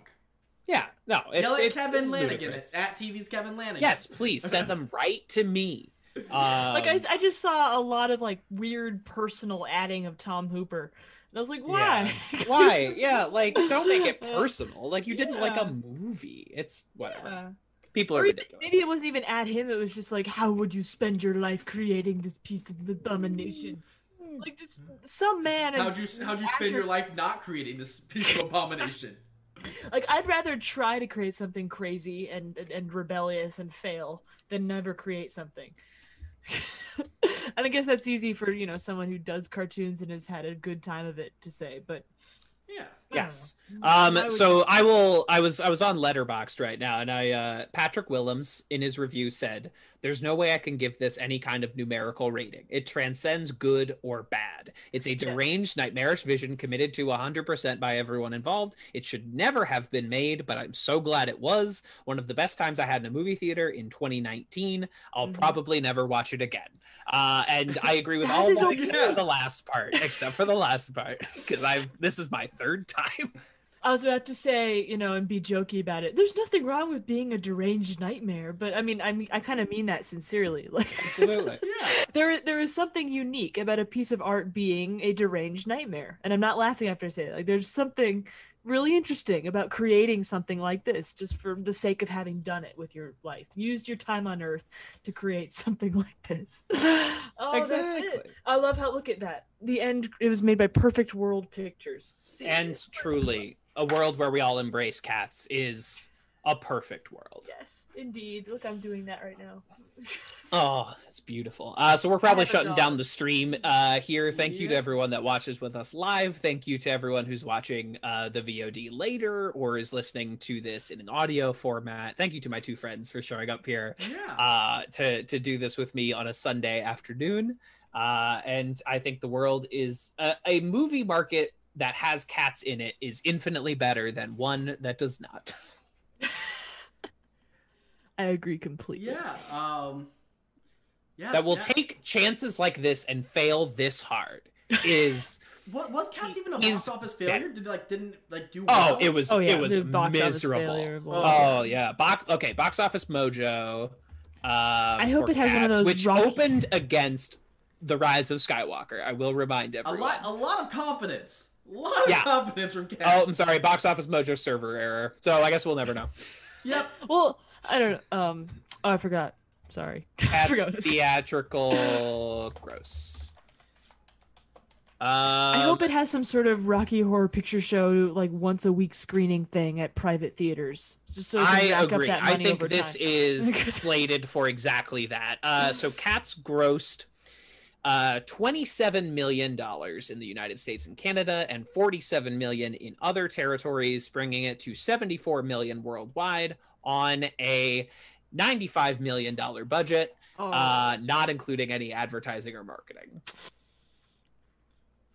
Yeah. No. It's, yell at it's Kevin Lanigan ludicrous. at TV's Kevin Lanigan. Yes, please send them right to me. Um, like I, I just saw a lot of like weird personal adding of Tom Hooper, and I was like, why? Why? Yeah, like don't make it personal. Like you didn't like a movie. It's whatever. Yeah. People are Or even- ridiculous. maybe it wasn't even at him. It was just like, how would you spend your life creating this piece of abomination? Like just some man. How'd you how'd you spend your life not creating this piece of abomination? Like I'd rather try to create something crazy and and, and rebellious and fail than never create something. and I guess that's easy for you know someone who does cartoons and has had a good time of it to say, but Yeah. I don't Yes. Know. Um, so I will. I was. I was on Letterboxd right now, and I. Uh, Patrick Willems in his review said, "There's no way I can give this any kind of numerical rating. It transcends good or bad. It's a deranged, nightmarish vision committed to 100% by everyone involved. It should never have been made, but I'm so glad it was. One of the best times I had in a movie theater in 2019. I'll Mhm. probably never watch it again." Uh, and I agree with all that okay. except for the last part. Except for the last part, because I've. This is my third time. I was about to say, you know, and be jokey about it. There's nothing wrong with being a deranged nightmare, but I mean, I mean, I kind of mean that sincerely. Like, Absolutely. Yeah. there, there is something unique about a piece of art being a deranged nightmare, and I'm not laughing after I say it. Like, there's something really interesting about creating something like this, just for the sake of having done it with your life. Used your time on Earth to create something like this. oh, that's exactly. it. I love how look at that. The end. It was made by Perfect World Pictures. See? And truly, a world where we all embrace cats is a perfect world. Yes, indeed. Look, I'm doing that right now. Oh, it's beautiful. Uh, so we're probably shutting down the stream uh, here. Thank you to everyone that watches with us live. Thank you to everyone who's watching uh, the VOD later or is listening to this in an audio format. Thank you to my two friends for showing up here Yeah. uh, to to do this with me on a Sunday afternoon. Uh, and I think the world is a, a movie market that has cats in it is infinitely better than one that does not. I agree completely. yeah. Um. Yeah. That will yeah. take chances like this and fail this hard is What was Cats even a box office failure? Did like didn't like do? oh it was Oh yeah, it was box miserable. failure of all- Oh, Oh yeah, box okay, box office mojo. Uh, I hope it has one of those which rocky- opened against the Rise of Skywalker. I will remind everyone. a lot. A lot of confidence. A lot of Yeah. confidence from Cats. Oh, I'm sorry, box office mojo server error. So I guess we'll never know. Yep. Well, I don't know. Um, oh, I forgot. Sorry. I That's forgot. theatrical gross. Um, I hope it has some sort of Rocky Horror Picture Show like once a week screening thing at private theaters, just so it can I rack agree. up that I money think this time. is slated for exactly that. Uh, so Cats grossed uh, $27 million in the United States and Canada and 47 million in other territories, bringing it to 74 million worldwide on a $95 million budget, Oh, uh, not including any advertising or marketing.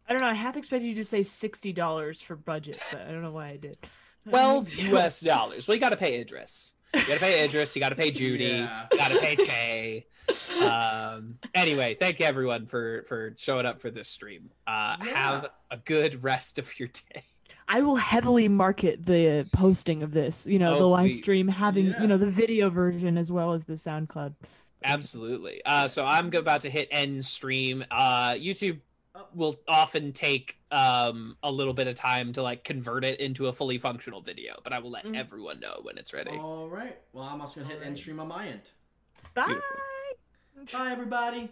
I don't know. I half expected you to say sixty dollars for budget, but I don't know why I did. 12 US dollars. Well, you got to pay Idris. You got to pay Idris. You got to pay Judi. Yeah. You got to pay Tay. Um, anyway, thank you everyone for for showing up for this stream. Uh, Yeah. Have a good rest of your day. I will heavily market the posting of this. You know, the live stream having Yeah. you know the video version as well as the SoundCloud. Absolutely. Uh, so I'm about to hit end stream. Uh, YouTube will often take um a little bit of time to like convert it into a fully functional video, but I will let Mhm. everyone know when it's ready. All right. Well, I'm also gonna hit end stream on my end. Bye. Beautiful. Bye, everybody.